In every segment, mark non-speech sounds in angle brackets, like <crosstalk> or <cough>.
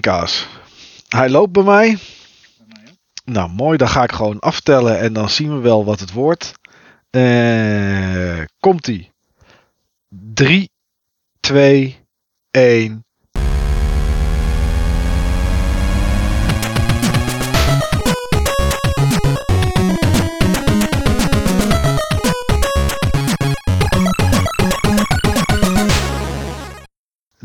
Kaas. Hij loopt bij mij. Nou, mooi. Dan ga ik gewoon aftellen en dan zien we wel wat het wordt. Eh, Komt-ie. 3, 2, 1.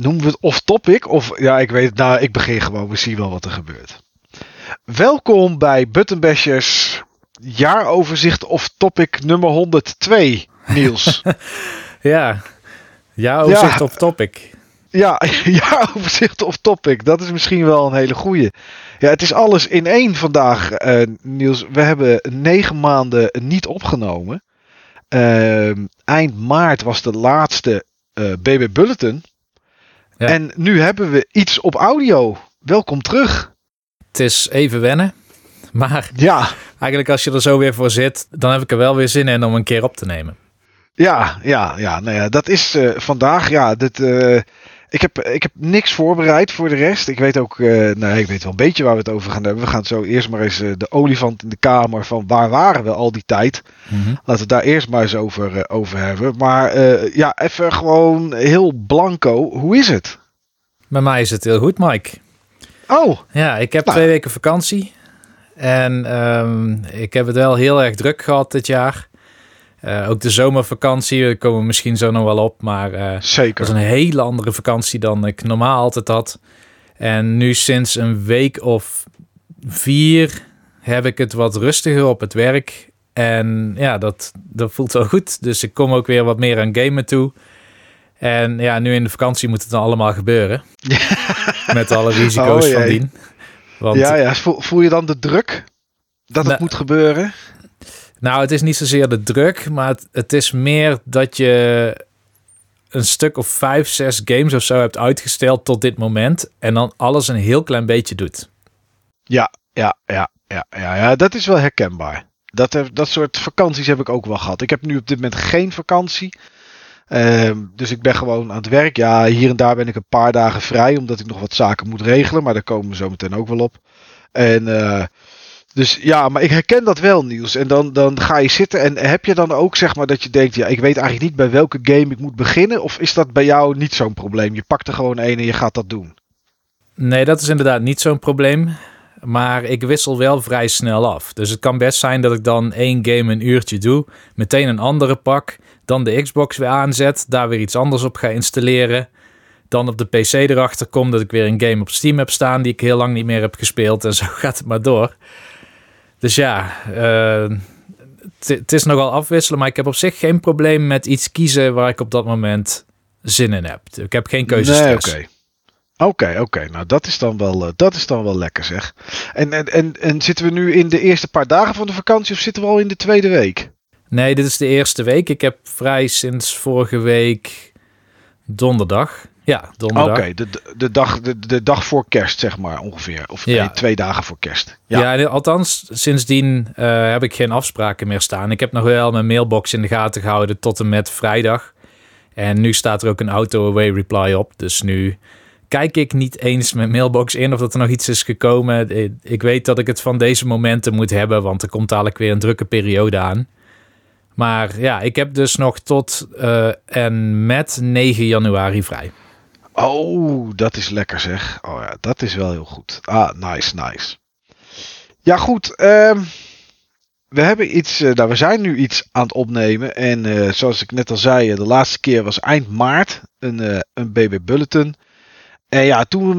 Noemen we het off-topic? Of ja, ik weet het. Nou, ik begin gewoon. We zien wel wat er gebeurt. Welkom bij Buttonbashers jaaroverzicht off-topic nummer 102, Niels. <laughs> Ja, ja, overzicht op topic. ja, <laughs> jaaroverzicht off-topic. Dat is misschien wel een hele goeie. Ja, het is alles in één vandaag, eh, Niels. We hebben negen maanden niet opgenomen. Ehm, eind maart was de laatste eh BB Bulletin. Ja. En nu hebben we iets op audio. Welkom terug. Het is even wennen. Maar Ja, eigenlijk als je er zo weer voor zit, dan heb ik er wel weer zin in om een keer op te nemen. ja, ja, ja. Nou ja, dat is eh, vandaag. Ja, dit, eh, ik, heb, ik heb niks voorbereid voor de rest. Ik weet ook, eh, nou, ik weet wel een beetje waar we het over gaan hebben. We gaan zo eerst maar eens eh, de olifant in de kamer van waar waren we al die tijd. Laten we het daar eerst maar eens over, eh, over hebben. Maar ja, even gewoon heel blanco. Hoe is het? Bij mij is het heel goed, Mike. Oh, Ja, ik heb Nou. twee weken vakantie. En ehm, ik heb het wel heel erg druk gehad dit jaar. Eh, ook de zomervakantie, daar komen we misschien zo nog wel op. Maar het zeker. was een hele andere vakantie dan ik normaal altijd had. En nu sinds een week of vier heb ik het wat rustiger op het werk. En ja, dat, dat voelt wel goed. Dus ik kom ook weer wat meer aan gamen toe. En ja, nu in de vakantie moet het dan allemaal gebeuren. <laughs> Met alle risico's Oh, van dien. Want Ja, ja. Voel, voel je dan de druk dat het Nou, moet gebeuren? Nou, het is niet zozeer de druk, maar het, het is meer dat je een stuk of vijf, zes games of zo hebt uitgesteld tot dit moment. En dan alles een heel klein beetje doet. Ja, ja, ja, ja, ja, ja, dat is wel herkenbaar. Dat, dat soort vakanties heb ik ook wel gehad. Ik heb nu op dit moment geen vakantie. Ehm, dus ik ben gewoon aan het werk. Ja, hier en daar ben ik een paar dagen vrij, omdat ik nog wat zaken moet regelen. Maar daar komen we zo meteen ook wel op. En eh, dus ja, maar ik herken dat wel, Niels. En dan, dan ga je zitten. En heb je dan ook zeg maar dat je denkt, ja, ik weet eigenlijk niet bij welke game ik moet beginnen? Of is dat bij jou niet zo'n probleem? Je pakt er gewoon één en je gaat dat doen. Nee, dat is inderdaad niet zo'n probleem. Maar ik wissel wel vrij snel af. Dus het kan best zijn dat ik dan één game een uurtje doe, meteen een andere pak, dan de Xbox weer aanzet, daar weer iets anders op ga installeren. Dan op de PC erachter kom dat ik weer een game op Steam heb staan die ik heel lang niet meer heb gespeeld. En zo <laughs> gaat het maar door. Dus ja, eh, het is nogal afwisselen, maar ik heb op zich geen probleem met iets kiezen waar ik op dat moment zin in heb. Ik heb geen keuzestress. Nee, oké. Oké, oké. Nou, dat is, dan wel, eh, dat is dan wel lekker zeg. En, en, en, en zitten we nu in de eerste paar dagen van de vakantie of zitten we al in de tweede week? Nee, dit is de eerste week. Ik heb vrij sinds vorige week donderdag. Ja, Oké, donderdag. de, de, de, dag, de, de dag voor kerst zeg maar ongeveer. Of Ja. nee, twee dagen voor kerst. Ja, Ja, althans, sindsdien eh, heb ik geen afspraken meer staan. Ik heb nog wel mijn mailbox in de gaten gehouden tot en met vrijdag. En nu staat er ook een auto-away reply op. Dus nu kijk ik niet eens mijn mailbox in of dat er nog iets is gekomen. Ik- Ik weet dat ik het van deze momenten moet hebben, want er komt dadelijk weer een drukke periode aan. Maar ja, ik heb dus nog tot eh, en met 9 januari vrij. Oh, dat is lekker zeg. Oh ja, dat is wel heel goed. Ah, nice, nice. Ja, goed. ehm, we hebben iets. eh, nou, we zijn nu iets aan het opnemen. En eh, zoals ik net al zei, eh, de laatste keer was eind maart een, een BB Bulletin. En ja, toen.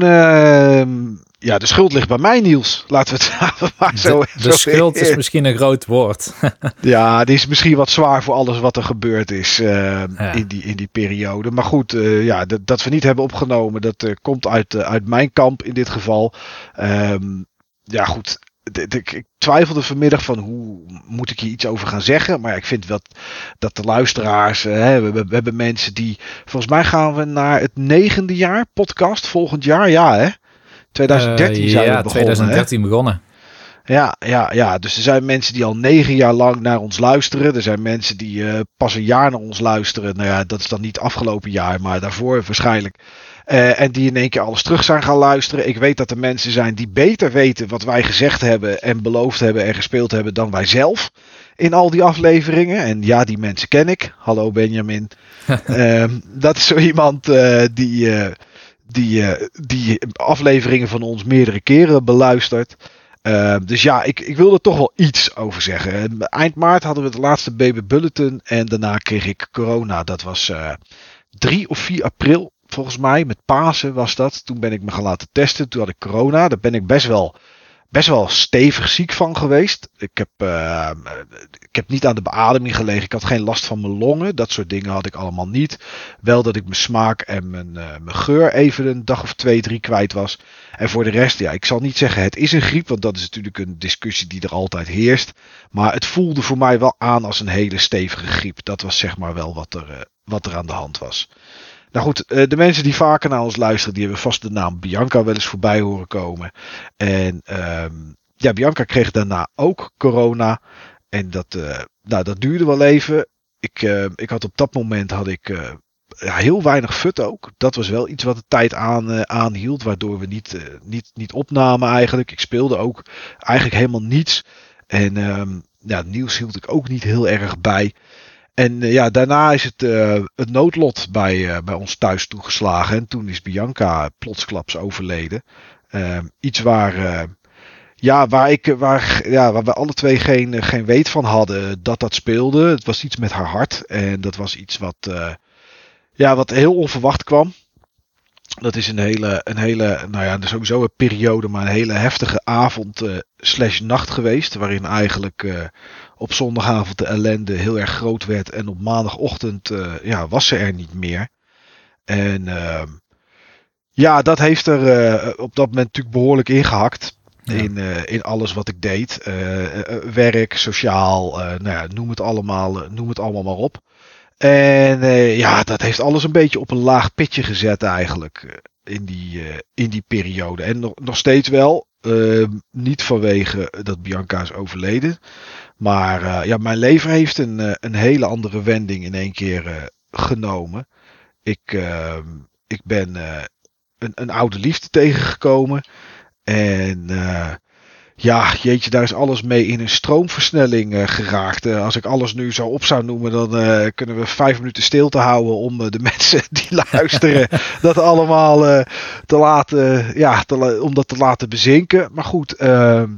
Ja, de schuld ligt bij mij, Niels. Laten we het <laughs> maar zo. de de zo- schuld is misschien een groot woord. <laughs> Ja, die is misschien wat zwaar voor alles wat er gebeurd is eh, Ja. in, die, in die periode. Maar goed, eh, ja, dat, dat we niet hebben opgenomen, dat eh, komt uit, uit mijn kamp in dit geval. Ehm, ja, goed. Ik twijfelde vanmiddag van hoe moet ik hier iets over gaan zeggen. Maar ja, ik vind wel dat de luisteraars. hè, we, hebben- we hebben mensen die. Volgens mij gaan we naar het negende jaar podcast volgend jaar. Ja, hè? 2013 Eh, zijn ja, we begonnen. hè? 2013 begonnen. Ja, ja, ja, dus er zijn mensen die al negen jaar lang naar ons luisteren. Er zijn mensen die eh, pas een jaar naar ons luisteren. Nou ja, dat is dan niet afgelopen jaar, maar daarvoor waarschijnlijk. en die in één keer alles terug zijn gaan luisteren. Ik weet dat er mensen zijn die beter weten wat wij gezegd hebben en beloofd hebben en gespeeld hebben dan wij zelf in al die afleveringen. En ja, die mensen ken ik. Hallo Benjamin. <laughs> Ehm, dat is zo iemand die, die, die afleveringen van ons meerdere keren beluistert. Uh, dus ja, ik, ik wil er toch wel iets over zeggen. Eind maart hadden we het laatste baby bulletin en daarna kreeg ik corona. Dat was uh, 3 of 4 april volgens mij. Met Pasen was dat. Toen ben ik me gaan laten testen. Toen had ik corona. Daar ben ik best wel best wel stevig ziek van geweest. Ik heb, uh, ik heb niet aan de beademing gelegen. Ik had geen last van mijn longen. Dat soort dingen had ik allemaal niet. Wel dat ik mijn smaak en mijn, uh, mijn geur even een dag of twee, drie kwijt was. En voor de rest, ja, ik zal niet zeggen het is een griep. Want dat is natuurlijk een discussie die er altijd heerst. Maar het voelde voor mij wel aan als een hele stevige griep. Dat was zeg maar wel wat er, uh, wat er aan de hand was. Nou goed, eh, de mensen die vaker naar ons luisteren, die hebben vast de naam Bianca wel eens voorbij horen komen. En ehm, ja, Bianca kreeg daarna ook corona. En dat, uh, nou, dat duurde wel even. Ik, uh, ik had op dat moment had ik ja, heel weinig fut ook. Dat was wel iets wat de tijd aan, aanhield. Waardoor we niet, niet, niet opnamen eigenlijk. Ik speelde ook eigenlijk helemaal niets. En um, ja, nieuws hield ik ook niet heel erg bij. En uh, ja, daarna is het, uh, het noodlot bij, uh, bij ons thuis toegeslagen. En toen is Bianca plotsklaps overleden. Ehm, iets waar, ja, waar, ik, waar, ja, waar we alle twee geen, geen weet van hadden dat dat speelde. Het was iets met haar hart. En dat was iets wat, ja, wat heel onverwacht kwam. Dat is een hele, een hele, nou ja, sowieso een periode, maar een hele heftige avond slash nacht geweest. Waarin eigenlijk op zondagavond de ellende heel erg groot werd. En op maandagochtend uh, ja, was ze er niet meer. En uh, ja, dat heeft er uh, op dat moment natuurlijk behoorlijk ingehakt. Ja. In, uh, in alles wat ik deed. werk, sociaal, nou ja, noem, het allemaal, noem het allemaal maar op. En ja, dat heeft alles een beetje op een laag pitje gezet eigenlijk. in, die, in die periode. En nog, nog steeds wel. niet vanwege dat Bianca is overleden. Maar uh, ja, mijn leven heeft een, uh, een hele andere wending in één keer uh, genomen. Ik, ehm, ik ben een, een oude liefde tegengekomen. En ja, jeetje, daar is alles mee in een stroomversnelling geraakt. als ik alles nu zo op zou noemen, dan kunnen we vijf minuten stilte houden om de <laughs> mensen die luisteren <laughs> dat allemaal te laten, ja, te, om dat te laten bezinken. Maar goed, ehm,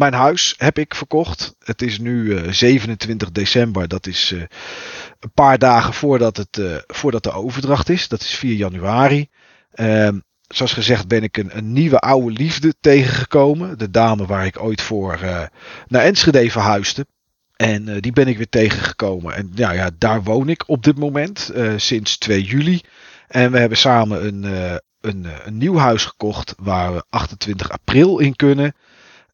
mijn huis heb ik verkocht. Het is nu uh, eh, 27 december. Dat is uh, een paar dagen voordat, het, uh, voordat de overdracht is. Dat is 4 januari. Ehm, zoals gezegd ben ik een, een, nieuwe oude liefde tegengekomen. De dame waar ik ooit voor naar Enschede verhuisde. En die ben ik weer tegengekomen. En ja, ja, daar woon ik op dit moment sinds 2 juli. En we hebben samen een, een, een nieuw huis gekocht waar we 28 april in kunnen.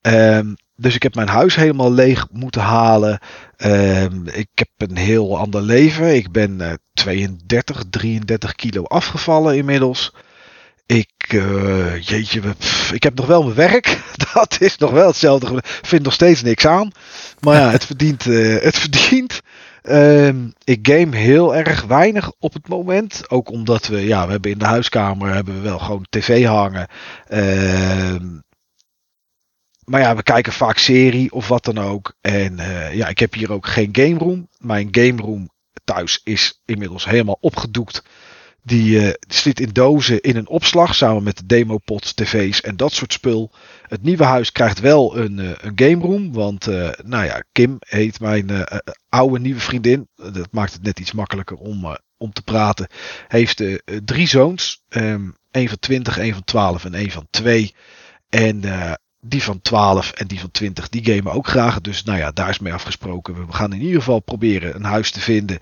Um, dus ik heb mijn huis helemaal leeg moeten halen. Um, ik heb een heel ander leven. Ik ben uh, 32, 33 kilo afgevallen inmiddels. Ik, uh, jeetje, ik heb nog wel mijn werk. <laughs> Dat is nog wel hetzelfde. Vind nog steeds niks aan. Maar ja, het verdient. Uh, het verdient. Um, ik game heel erg weinig op het moment. Ook omdat we, ja, we hebben in de huiskamer hebben we wel gewoon tv hangen. Uh, maar ja, we kijken vaak serie of wat dan ook. En uh, ja, ik heb hier ook geen game room. Mijn game room thuis is inmiddels helemaal opgedoekt. Die, die zit in dozen in een opslag samen met de demopods, tv's en dat soort spul. Het nieuwe huis krijgt wel een, uh, een game room. Want nou ja, Kim heet mijn oude nieuwe vriendin. Dat maakt het net iets makkelijker om, om te praten. Heeft drie zoons. Een van 20, een van 12 en een van 2. En die van 12 en die van 20, die gamen ook graag. Dus nou ja, daar is mee afgesproken. We gaan in ieder geval proberen een huis te vinden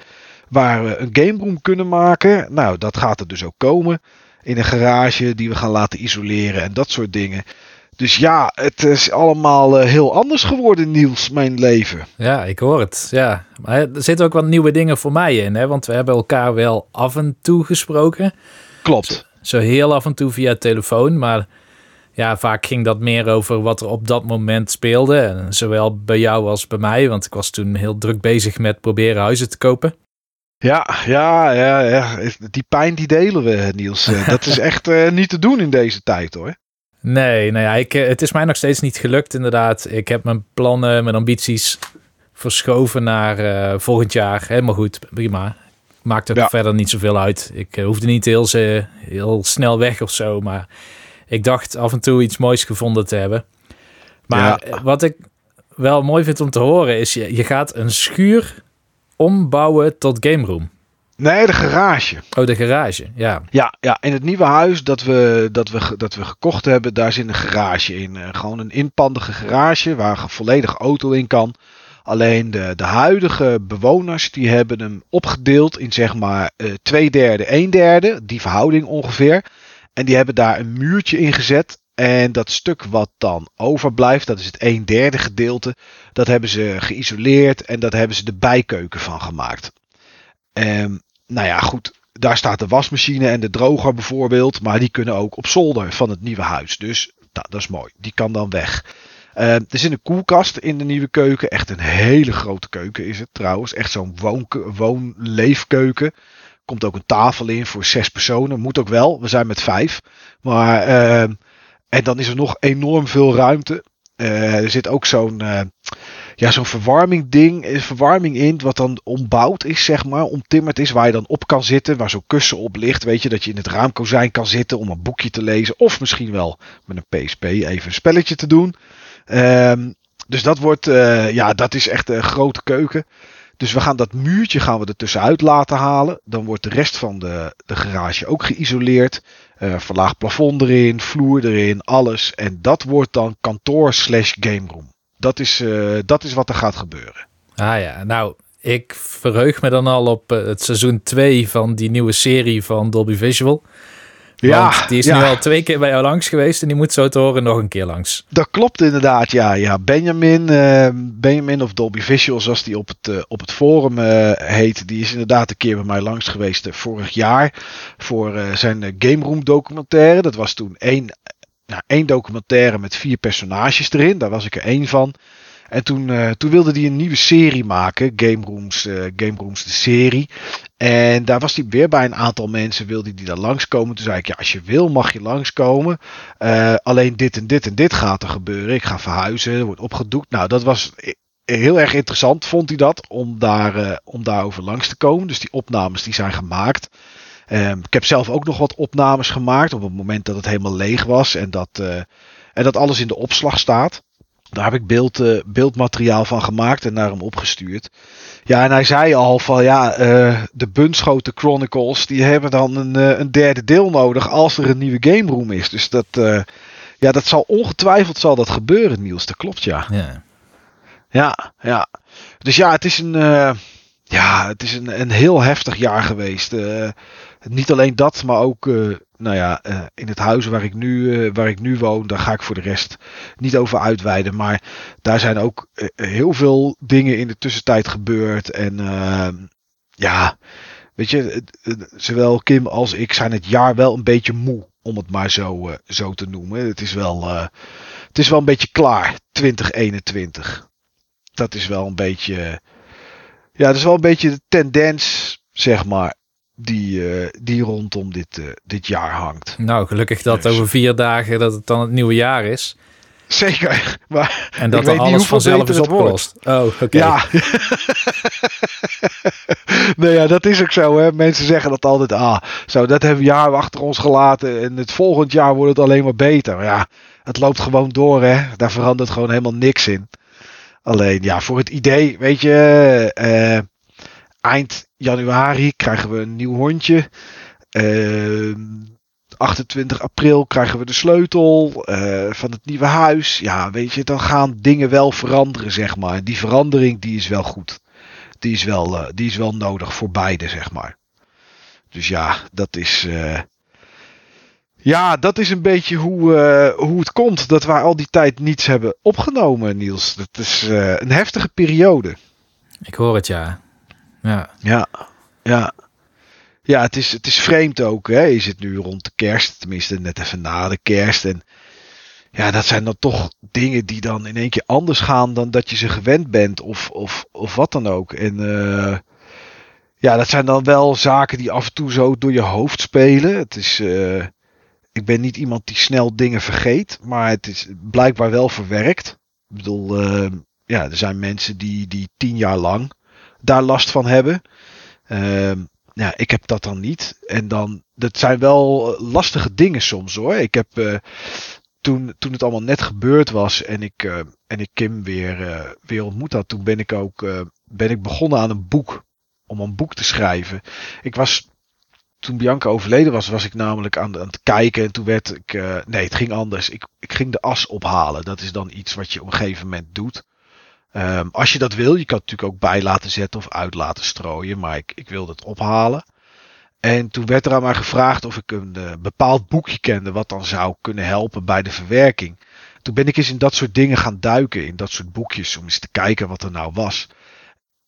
waar we een game room kunnen maken. Nou, dat gaat er dus ook komen. In een garage die we gaan laten isoleren en dat soort dingen. Dus ja, het is allemaal uh, heel anders geworden, Niels, mijn leven. Ja, ik hoor het. Ja, maar er zitten ook wat nieuwe dingen voor mij in, hè? Want we hebben elkaar wel af en toe gesproken. Klopt. Zo, zo heel af en toe via telefoon, maar ja, vaak ging dat meer over wat er op dat moment speelde. Zowel bij jou als bij mij, want ik was toen heel druk bezig met proberen huizen te kopen. Ja, ja, ja, ja. Die pijn die delen we, Niels. <laughs> Dat is echt uh, niet te doen in deze tijd hoor. Nee, nou ja, ik, het is mij nog steeds niet gelukt inderdaad. Ik heb mijn plannen, mijn ambities verschoven naar uh, volgend jaar. Helemaal goed, prima. Maakt ook ja. verder niet zoveel uit. Ik hoefde niet heel, heel snel weg of zo, maar ik dacht af en toe iets moois gevonden te hebben. Maar ja. wat ik wel mooi vind om te horen is, je, je gaat een schuur ombouwen tot game room. Nee, de garage. Oh, de garage, ja. Ja, ja in het nieuwe huis dat we, dat we, dat we gekocht hebben, daar zit een garage in. Uh, gewoon een inpandige garage waar een volledige auto in kan. Alleen de, de huidige bewoners die hebben hem opgedeeld in zeg maar uh, twee derde, een derde. Die verhouding ongeveer. En die hebben daar een muurtje in gezet. En dat stuk wat dan overblijft, dat is het een derde gedeelte. Dat hebben ze geïsoleerd en dat hebben ze de bijkeuken van gemaakt. Um, nou ja, goed. Daar staat de wasmachine en de droger bijvoorbeeld. Maar die kunnen ook op zolder van het nieuwe huis. Dus nou, dat is mooi. Die kan dan weg. Uh, er zit een koelkast in de nieuwe keuken. Echt een hele grote keuken is het trouwens. Echt zo'n woon-leefkeuken. Komt ook een tafel in voor zes personen. Moet ook wel. We zijn met vijf. Maar, uh, en dan is er nog enorm veel ruimte. Uh, er zit ook zo'n ja, zo'n verwarming ding, eh, verwarming in, wat dan ombouwd is, zeg maar, omtimmerd is, waar je dan op kan zitten, waar zo'n kussen op ligt, weet je, dat je in het raamkozijn kan zitten om een boekje te lezen, of misschien wel met een PSP even een spelletje te doen. Um, dus dat wordt, ja, dat is echt een grote keuken. Dus we gaan dat muurtje gaan we er laten halen. Dan wordt de rest van de, de garage ook geïsoleerd. Uh, verlaagd plafond erin, vloer erin, alles. En dat wordt dan kantoor slash game room. Dat is, uh, dat is wat er gaat gebeuren. Ah ja, nou, ik verheug me dan al op uh, het seizoen 2 van die nieuwe serie van Dolby Visual. Ja, die is ja. nu al twee keer bij jou langs geweest en die moet zo te horen nog een keer langs. Dat klopt inderdaad, ja. ja. Benjamin, uh, Benjamin of Dolby Visual, zoals die op het, uh, op het forum uh, heet, die is inderdaad een keer bij mij langs geweest vorig jaar voor zijn Game Room documentaire. Dat was toen één nou, één documentaire met vier personages erin. Daar was ik er één van. En toen, uh, toen wilde hij een nieuwe serie maken. Game Rooms, uh, Game Rooms de serie. En daar was hij weer bij een aantal mensen. Wilde hij daar langskomen. Toen zei ik, ja, als je wil mag je langskomen. Uh, alleen dit en dit en dit gaat er gebeuren. Ik ga verhuizen. Wordt opgedoekt. Nou, dat was heel erg interessant, vond hij dat. Om, daar, om daarover langs te komen. Dus die opnames die zijn gemaakt. Um, ik heb zelf ook nog wat opnames gemaakt op het moment dat het helemaal leeg was en dat, en dat alles in de opslag staat. Daar heb ik beeld, uh, beeldmateriaal van gemaakt en naar hem opgestuurd. Ja, en hij zei al van ja, uh, de Bunschoten Chronicles die hebben dan een, een derde deel nodig als er een nieuwe game room is. Dus dat, ja, dat zal ongetwijfeld zal dat gebeuren, Niels. Dat klopt, ja. Ja, ja. ja. Dus ja, het is een, ja, het is een, een heel heftig jaar geweest. Niet alleen dat, maar ook nou ja, uh, in het huis waar ik, nu, uh, waar ik nu woon, daar ga ik voor de rest niet over uitweiden. Maar daar zijn ook heel veel dingen in de tussentijd gebeurd. En ja, weet je, zowel Kim als ik zijn het jaar wel een beetje moe, om het maar zo, zo te noemen. Het is, wel, het is wel een beetje klaar, 2021. Dat is wel een beetje, ja, dat is wel een beetje de tendens, zeg maar die, uh, die rondom dit, uh, dit jaar hangt. Nou, gelukkig dat dus. over vier dagen dat het dan het nieuwe jaar is. Zeker, <laughs> maar en dat er alles vanzelf is opgelost. Oh, oké. Okay. Ja. <laughs> nee, ja, dat is ook zo. Hè. Mensen zeggen dat altijd. Ah, zo, dat hebben we jaar achter ons gelaten. En het volgend jaar wordt het alleen maar beter. Maar ja, het loopt gewoon door. Hè. Daar verandert gewoon helemaal niks in. Alleen, ja, voor het idee, weet je. Uh, eind januari krijgen we een nieuw hondje. Uh, 28 april krijgen we de sleutel uh, van het nieuwe huis. Ja, weet je, dan gaan dingen wel veranderen, zeg maar. En die verandering, die is wel goed. Die is wel, uh, die is wel nodig voor beide, zeg maar. Dus ja, dat is. Uh, ja, dat is een beetje hoe, hoe het komt dat wij al die tijd niets hebben opgenomen, Niels. Dat is een heftige periode. Ik hoor het, ja. Ja. Ja, ja. Ja, het is, het is vreemd ook. Hè? Je zit nu rond de kerst, tenminste net even na de kerst. En ja, dat zijn dan toch dingen die dan in één keer anders gaan dan dat je ze gewend bent. Of, of, of wat dan ook. En uh, ja, dat zijn dan wel zaken die af en toe zo door je hoofd spelen. Het is, uh, ik ben niet iemand die snel dingen vergeet, maar het is blijkbaar wel verwerkt. Ik bedoel, uh, ja, er zijn mensen die, die tien jaar lang daar last van hebben. Ja, ik heb dat dan niet. En dan, dat zijn wel lastige dingen soms hoor. Ik heb uh, toen, toen het allemaal net gebeurd was en ik, uh, en ik Kim weer, weer ontmoet had, toen ben ik ook ben ik begonnen aan een boek. Om een boek te schrijven. Ik was toen Bianca overleden was, was ik namelijk aan, aan het kijken. En toen werd ik. nee, het ging anders. Ik, ik ging de as ophalen. Dat is dan iets wat je op een gegeven moment doet. Um, als je dat wil, je kan het natuurlijk ook bij laten zetten of uit laten strooien. Maar ik, ik wilde het ophalen. En toen werd er aan mij gevraagd of ik een uh, bepaald boekje kende wat dan zou kunnen helpen bij de verwerking. Toen ben ik eens in dat soort dingen gaan duiken, in dat soort boekjes, om eens te kijken wat er nou was.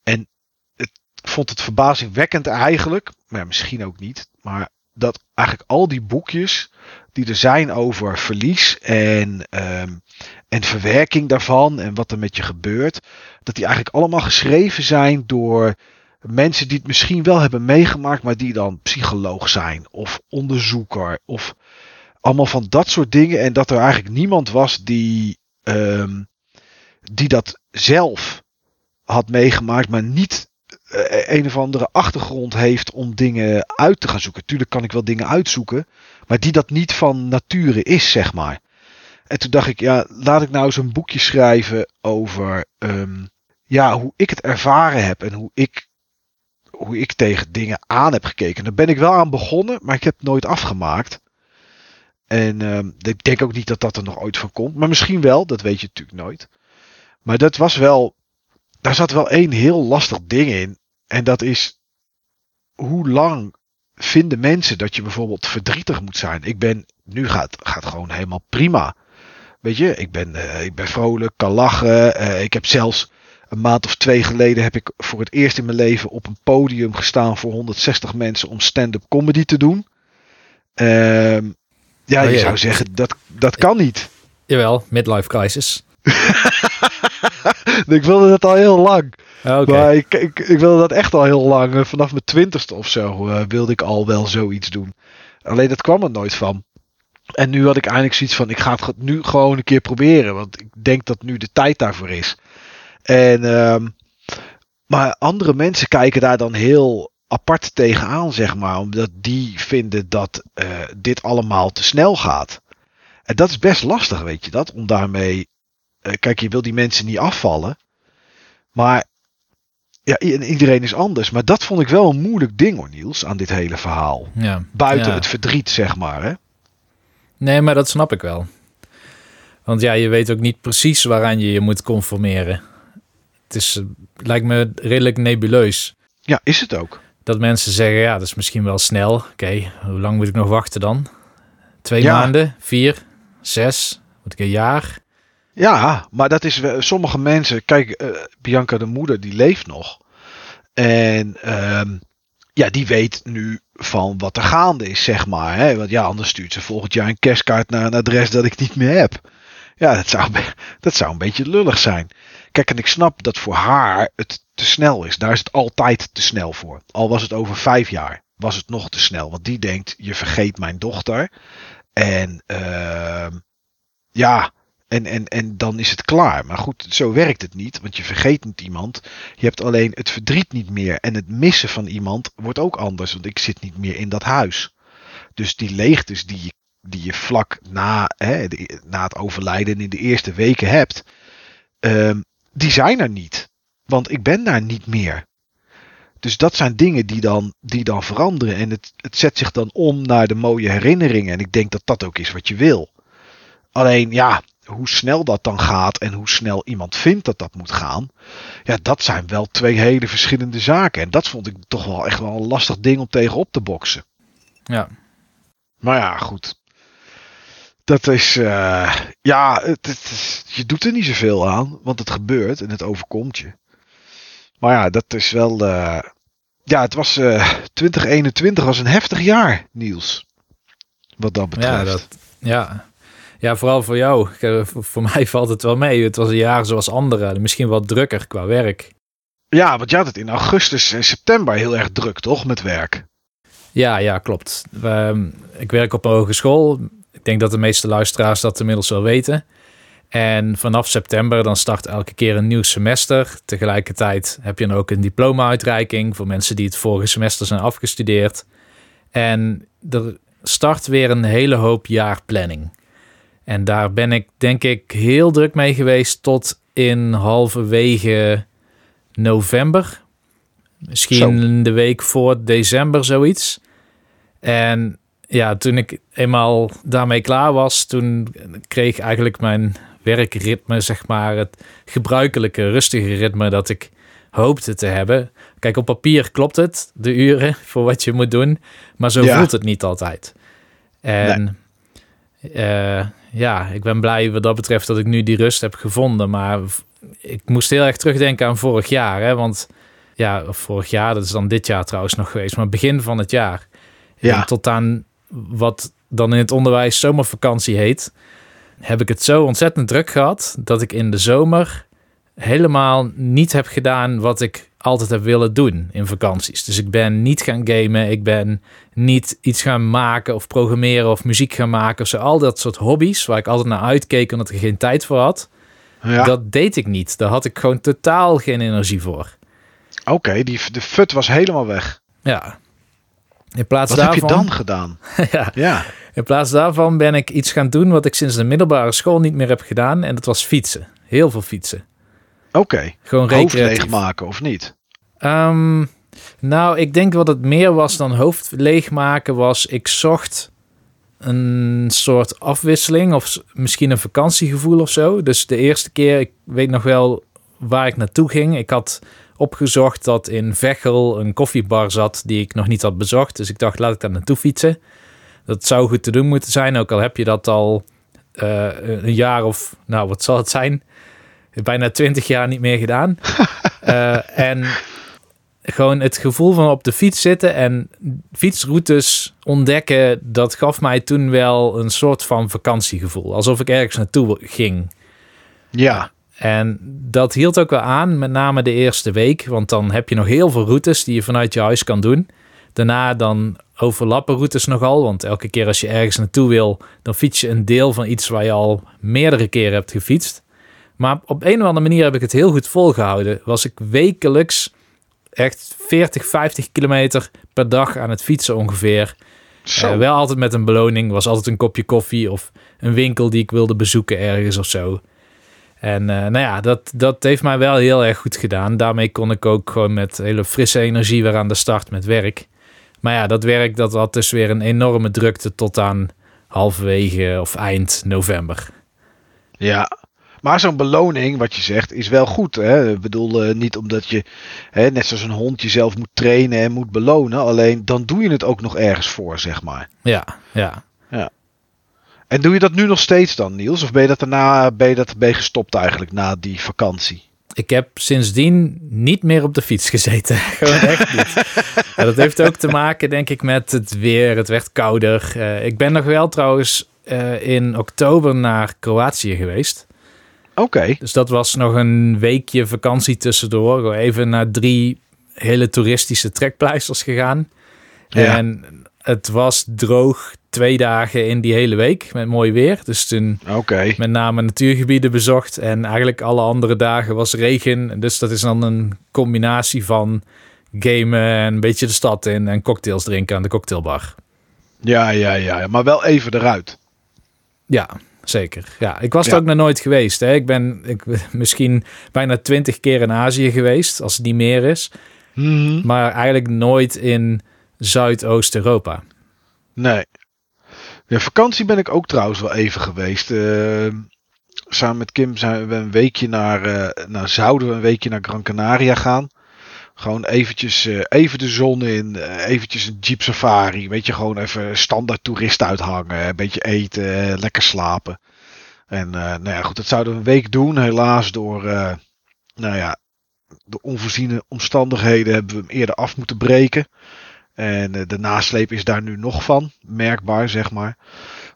En het, ik vond het verbazingwekkend eigenlijk, maar misschien ook niet, maar dat eigenlijk al die boekjes die er zijn over verlies en, um, en verwerking daarvan en wat er met je gebeurt, dat die eigenlijk allemaal geschreven zijn door mensen die het misschien wel hebben meegemaakt, maar die dan psycholoog zijn of onderzoeker of allemaal van dat soort dingen. En dat er eigenlijk niemand was die, um, die dat zelf had meegemaakt, maar niet uh, een of andere achtergrond heeft om dingen uit te gaan zoeken. Tuurlijk kan ik wel dingen uitzoeken, maar die dat niet van nature is, zeg maar. En toen dacht ik, ja, laat ik nou eens een boekje schrijven over um, ja, hoe ik het ervaren heb en hoe ik, hoe ik tegen dingen aan heb gekeken. Daar ben ik wel aan begonnen, maar ik heb het nooit afgemaakt. En um, ik denk ook niet dat dat er nog ooit van komt. Maar misschien wel, dat weet je natuurlijk nooit. Maar dat was wel. Daar zat wel één heel lastig ding in. En dat is. Hoe lang vinden mensen dat je bijvoorbeeld verdrietig moet zijn? Ik ben. Nu gaat, gaat gewoon helemaal prima. Weet je, ik ben, uh, ik ben vrolijk, kan lachen. Uh, ik heb zelfs een maand of twee geleden heb ik voor het eerst in mijn leven op een podium gestaan voor 160 mensen om stand-up comedy te doen. Uh, ja, oh, je zou zeggen, dat, dat kan niet. Jawel, midlife crisis. <laughs> ik wilde dat al heel lang. Okay. Maar ik, ik, ik, wilde dat echt al heel lang. Vanaf mijn twintigste of zo uh, wilde ik al wel zoiets doen. Alleen dat kwam er nooit van. En nu had ik eigenlijk zoiets van, ik ga het nu gewoon een keer proberen. Want ik denk dat nu de tijd daarvoor is. En, um, maar andere mensen kijken daar dan heel apart tegenaan, zeg maar. Omdat die vinden dat uh, dit allemaal te snel gaat. En dat is best lastig, weet je dat? Om daarmee. Uh, kijk, je wil die mensen niet afvallen. Maar. Ja, iedereen is anders. Maar dat vond ik wel een moeilijk ding hoor, Niels, aan dit hele verhaal. Ja. Buiten ja. het verdriet, zeg maar. Hè? Nee, maar dat snap ik wel. Want ja, je weet ook niet precies waaraan je je moet conformeren. Het is, lijkt me redelijk nebuleus. Ja, is het ook dat mensen zeggen, ja, dat is misschien wel snel. Oké, okay, hoe lang moet ik nog wachten dan? Twee ja. maanden? Vier? Zes? Moet ik een jaar? Ja, maar dat is sommige mensen. Kijk, uh, Bianca de moeder, die leeft nog. En um, ja, die weet nu van wat er gaande is, zeg maar. Hè? Want ja, anders stuurt ze volgend jaar een kerstkaart naar een adres dat ik niet meer heb. Ja, dat zou, <laughs> dat zou een beetje lullig zijn. Kijk, en ik snap dat voor haar het te snel is. Daar is het altijd te snel voor. Al was het over vijf jaar, was het nog te snel. Want die denkt, je vergeet mijn dochter. En uh, ja, en, en, en dan is het klaar. Maar goed, zo werkt het niet. Want je vergeet niet iemand. Je hebt alleen het verdriet niet meer. En het missen van iemand wordt ook anders. Want ik zit niet meer in dat huis. Dus die leegtes die je, die je vlak na, hè, na het overlijden in de eerste weken hebt. Um, die zijn er niet. Want ik ben daar niet meer. Dus dat zijn dingen die dan, die dan veranderen. En het, het zet zich dan om naar de mooie herinneringen. En ik denk dat dat ook is wat je wil. Alleen ja, hoe snel dat dan gaat en hoe snel iemand vindt dat dat moet gaan. Ja, dat zijn wel twee hele verschillende zaken. En dat vond ik toch wel echt wel een lastig ding om tegenop te boksen. Ja. Maar ja, goed. Dat is, uh, ja, het, het, je doet er niet zoveel aan, want het gebeurt en het overkomt je. Maar ja, dat is wel. Uh, ja, het was. Uh, 2021 was een heftig jaar, Niels. Wat dat betreft. Ja, dat, ja. Ja vooral voor jou. Voor mij <laughs> valt het wel mee. Het was een jaar zoals andere. Misschien wat drukker qua werk. Ja, want je had het in augustus en september heel erg druk, toch, met werk? Ja, ja, klopt. Um, ik werk op een hogeschool. Ik denk dat de meeste luisteraars dat inmiddels wel weten. En vanaf september dan start elke keer een nieuw semester. Tegelijkertijd heb je dan ook een diploma-uitreiking voor mensen die het vorige semester zijn afgestudeerd. En er start weer een hele hoop jaarplanning. En daar ben ik denk ik heel druk mee geweest tot in halverwege november. Misschien de week voor december, zoiets. En ja, toen ik eenmaal daarmee klaar was, toen kreeg eigenlijk mijn werkritme, zeg maar, het gebruikelijke, rustige ritme dat ik hoopte te hebben. Kijk, op papier klopt het, de uren <laughs> voor wat je moet doen, maar zo voelt het niet altijd. En eh, ja, ik ben blij wat dat betreft dat ik nu die rust heb gevonden, maar ik moest heel erg terugdenken aan vorig jaar, hè, want ja, vorig jaar, dat is dan dit jaar trouwens nog geweest, maar begin van het jaar. Ja. En tot aan wat dan in het onderwijs zomervakantie heet, heb ik het zo ontzettend druk gehad dat ik in de zomer helemaal niet heb gedaan wat ik altijd heb willen doen in vakanties. Dus ik ben niet gaan gamen, ik ben niet iets gaan maken of programmeren of muziek gaan maken of zo. Al dat soort hobby's waar ik altijd naar uitkeek omdat ik er geen tijd voor had. Ja. Dat deed ik niet. Daar had ik gewoon totaal geen energie voor. Oké, die de fut was helemaal weg. Ja. In plaats wat daarvan, heb je dan gedaan? <laughs> ja. ja. In plaats daarvan ben ik iets gaan doen wat ik sinds de middelbare school niet meer heb gedaan. En dat was fietsen. Heel veel fietsen. Oké. Okay. Gewoon recreatief. maken of niet? Ehm, nou, ik denk wat het meer was dan hoofd leegmaken was... Ik zocht een soort afwisseling of misschien een vakantiegevoel of zo. Dus de eerste keer, ik weet nog wel waar ik naartoe ging. Ik had opgezocht dat in Veghel een koffiebar zat die ik nog niet had bezocht. Dus ik dacht, laat ik daar naartoe fietsen. Dat zou goed te doen moeten zijn, ook al heb je dat al uh, een jaar of, nou wat zal het zijn? Bijna twintig jaar niet meer gedaan. uh, <laughs> en gewoon het gevoel van op de fiets zitten en fietsroutes ontdekken, dat gaf mij toen wel een soort van vakantiegevoel. Alsof ik ergens naartoe ging. Ja. En dat hield ook wel aan, met name de eerste week. Want dan heb je nog heel veel routes die je vanuit je huis kan doen. Daarna dan overlappen routes nogal. Want elke keer als je ergens naartoe wil, dan fiets je een deel van iets waar je al meerdere keren hebt gefietst. Maar op een of andere manier heb ik het heel goed volgehouden. Was ik wekelijks echt 40, 50 kilometer per dag aan het fietsen ongeveer. Uh, wel altijd met een beloning. Was altijd een kopje koffie of een winkel die ik wilde bezoeken ergens of zo. En uh, nou ja, dat, dat heeft mij wel heel erg goed gedaan. Daarmee kon ik ook gewoon met hele frisse energie weer aan de start met werk. Maar ja, dat werk dat had dus weer een enorme drukte tot aan halverwege of eind november. Ja, maar zo'n beloning, wat je zegt, is wel goed. Hè? Ik bedoel, uh, niet omdat je, hè, net zoals een hond, jezelf moet trainen en moet belonen. Alleen dan doe je het ook nog ergens voor, zeg maar. Ja, ja. ja. En doe je dat nu nog steeds dan, Niels? Of ben je dat daarna ben je dat ben je gestopt eigenlijk na die vakantie? Ik heb sindsdien niet meer op de fiets gezeten. <laughs> Gewoon echt niet. dat heeft ook te maken, denk ik, met het weer. Het werd kouder. Uh, ik ben nog wel trouwens uh, in oktober naar Kroatië geweest. Oké. Dus dat was nog een weekje vakantie tussendoor. Even naar drie hele toeristische trekpleisters gegaan. Ja. En het was droog twee dagen in die hele week met mooi weer. Dus toen okay. met name natuurgebieden bezocht. En eigenlijk alle andere dagen was regen. Dus dat is dan een combinatie van gamen en een beetje de stad in en cocktails drinken aan de cocktailbar. Ja, ja, ja. Maar wel even eruit. Ja, zeker. Ja, ik was er ook nog nooit geweest. Hè. Ik ben ik, <laughs> misschien bijna twintig keer in Azië geweest, als het niet meer is. Mhm. Maar eigenlijk nooit in Zuidoost-Europa. Nee. Ja, vakantie ben ik ook trouwens wel even geweest. Uh, samen met Kim zijn we een weekje naar, uh, nou, zouden we een weekje naar Gran Canaria gaan. Gewoon eventjes, uh, even de zon in, eventjes een jeep safari. Weet je, gewoon even standaard toerist uithangen. Een beetje eten, lekker slapen. En nou ja, goed, dat zouden we een week doen. Helaas door, nou ja, de onvoorziene omstandigheden hebben we hem eerder af moeten breken. En eh, de nasleep is daar nu nog van, merkbaar zeg maar.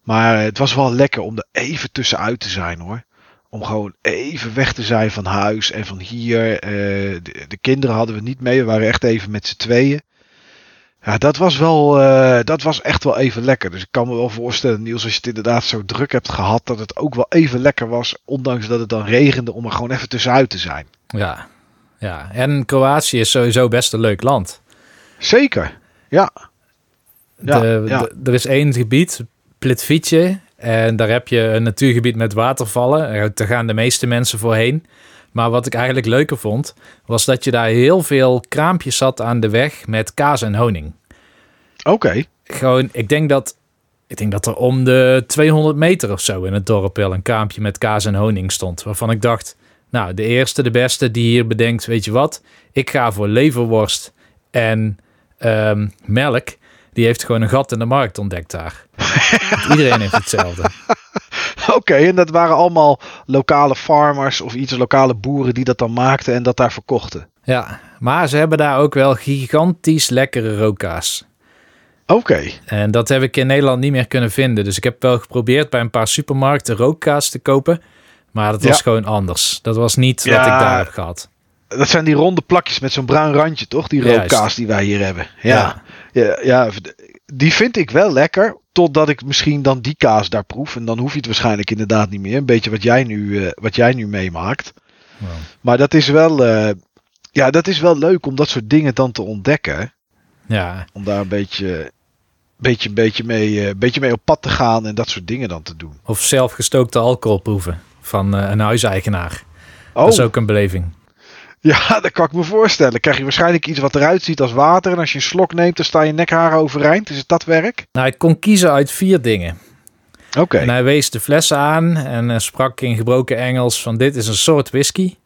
Maar het was wel lekker om er even tussenuit te zijn hoor. Om gewoon even weg te zijn van huis en van hier. Eh, de, de, kinderen hadden we niet mee. We waren echt even met z'n tweeën. Ja, dat was wel, uh, dat was echt wel even lekker. Dus ik kan me wel voorstellen, Niels, als je het inderdaad zo druk hebt gehad, dat het ook wel even lekker was, ondanks dat het dan regende, om er gewoon even tussenuit te zijn. Ja, ja. En Kroatië is sowieso best een leuk land. Zeker, ja. ja, de, ja. De, er is één gebied, Plitvice, en daar heb je een natuurgebied met watervallen. Daar gaan de meeste mensen voorheen. Maar wat ik eigenlijk leuker vond, was dat je daar heel veel kraampjes zat aan de weg met kaas en honing. Oké. Gewoon, ik denk dat, ik denk dat er om de 200 meter of zo in het dorp wel een kraampje met kaas en honing stond. Waarvan ik dacht, nou, de eerste, de beste die hier bedenkt, weet je wat? Ik ga voor leverworst en ehm, melk. Die heeft gewoon een gat in de markt ontdekt daar. <laughs> Iedereen heeft hetzelfde. Oké, en dat waren allemaal lokale farmers of iets lokale boeren die dat dan maakten en dat daar verkochten. Ja, maar ze hebben daar ook wel gigantisch lekkere rookkaas. Oké. En dat heb ik in Nederland niet meer kunnen vinden. Dus ik heb wel geprobeerd bij een paar supermarkten rookkaas te kopen. Maar dat was gewoon anders. Dat was niet wat ik daar heb gehad. Dat zijn die ronde plakjes met zo'n bruin randje, toch? Die rookkaas die wij hier hebben. Ja. Ja. ja, ja, die vind ik wel lekker. Totdat ik misschien dan die kaas daar proef. En dan hoef je het waarschijnlijk inderdaad niet meer. Een beetje wat jij nu, uh, wat jij nu meemaakt. Wow. Maar dat is wel. Uh, ja, dat is wel leuk om dat soort dingen dan te ontdekken. Ja. Om daar een beetje. Beetje, beetje, mee, uh, beetje mee op pad te gaan en dat soort dingen dan te doen. Of zelf gestookte alcohol proeven van een huiseigenaar. Oh. Dat is ook een beleving. Ja, <laughs> dat kan ik me voorstellen. Krijg je waarschijnlijk iets wat eruit ziet als water. En als je een slok neemt, dan sta je nekharen overeind. Is het dat werk? Nou, ik kon kiezen uit vier dingen. Oké. Okay. En hij wees de flessen aan en sprak in gebroken Engels van dit is een soort whisky.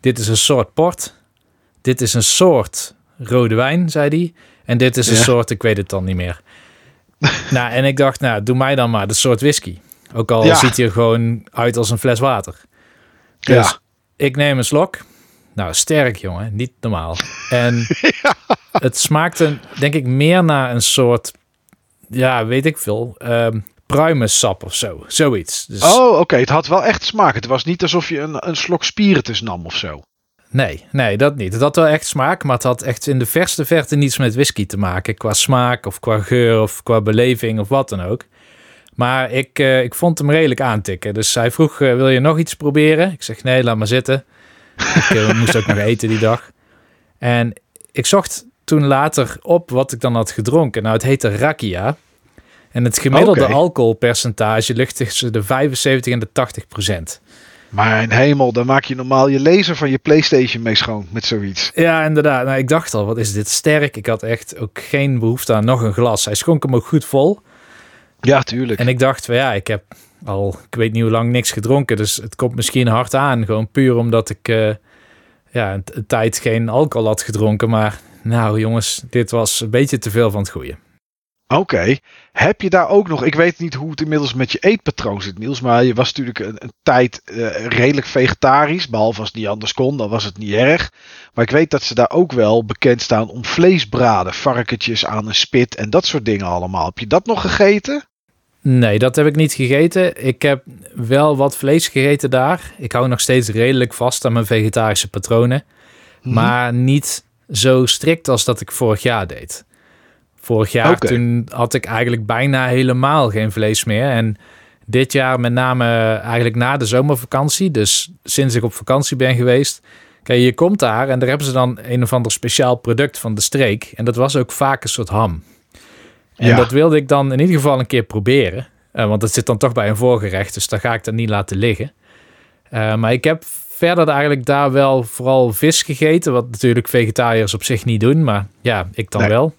Dit is een soort port. Dit is een soort rode wijn, zei hij. En dit is een ja. soort, ik weet het dan niet meer. <laughs> nou, en ik dacht, nou, doe mij dan maar de soort whisky. Ook al ja. ziet hij er gewoon uit als een fles water. Dus ja. ik neem een slok. Nou, sterk jongen, niet normaal. En <laughs> ja. het smaakte, denk ik, meer naar een soort, ja, weet ik veel, um, pruimensap of zo. Zoiets. Dus... Oh, oké. Okay. Het had wel echt smaak. Het was niet alsof je een, een slok spiritus nam of zo. Nee, nee, dat niet. Het had wel echt smaak, maar het had echt in de verste verte niets met whisky te maken. Qua smaak of qua geur of qua beleving of wat dan ook. Maar ik, uh, ik vond hem redelijk aantikken. Dus hij vroeg, uh, wil je nog iets proberen? Ik zeg, nee, laat maar zitten. Ik uh, moest ook nog eten die dag. En ik zocht toen later op wat ik dan had gedronken. Nou, het heette Rakia. En het gemiddelde okay. alcoholpercentage ligt tussen de 75 en de 80 procent. Mijn hemel, dan maak je normaal je laser van je PlayStation mee schoon met zoiets. Ja, inderdaad. Nou, ik dacht al, wat is dit sterk? Ik had echt ook geen behoefte aan nog een glas. Hij schonk hem ook goed vol. Ja, tuurlijk. En ik dacht van ja, ik heb al, ik weet niet hoe lang, niks gedronken. Dus het komt misschien hard aan. Gewoon puur omdat ik uh, ja, een, tijd geen alcohol had gedronken. Maar nou jongens, dit was een beetje te veel van het goede. Oké. Heb je daar ook nog... Ik weet niet hoe het inmiddels met je eetpatroon zit, Niels. Maar je was natuurlijk een, een tijd uh, redelijk vegetarisch. Behalve als het niet anders kon, dan was het niet erg. Maar ik weet dat ze daar ook wel bekend staan om vleesbraden. Varkentjes aan een spit en dat soort dingen allemaal. Heb je dat nog gegeten? Nee, dat heb ik niet gegeten. Ik heb wel wat vlees gegeten daar. Ik hou nog steeds redelijk vast aan mijn vegetarische patronen. Hmm. Maar niet zo strikt als dat ik vorig jaar deed. Vorig jaar okay. toen had ik eigenlijk bijna helemaal geen vlees meer. En dit jaar met name eigenlijk na de zomervakantie. Dus sinds ik op vakantie ben geweest. Kijk, je komt daar en daar hebben ze dan een of ander speciaal product van de streek. En dat was ook vaak een soort ham. En ja. dat wilde ik dan in ieder geval een keer proberen. Uh, want dat zit dan toch bij een voorgerecht, dus daar ga ik dat niet laten liggen. Uh, maar ik heb verder eigenlijk daar wel vooral vis gegeten. Wat natuurlijk vegetariërs op zich niet doen, maar ja, ik dan nee. wel.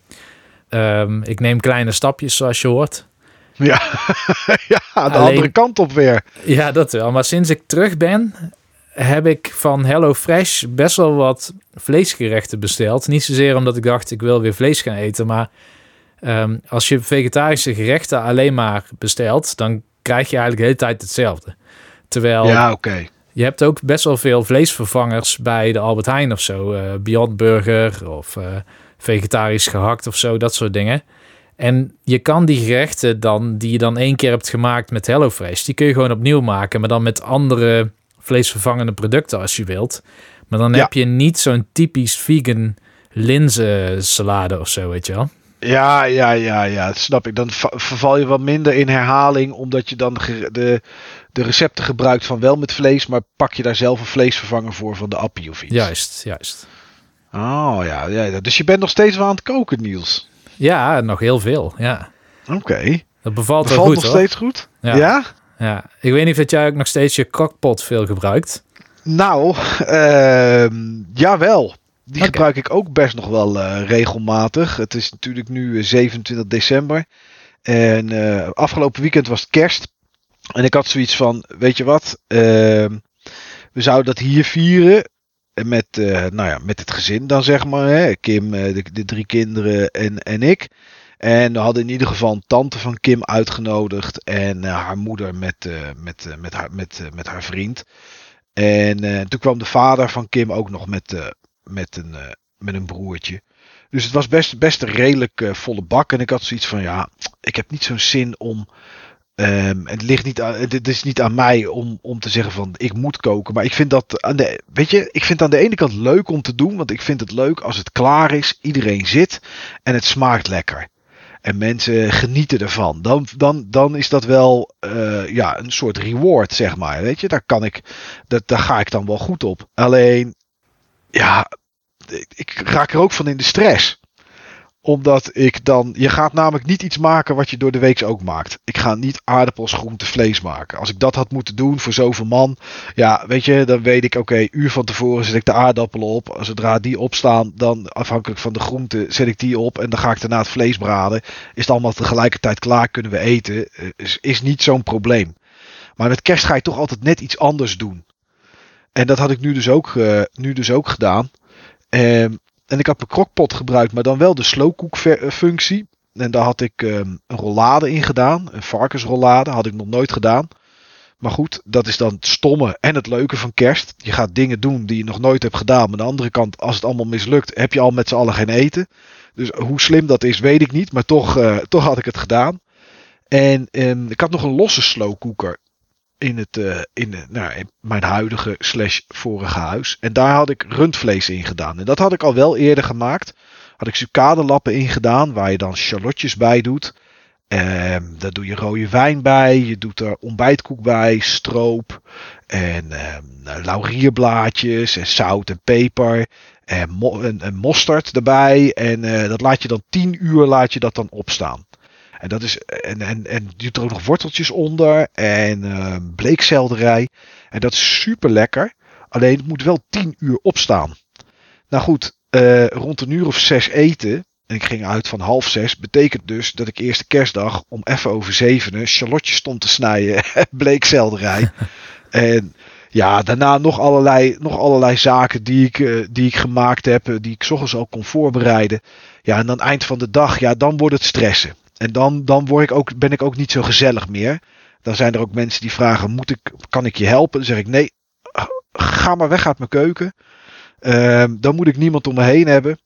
Um, ik neem kleine stapjes, zoals je hoort. Ja, <laughs> ja de Alleen, andere kant op weer. Ja, dat wel. Maar sinds ik terug ben, heb ik van Hello Fresh best wel wat vleesgerechten besteld. Niet zozeer omdat ik dacht, ik wil weer vlees gaan eten, maar Um, als je vegetarische gerechten alleen maar bestelt, dan krijg je eigenlijk de hele tijd hetzelfde. Terwijl ja, okay. je hebt ook best wel veel vleesvervangers bij de Albert Heijn of zo. Uh, Beyond Burger of uh, vegetarisch gehakt of zo, dat soort dingen. En je kan die gerechten dan, die je dan één keer hebt gemaakt met HelloFresh, die kun je gewoon opnieuw maken, maar dan met andere vleesvervangende producten als je wilt. Maar dan Ja. heb je niet zo'n typisch vegan linzensalade of zo, weet je wel. Ja, ja, ja, ja, dat snap ik. Dan va- verval je wat minder in herhaling, omdat je dan de, de recepten gebruikt van wel met vlees, maar pak je daar zelf een vleesvervanger voor van de appie of iets. Juist, juist. Oh ja, ja, dus je bent nog steeds wel aan het koken, Niels. Ja, nog heel veel. Ja, Oké. dat bevalt, wel Bevalt goed nog hoor. steeds goed? Ja. ja? Ja, ik weet niet of jij ook nog steeds je crockpot veel gebruikt. Nou, ehm jawel. Die gebruik ik ook best nog wel eh, regelmatig. Het is natuurlijk nu eh, 27 december. En eh, afgelopen weekend was het kerst. En ik had zoiets van, weet je wat? ehm, we zouden dat hier vieren. En Met, eh, nou ja, met het gezin dan zeg maar. Hè? Kim, eh, de, de drie kinderen en, en ik. En we hadden in ieder geval een tante van Kim uitgenodigd. En eh, haar moeder met, eh, met, eh, met, haar, met, eh, met haar vriend. En eh, toen kwam de vader van Kim ook nog met, eh, met, een, eh, met een broertje. Dus het was best, best een redelijk eh, volle bak. En ik had zoiets van, ja, ik heb niet zo'n zin om... ehm, het, ligt niet aan, het is niet aan mij om, om te zeggen van, ik moet koken. Maar ik vind dat, aan de, weet je, ik vind aan de ene kant leuk om te doen. Want ik vind het leuk als het klaar is, iedereen zit en het smaakt lekker. En mensen genieten ervan. Dan, dan, dan is dat wel eh, ja, een soort reward, zeg maar. Weet je, daar kan ik, dat, daar ga ik dan wel goed op. Alleen, ja, ik, raak er ook van in de stress. Omdat ik dan, je gaat namelijk niet iets maken wat je door de week ook maakt. Ik ga niet aardappels, groente, vlees maken. Als ik dat had moeten doen voor zoveel man, ja, weet je, dan weet ik, oké, uur van tevoren zet ik de aardappelen op. Zodra die opstaan, dan afhankelijk van de groente zet ik die op. En dan ga ik daarna het vlees braden. Is het allemaal tegelijkertijd klaar, kunnen we eten. Eh, Is, is niet zo'n probleem. Maar met kerst ga je toch altijd net iets anders doen. En dat had ik nu dus ook, eh, nu dus ook gedaan. Ehm, en ik had mijn crockpot gebruikt, maar dan wel de slowcook ver- eh, functie. En daar had ik ehm, een rollade in gedaan. Een varkensrollade had ik nog nooit gedaan. Maar goed, dat is dan het stomme en het leuke van kerst. Je gaat dingen doen die je nog nooit hebt gedaan. Maar aan de andere kant, als het allemaal mislukt, heb je al met z'n allen geen eten. Dus hoe slim dat is, weet ik niet. Maar toch, eh, <laughs> toch had ik het gedaan. En ehm, ik had nog een losse slowcooker in, het, eh, in, de- nou, in mijn huidige slash vorige huis. En daar had ik rundvlees in gedaan. En dat had ik al wel eerder gemaakt. Had ik sucadelappen in gedaan, waar je dan shallotjes bij doet. Ehm, daar doe je rode wijn bij. Je doet er ontbijtkoek bij, stroop. En ehm, nou, laurierblaadjes en zout en peper. En, mo- en, en mosterd erbij. En eh, dat laat je dan 10 uur laat je dat dan opstaan. En dat is en, en, en doet er ook nog worteltjes onder en eh, bleekselderij. En dat is super lekker. Alleen het moet wel 10 uur opstaan. Nou goed, eh, rond een uur of zes eten. En ik ging uit van half zes. Betekent dus dat ik eerste kerstdag om even over zevenen shallotjes stond te snijden. en <laughs> bleekselderij. en ja, daarna nog allerlei, nog allerlei zaken die ik, eh, die ik gemaakt heb. eh, die ik 's ochtends al kon voorbereiden. Ja, en dan eind van de dag, ja, dan wordt het stressen. En dan, dan word ik ook, ben ik ook niet zo gezellig meer. Dan zijn er ook mensen die vragen: moet ik, kan ik je helpen? Dan zeg ik: nee, ga maar weg uit mijn keuken. Ehm, dan moet ik niemand om me heen hebben.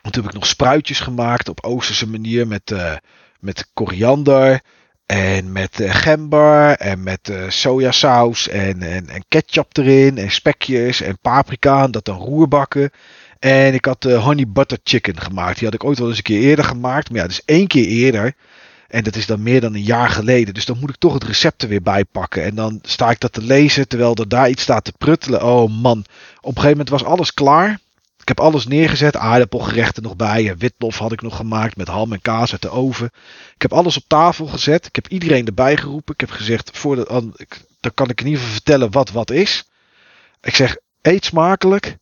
Want toen heb ik nog spruitjes gemaakt op Oosterse manier met, eh, met koriander. En met eh, gember en met eh, sojasaus en, en, en ketchup erin en spekjes en paprika en dat dan roerbakken. En ik had eh, honey butter chicken gemaakt. Die had ik ooit wel eens een keer eerder gemaakt. Maar ja, dus één keer eerder. En dat is dan meer dan een jaar geleden. Dus dan moet ik toch het recept er weer bij pakken. En dan sta ik dat te lezen terwijl er daar iets staat te pruttelen. Oh man. Op een gegeven moment was alles klaar. Ik heb alles neergezet. Aardappelgerechten nog bij. En witlof had ik nog gemaakt met ham en kaas uit de oven. Ik heb alles op tafel gezet. Ik heb iedereen erbij geroepen. Ik heb gezegd, voor de, dan kan ik in ieder geval vertellen wat wat is. Ik zeg, eet smakelijk.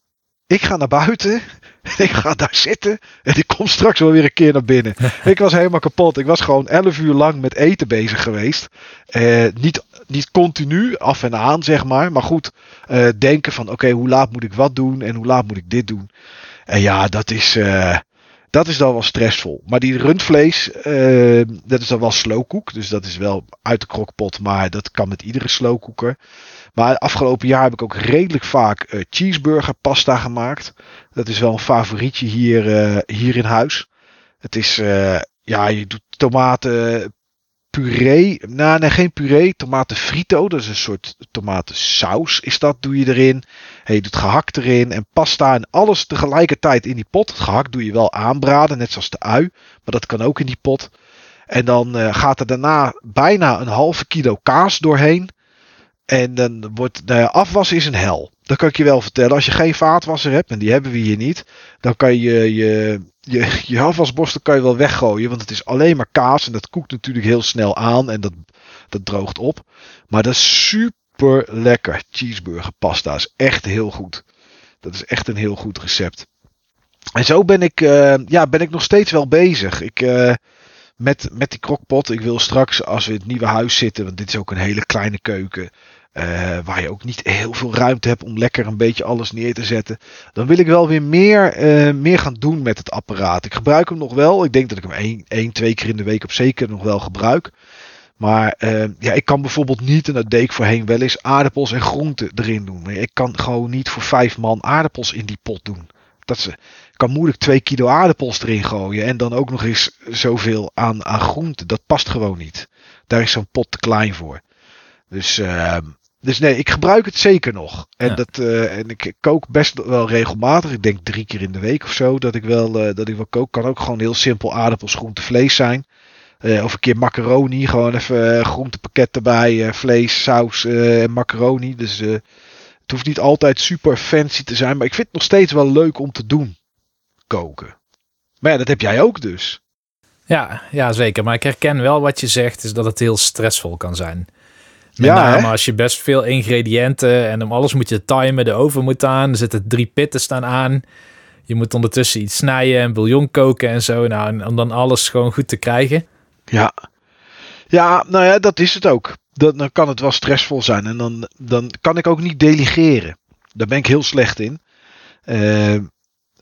Ik ga naar buiten. En <laughs> ik ga daar zitten. En ik kom straks wel weer een keer naar binnen. <laughs> ik was helemaal kapot. Ik was gewoon 11 uur lang met eten bezig geweest. Eh, niet, niet continu, af en aan zeg maar. Maar goed, eh, denken van oké, hoe laat moet ik wat doen? En hoe laat moet ik dit doen? En ja, dat is, eh, dat is dan wel stressvol. Maar die rundvlees, dat is dan wel slowcook. Dus dat is wel uit de krokpot. Maar dat kan met iedere slowcooker. Maar afgelopen jaar heb ik ook redelijk vaak eh, cheeseburger pasta gemaakt. Dat is wel een favorietje hier, eh, hier in huis. Het is, eh, ja, je doet tomaten puree. Nou, nee, geen puree. Tomaten frito. Dat is een soort tomatensaus. Is dat, doe je erin. Hey, je doet gehakt erin en pasta en alles tegelijkertijd in die pot. Het gehakt doe je wel aanbraden, net zoals de ui. Maar dat kan ook in die pot. En dan gaat er daarna bijna een halve kilo kaas doorheen. En dan wordt de afwas is een hel. Dat kan ik je wel vertellen. Als je geen vaatwasser hebt, en die hebben we hier niet, dan kan je je, je, je afwasborstel kan je wel weggooien. Want het is alleen maar kaas en dat koekt natuurlijk heel snel aan en dat, dat droogt op. Maar dat is super lekker. Cheeseburger pasta is echt heel goed. Dat is echt een heel goed recept. En zo ben ik, uh, ja, ben ik nog steeds wel bezig. Ik, uh, met, met die krokpot. Ik wil straks, als we in het nieuwe huis zitten, want dit is ook een hele kleine keuken. Uh, waar je ook niet heel veel ruimte hebt om lekker een beetje alles neer te zetten. Dan wil ik wel weer meer, uh, meer gaan doen met het apparaat. Ik gebruik hem nog wel. Ik denk dat ik hem één, één twee keer in de week op zeker nog wel gebruik. Maar uh, ja, ik kan bijvoorbeeld niet, en dat deed ik voorheen wel eens, aardappels en groenten erin doen. Ik kan gewoon niet voor vijf man aardappels in die pot doen. Dat ze, kan moeilijk twee kilo aardappels erin gooien. En dan ook nog eens zoveel aan, aan groenten. Dat past gewoon niet. Daar is zo'n pot te klein voor. Dus, uh, dus nee, ik gebruik het zeker nog. En, ja. dat, uh, en ik kook best wel regelmatig. Ik denk drie keer in de week of zo dat ik wel, uh, dat ik wel kook. Kan ook gewoon heel simpel aardappels, groente, vlees zijn. Uh, of een keer macaroni. Gewoon even groentepakket erbij. vlees, saus en macaroni. Dus het hoeft niet altijd super fancy te zijn. Maar ik vind het nog steeds wel leuk om te doen koken. Maar ja, dat heb jij ook dus. Ja, ja, zeker. Maar ik herken wel wat je zegt, is dat het heel stressvol kan zijn. Met ja, name als je best veel ingrediënten en om alles moet je timen, de oven moet aan, er zitten drie pitten staan aan. Je moet ondertussen iets snijden en bouillon koken en zo. Nou, en om dan alles gewoon goed te krijgen. Ja, ja nou ja, dat is het ook. Dat, dan kan het wel stressvol zijn en dan, dan kan ik ook niet delegeren. Daar ben ik heel slecht in. Uh,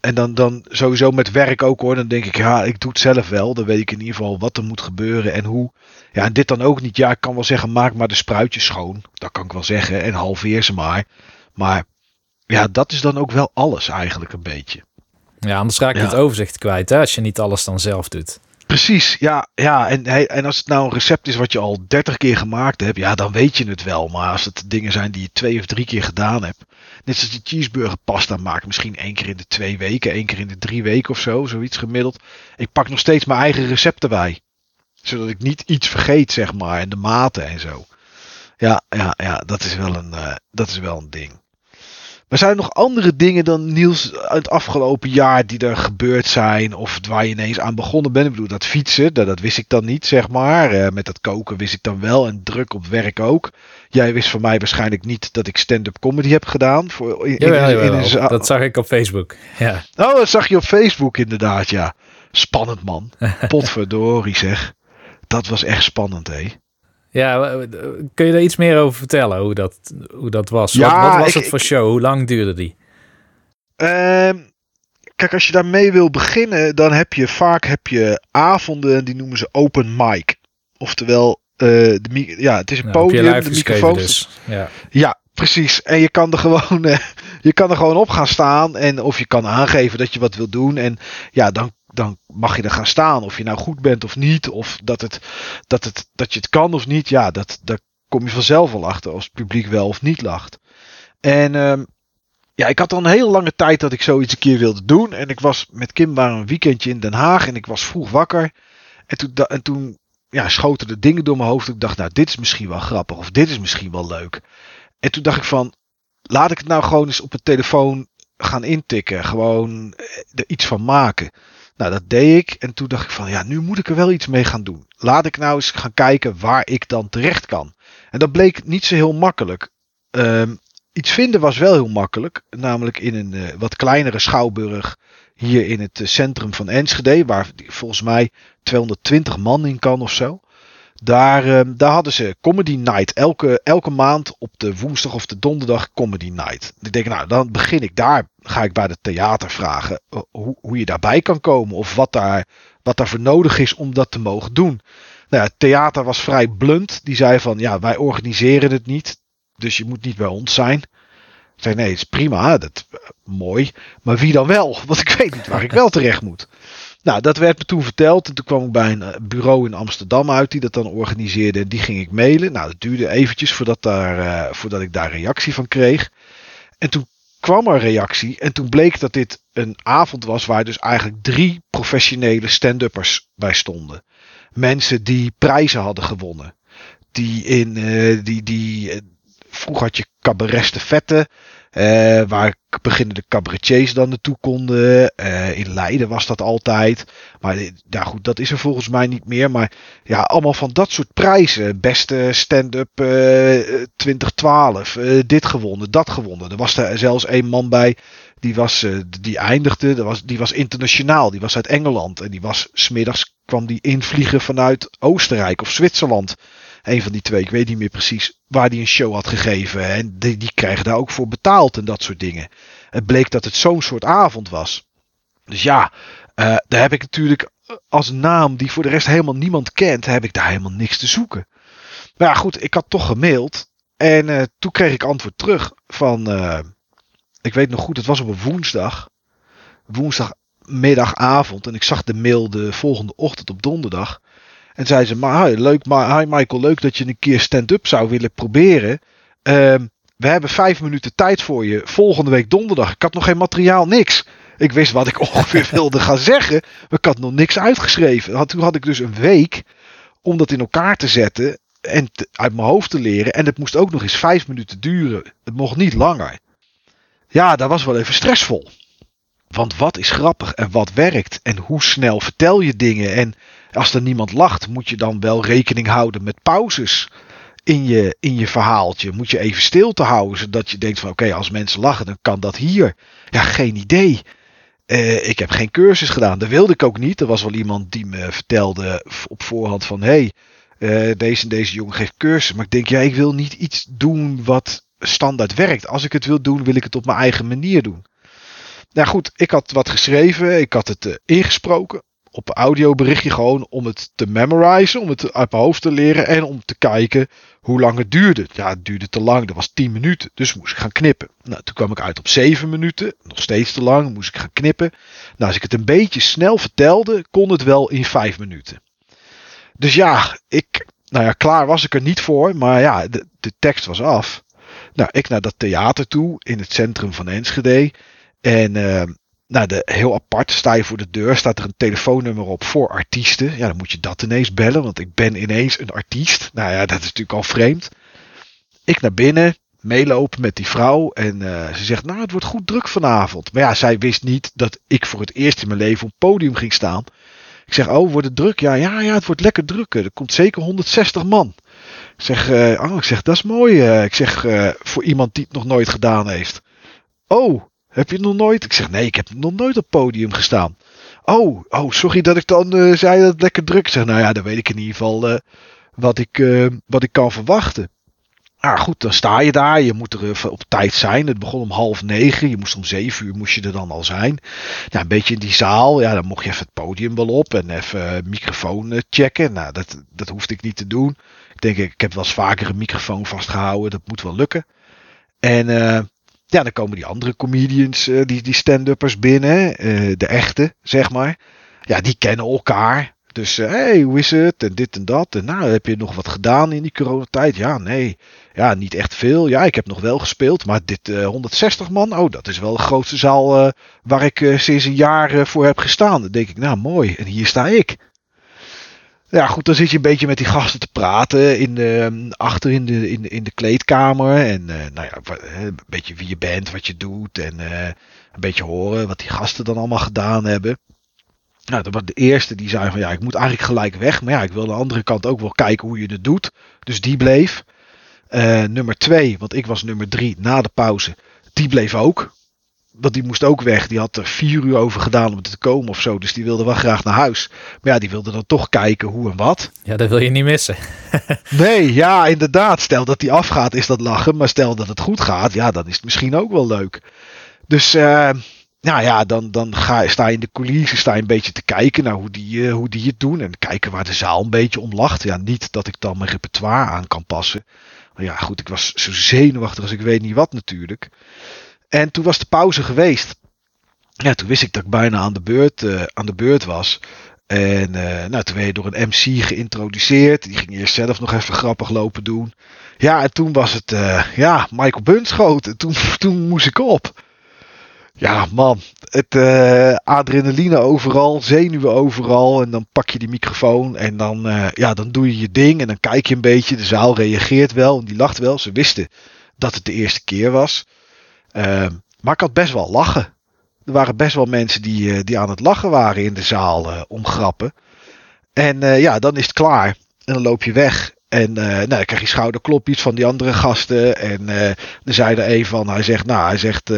en dan, dan sowieso met werk ook hoor. Dan denk ik, ja, ik doe het zelf wel. Dan weet ik in ieder geval wat er moet gebeuren en hoe. Ja, en dit dan ook niet. Ja, ik kan wel zeggen, maak maar de spruitjes schoon. Dat kan ik wel zeggen. En halveer ze maar. Maar ja, dat is dan ook wel alles eigenlijk een beetje. Ja, anders raak je ja. het overzicht kwijt hè, als je niet alles dan zelf doet. Precies, ja. ja en, en als het nou een recept is wat je al 30 keer gemaakt hebt, ja, dan weet je het wel. Maar als het dingen zijn die je twee of drie keer gedaan hebt. Net zoals die cheeseburger pasta maakt. Misschien één keer in de twee weken, één keer in de drie weken of zo. Zoiets gemiddeld. Ik pak nog steeds mijn eigen recepten bij. Zodat ik niet iets vergeet, zeg maar. En de maten en zo. Ja, ja, ja dat, is wel een, uh, dat is wel een ding. Maar zijn er nog andere dingen dan Niels uit het afgelopen jaar die er gebeurd zijn? Of waar je ineens aan begonnen bent? Ik bedoel, dat fietsen, dat, dat wist ik dan niet, zeg maar. Uh, met dat koken wist ik dan wel. En druk op werk ook. Jij wist van mij waarschijnlijk niet dat ik stand-up comedy heb gedaan. Voor, in, jawel, in, in, in, dat zag ik op Facebook. Ja. Oh, dat zag je op Facebook inderdaad, ja. Spannend man. <laughs> Potverdorie zeg. Dat was echt spannend, hé. Ja, kun je daar iets meer over vertellen, hoe dat, hoe dat was? Ja, wat, wat was ik, het voor show? Hoe lang duurde die? Uh, kijk, als je daarmee wil beginnen, dan heb je vaak heb je avonden, die noemen ze open mic. Oftewel, uh, de, ja, het is een nou, podium, de microfoon. Dus. Ja. ja, precies. En je kan er gewoon, uh, <laughs> je kan er gewoon op gaan staan. En of je kan aangeven dat je wat wil doen. En ja, dan dan mag je er gaan staan. Of je nou goed bent of niet. Of dat, het, dat, het, dat je het kan of niet. Ja, dat, daar kom je vanzelf wel achter. Als het publiek wel of niet lacht. En um, ja, ik had al een heel lange tijd dat ik zoiets een keer wilde doen. En ik was met Kim maar een weekendje in Den Haag. En ik was vroeg wakker. En toen, en toen ja, schoten de dingen door mijn hoofd. Ik dacht, nou, dit is misschien wel grappig. Of dit is misschien wel leuk. En toen dacht ik van, laat ik het nou gewoon eens op een telefoon gaan intikken. Gewoon er iets van maken. Nou, dat deed ik. En toen dacht ik van, ja, nu moet ik er wel iets mee gaan doen. Laat ik nou eens gaan kijken waar ik dan terecht kan. En dat bleek niet zo heel makkelijk. Um, iets vinden was wel heel makkelijk. Namelijk in een uh, wat kleinere schouwburg hier in het uh, centrum van Enschede. Waar volgens mij 220 man in kan of zo. Daar, uh, daar hadden ze Comedy Night. Elke, elke maand op de woensdag of de donderdag Comedy Night. Ik denk, nou, dan begin ik daar. Ga ik bij het theater vragen uh, hoe, hoe je daarbij kan komen. Of wat daar, wat daarvoor nodig is om dat te mogen doen. Nou het theater was vrij blunt. Die zei van, ja, wij organiseren het niet. Dus je moet niet bij ons zijn. Ik zei, nee, het is prima. Dat, uh, mooi. Maar wie dan wel? <laughs> Want ik weet niet waar ik wel terecht moet. Nou, dat werd me toen verteld. En toen kwam ik bij een eh, bureau in Amsterdam uit die dat dan organiseerde. En die ging ik mailen. Nou, dat duurde eventjes voordat, daar, uh, voordat ik daar reactie van kreeg. En toen kwam er reactie. En toen bleek dat dit een avond was waar dus eigenlijk drie professionele stand-uppers bij stonden. Mensen die prijzen hadden gewonnen. Die in, uh, die, die, vroeger had je cabaret de vette. Uh, waar beginnende cabaretiers dan naartoe konden. Uh, in Leiden was dat altijd. Maar ja, goed, dat is er volgens mij niet meer. Maar ja, allemaal van dat soort prijzen. Beste stand-up uh, 2012. dit gewonnen, dat gewonnen. Er was er zelfs een man bij. Die, was, die eindigde, dat was, die was internationaal. Die was uit Engeland. En die was smiddags kwam die invliegen vanuit Oostenrijk of Zwitserland. Een van die twee, ik weet niet meer precies waar die een show had gegeven. En die, die krijgen daar ook voor betaald en dat soort dingen. Het bleek dat het zo'n soort avond was. Dus ja, uh, daar heb ik natuurlijk als naam die voor de rest helemaal niemand kent, heb ik daar helemaal niks te zoeken. Maar ja, goed, ik had toch gemaild. En uh, toen kreeg ik antwoord terug van, ik weet nog goed, het was op een woensdag. Woensdagmiddagavond. En ik zag de mail de volgende ochtend op donderdag. En zei ze, maar hi, leuk, hi Michael, leuk dat je een keer stand-up zou willen proberen. Uh, we hebben vijf minuten tijd voor je. Volgende week donderdag. Ik had nog geen materiaal, niks. Ik wist wat ik <laughs> ongeveer wilde gaan zeggen. Maar ik had nog niks uitgeschreven. Toen had ik dus een week om dat in elkaar te zetten. En uit mijn hoofd te leren. En het moest ook nog eens vijf minuten duren. Het mocht niet langer. Ja, dat was wel even stressvol. Want wat is grappig en wat werkt? En hoe snel vertel je dingen? En als er niemand lacht, moet je dan wel rekening houden met pauzes in je, in je verhaaltje. Moet je even stil te houden, zodat je denkt van oké, als mensen lachen, dan kan dat hier. Ja, geen idee. Uh, ik heb geen cursus gedaan. Dat wilde ik ook niet. Er was wel iemand die me vertelde op voorhand van hé, hey, uh, deze en deze jongen geeft cursus. Maar ik denk, ja, ik wil niet iets doen wat standaard werkt. Als ik het wil doen, wil ik het op mijn eigen manier doen. Nou goed, ik had wat geschreven. Ik had het uh, ingesproken op audioberichtje gewoon om het te memorizen, om het uit mijn hoofd te leren en om te kijken hoe lang het duurde. Ja, het duurde te lang, dat was 10 minuten, dus moest ik gaan knippen. Nou, toen kwam ik uit op 7 minuten, nog steeds te lang, moest ik gaan knippen. Nou, als ik het een beetje snel vertelde, kon het wel in 5 minuten. Dus ja, ik, nou ja, klaar was ik er niet voor, maar ja, de, de tekst was af. Nou, ik naar dat theater toe in het centrum van Enschede. En uh, nou, de, heel apart sta je voor de deur, staat er een telefoonnummer op voor artiesten. Ja, dan moet je dat ineens bellen, want ik ben ineens een artiest. Nou ja, dat is natuurlijk al vreemd. Ik naar binnen, meelopen met die vrouw en uh, ze zegt, nou, het wordt goed druk vanavond. Maar ja, zij wist niet dat ik voor het eerst in mijn leven op het podium ging staan. Ik zeg, oh, wordt het druk? Ja, ja, ja, het wordt lekker druk. Er komt zeker 160 man. Ik zeg, uh, oh, ik zeg, dat is mooi. Uh, ik zeg, voor iemand die het nog nooit gedaan heeft. Oh, heb je nog nooit? Ik zeg, nee, ik heb nog nooit op podium gestaan. Oh, oh, sorry dat ik dan uh, zei dat het lekker druk. Zeg, nou ja, dan weet ik in ieder geval uh, wat, ik, uh, wat ik kan verwachten. Ah, goed, dan sta je daar. Je moet er op tijd zijn. Het begon om half negen. Je moest om zeven uur moest je er dan al zijn. Nou, een beetje in die zaal. Ja, dan mocht je even het podium wel op en even microfoon checken. Nou, dat, dat hoefde ik niet te doen. Ik denk, ik heb wel eens vaker een microfoon vastgehouden. Dat moet wel lukken. En ja, dan komen die andere comedians, uh, die, die stand-uppers binnen. Uh, de echte, zeg maar. Ja, die kennen elkaar. Dus, hé, hey, hoe is het? En dit en dat. En nou, heb je nog wat gedaan in die coronatijd? Ja, nee. Ja, niet echt veel. Ja, ik heb nog wel gespeeld. Maar dit uh, 160 man, oh, dat is wel de grootste zaal waar ik sinds een jaar voor heb gestaan. Dan denk ik, nou, mooi. En hier sta ik. Ja, goed, dan zit je een beetje met die gasten te praten in de, achter in de, in, in de kleedkamer. En uh, nou ja, een beetje wie je bent, wat je doet. En uh, een beetje horen wat die gasten dan allemaal gedaan hebben. Nou, dat was de eerste die zei van ja, ik moet eigenlijk gelijk weg. Maar ja, ik wil aan de andere kant ook wel kijken hoe je het doet. Dus die bleef. Uh, nummer twee, want ik was nummer drie na de pauze. Die bleef ook want die moest ook weg. Die had er vier uur over gedaan om te komen of zo. Dus die wilde wel graag naar huis. Maar ja, die wilde dan toch kijken hoe en wat. Ja, dat wil je niet missen. <laughs> nee, ja, inderdaad. Stel dat die afgaat, is dat lachen. Maar stel dat het goed gaat, ja, dan is het misschien ook wel leuk. Dus, uh, nou ja, dan, dan ga, sta je in de coulissen, sta je een beetje te kijken naar hoe die, uh, hoe die het doen. En kijken waar de zaal een beetje om lacht. Ja, niet dat ik dan mijn repertoire aan kan passen. Maar ja, goed, ik was zo zenuwachtig als ik weet niet wat natuurlijk. En toen was de pauze geweest. ja, toen wist ik dat ik bijna aan de beurt, uh, aan de beurt was. En uh, nou, toen werd je door een MC geïntroduceerd. Die ging eerst zelf nog even grappig lopen doen. Ja, en toen was het, uh, ja, Michael Bunschoten. Toen, <laughs> toen moest ik op. Ja, man. Het adrenaline overal, zenuwen overal. En dan pak je die microfoon en dan, ja, dan doe je je ding. En dan kijk je een beetje. De zaal reageert wel en die lacht wel. Ze wisten dat het de eerste keer was. Ehm, maar ik had best wel lachen. Er waren best wel mensen die, uh, die aan het lachen waren in de zaal uh, om grappen. En uh, ja, dan is het klaar. En dan loop je weg. En nou, dan krijg je schouderklopjes van die andere gasten. En dan zei er een van, hij zegt, nou, hij zegt,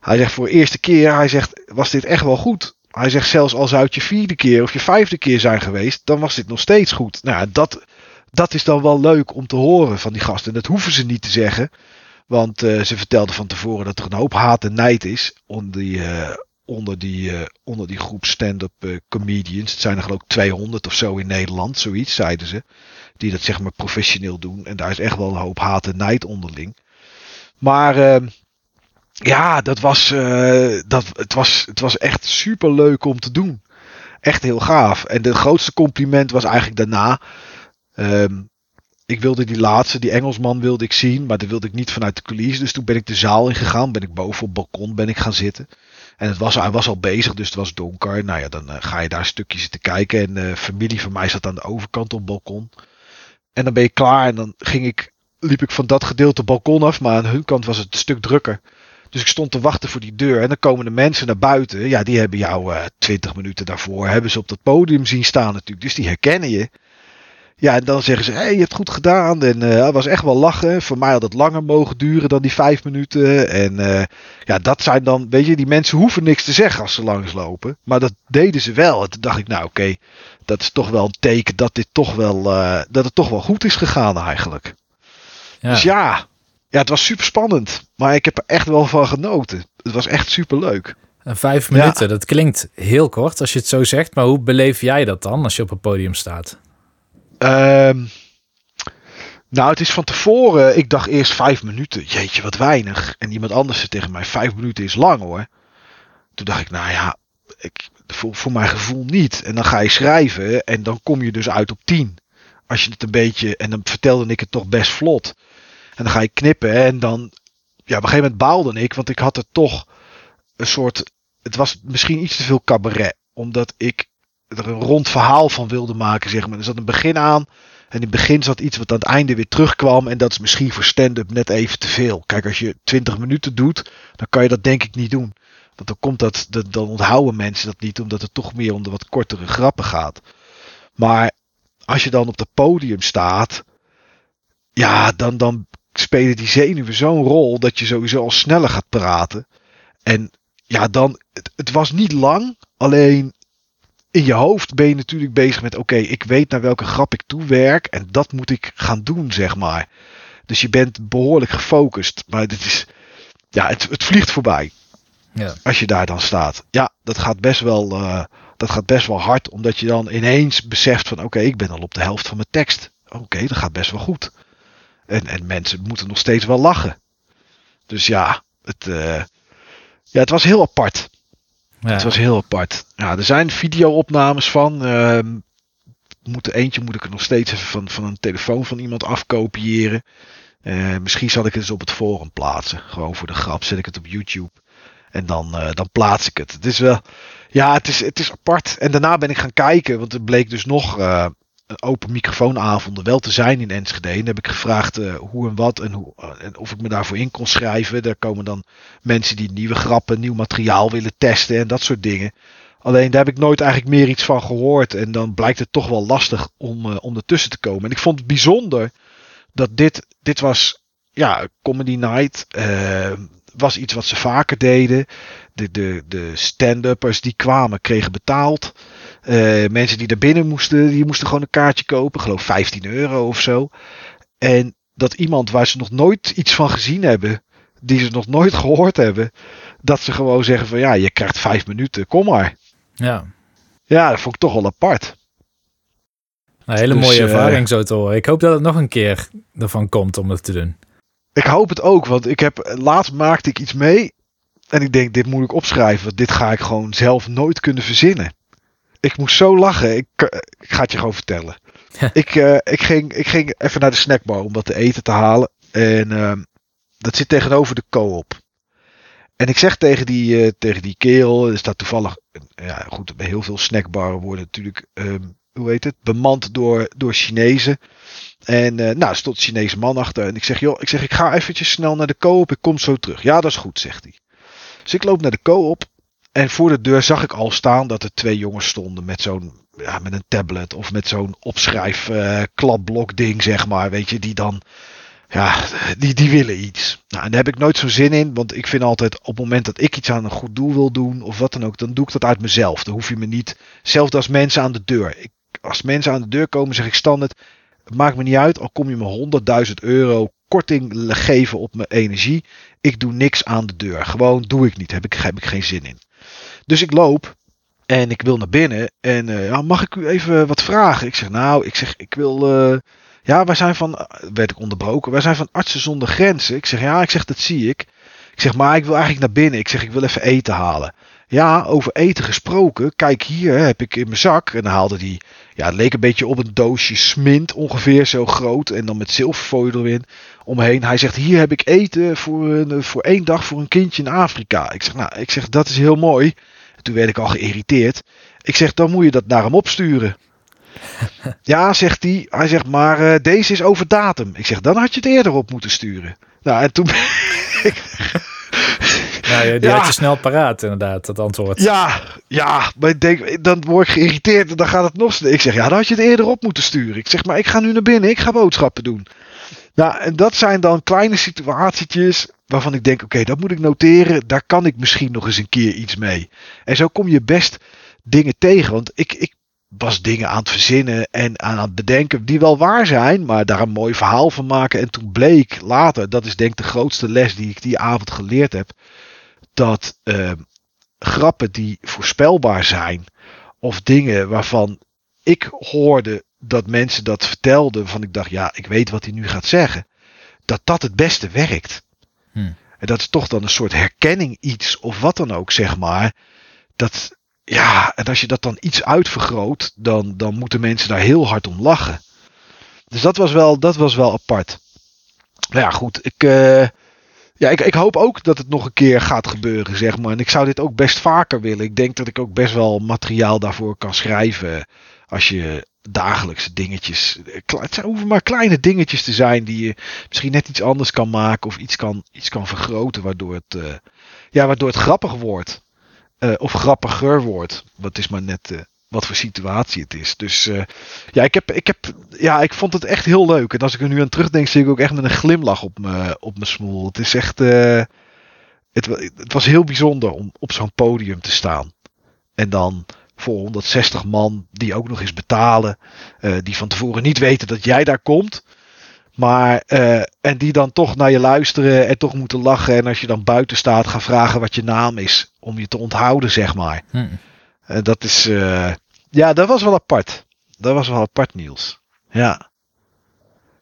hij zegt voor de eerste keer, hij zegt, was dit echt wel goed. Hij zegt, zelfs als zou het je vierde keer of je vijfde keer zijn geweest, dan was dit nog steeds goed. Nou, dat, dat is dan wel leuk om te horen van die gasten. En dat hoeven ze niet te zeggen. Want uh, ze vertelden van tevoren dat er een hoop haat en nijd is onder die, uh, onder die, uh, onder die groep stand-up comedians. Het zijn er geloof ik 200 of zo in Nederland, zoiets zeiden ze. Die dat zeg maar professioneel doen. En daar is echt wel een hoop haat en nijd onderling. Maar ehm, ja, dat was, dat, het, was, het was echt super leuk om te doen. Echt heel gaaf. En de grootste compliment was eigenlijk daarna. Um, ik wilde die laatste, die Engelsman wilde ik zien, maar dat wilde ik niet vanuit de coulissen. Dus toen ben ik de zaal ingegaan, ben ik boven op het balkon ben ik gaan zitten. En het was, hij was al bezig, dus het was donker. Nou ja, dan uh, ga je daar een stukje zitten kijken. En uh, familie van mij zat aan de overkant op het balkon. En dan ben je klaar en dan ging ik, liep ik van dat gedeelte balkon af, maar aan hun kant was het een stuk drukker. Dus ik stond te wachten voor die deur. En dan komen de mensen naar buiten. Ja, die hebben jou uh, twintig minuten daarvoor. Hebben ze op dat podium zien staan natuurlijk. Dus die herkennen je. Ja, en dan zeggen ze, hé, hey, je hebt goed gedaan. En uh, het was echt wel lachen. Voor mij had het langer mogen duren dan die vijf minuten. En uh, ja, dat zijn dan, weet je, die mensen hoeven niks te zeggen als ze langslopen. Maar dat deden ze wel. En toen dacht ik, nou oké, okay, dat is toch wel een teken dat dit toch wel, uh, dat het toch wel goed is gegaan eigenlijk. Ja. Dus ja, ja, het was super spannend. Maar ik heb er echt wel van genoten. Het was echt super leuk. En vijf minuten, ja. dat klinkt heel kort als je het zo zegt. Maar hoe beleef jij dat dan als je op een podium staat? Um, nou, het is van tevoren. Ik dacht eerst vijf minuten. Jeetje, wat weinig. En iemand anders zei tegen mij: vijf minuten is lang hoor. Toen dacht ik, nou ja, ik, voor, voor mijn gevoel niet. En dan ga je schrijven en dan kom je dus uit op tien. Als je het een beetje. En dan vertelde ik het toch best vlot. En dan ga je knippen en dan. Ja, op een gegeven moment baalde ik, want ik had er toch een soort. Het was misschien iets te veel cabaret. Omdat ik er een rond verhaal van wilde maken, zeg maar. Er zat een begin aan. En in het begin zat iets wat aan het einde weer terugkwam. En dat is misschien voor stand-up net even te veel. Kijk, als je 20 minuten doet, dan kan je dat denk ik niet doen. Want dan komt dat, dan onthouden mensen dat niet, omdat het toch meer om de wat kortere grappen gaat. Maar als je dan op het podium staat, ja, dan, dan spelen die zenuwen zo'n rol dat je sowieso al sneller gaat praten. En ja, dan, het was niet lang, alleen in je hoofd ben je natuurlijk bezig met: oké, ik weet naar welke grap ik toewerk en dat moet ik gaan doen, zeg maar. Dus je bent behoorlijk gefocust, maar dit is, ja, het, het vliegt voorbij. Ja. Als je daar dan staat. Ja, dat gaat best wel, uh, dat gaat best wel hard, omdat je dan ineens beseft van: oké, ik ben al op de helft van mijn tekst. Oké, dat gaat best wel goed. En, en mensen moeten nog steeds wel lachen. Dus ja, het, uh, ja, het was heel apart. Het was heel apart. Ja, er zijn video-opnames van. Moet, eentje moet ik er nog steeds even van, van een telefoon van iemand afkopiëren. Uh, misschien zal ik het eens op het forum plaatsen. Gewoon voor de grap zet ik het op YouTube. En dan, uh, dan plaats ik het. Het is wel. Ja, het is, het is apart. En daarna ben ik gaan kijken. Want er bleek dus nog een open microfoonavonden wel te zijn in Enschede. En heb ik gevraagd uh, hoe en wat en, hoe, uh, en of ik me daarvoor in kon schrijven. Daar komen dan mensen die nieuwe grappen, nieuw materiaal willen testen en dat soort dingen. Alleen daar heb ik nooit eigenlijk meer iets van gehoord. En dan blijkt het toch wel lastig om, uh, ertussen te komen. En ik vond het bijzonder dat dit, dit was, ja, Comedy Night. was iets wat ze vaker deden. De, de, de stand-uppers die kwamen kregen betaald. Uh, mensen die er binnen moesten, die moesten gewoon een kaartje kopen. Geloof 15 euro of zo. En dat iemand waar ze nog nooit iets van gezien hebben, die ze nog nooit <laughs> gehoord hebben, dat ze gewoon zeggen van ja, je krijgt vijf minuten, kom maar. Ja. Ja, dat vond ik toch wel apart. Een hele dus, mooie ervaring uh, zo te horen. Ik hoop dat het nog een keer ervan komt om het te doen. Ik hoop het ook, want ik heb laatst maakte ik iets mee En ik denk, dit moet ik opschrijven. Want dit ga ik gewoon zelf nooit kunnen verzinnen. Ik moest zo lachen. Ik, eh, ik ga het je gewoon vertellen. ik, uh, ik, ging, ik ging even naar de snackbar om wat te eten te halen. En uh, dat zit tegenover de co-op. En ik zeg tegen die, uh, tegen die kerel, er staat toevallig, ja goed, bij heel veel snackbarren worden natuurlijk, um, hoe heet het, bemand door, door Chinezen. En uh, nou, er stond een Chinese man achter. En ik zeg, joh, ik zeg, ik ga eventjes snel naar de co-op, ik kom zo terug. Ja, dat is goed, zegt hij. Dus ik loop naar de co-op. En voor de deur zag ik al staan dat er twee jongens stonden met zo'n ja, met een tablet of met zo'n opschrijf klapblok ding, zeg maar. Weet je, die dan ja, die, die willen iets. Nou, en daar heb ik nooit zo'n zin in. Want ik vind altijd op het moment dat ik iets aan een goed doel wil doen. Of wat dan ook. Dan doe ik dat uit mezelf. Dan hoef je me niet. Hetzelfde als mensen aan de deur. Ik, als mensen aan de deur komen zeg ik standaard. Het maakt me niet uit. Al kom je me 100.000 euro korting geven op mijn energie. Ik doe niks aan de deur. Gewoon doe ik niet. Heb ik, heb ik geen zin in. Dus ik loop. En ik wil naar binnen. En uh, ja, mag ik u even wat vragen? Ik zeg nou. Ik zeg ik wil... Uh, ja, wij zijn van, werd ik onderbroken, wij zijn van Artsen zonder Grenzen. Ik zeg, ja, ik zeg, dat zie ik. Ik zeg, maar ik wil eigenlijk naar binnen. Ik zeg, ik wil even eten halen. Ja, over eten gesproken. Kijk, hier heb ik in mijn zak. En dan haalde hij, ja, het leek een beetje op een doosje smint, ongeveer zo groot. En dan met zilverfolie erin omheen. Hij zegt, hier heb ik eten voor, een, voor één dag voor een kindje in Afrika. Ik zeg, nou, ik zeg, dat is heel mooi. En toen werd ik al geïrriteerd. Ik zeg, dan moet je dat naar hem opsturen. <laughs> ja, zegt hij. Hij zegt, maar uh, deze is over datum. Ik zeg, dan had je het eerder op moeten sturen. Nou, en toen... <laughs> nou, die ja. had je snel paraat, inderdaad, dat antwoord. Ja, ja, maar ik denk, dan word ik geïrriteerd en dan gaat het nog sneller. Ik zeg, ja, dan had je het eerder op moeten sturen. Ik zeg, maar ik ga nu naar binnen, ik ga boodschappen doen. Nou, en dat zijn dan kleine situatietjes waarvan ik denk, oké, dat moet ik noteren. Daar kan ik misschien nog eens een keer iets mee. En zo kom je best dingen tegen. Want ik, ik was dingen aan het verzinnen en aan het bedenken die wel waar zijn, maar daar een mooi verhaal van maken. En toen bleek later, dat is denk ik de grootste les die ik die avond geleerd heb, dat uh, grappen die voorspelbaar zijn of dingen waarvan ik hoorde dat mensen dat vertelden, van ik dacht, ja, ik weet wat hij nu gaat zeggen, dat dat het beste werkt. Hmm. En dat is toch dan een soort herkenning iets of wat dan ook, zeg maar. Dat, ja, en als je dat dan iets uitvergroot, dan, dan moeten mensen daar heel hard om lachen. Dus dat was wel, dat was wel apart. Nou ja, goed. Ik, uh, ja, ik, ik hoop ook dat het nog een keer gaat gebeuren, zeg maar. En ik zou dit ook best vaker willen. Ik denk dat ik ook best wel materiaal daarvoor kan schrijven. Als je dagelijkse dingetjes. Het hoeven maar kleine dingetjes te zijn die je misschien net iets anders kan maken. Of iets kan, iets kan vergroten, waardoor het, uh, ja, waardoor het grappig wordt. Uh, of grappiger wordt. Wat is maar net uh, wat voor situatie het is. Dus ja, ik heb, ik heb, ja, ik vond het echt heel leuk. En als ik er nu aan terugdenk, zie ik ook echt met een glimlach op mijn op smoel. Het is echt, het, het was heel bijzonder om op zo'n podium te staan. En dan voor 160 man die ook nog eens betalen. die van tevoren niet weten dat jij daar komt. Maar, uh, en die dan toch naar je luisteren en toch moeten lachen. En als je dan buiten staat, gaan vragen wat je naam is. Om je te onthouden, zeg maar. Hm. Uh, dat is, ja, dat was wel apart. Dat was wel apart, Niels. Ja.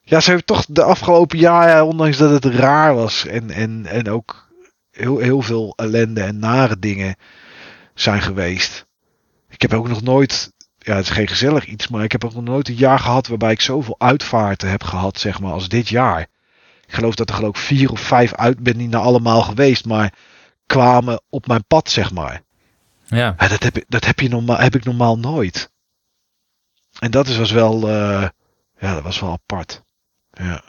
Ja, ze heeft toch de afgelopen jaren, ondanks dat het raar was. En, en, en ook heel, heel veel ellende en nare dingen zijn geweest. Ik heb ook nog nooit ja, het is geen gezellig iets, maar ik heb ook nog nooit een jaar gehad waarbij ik zoveel uitvaarten heb gehad, zeg maar, als dit jaar. Ik geloof dat er geloof vier of vijf uit, ben niet naar allemaal geweest, maar kwamen op mijn pad, zeg maar. Ja. ja dat, heb, dat heb, je normaal, heb ik normaal nooit. En dat is, was wel, uh, ja, dat was wel apart. Ja.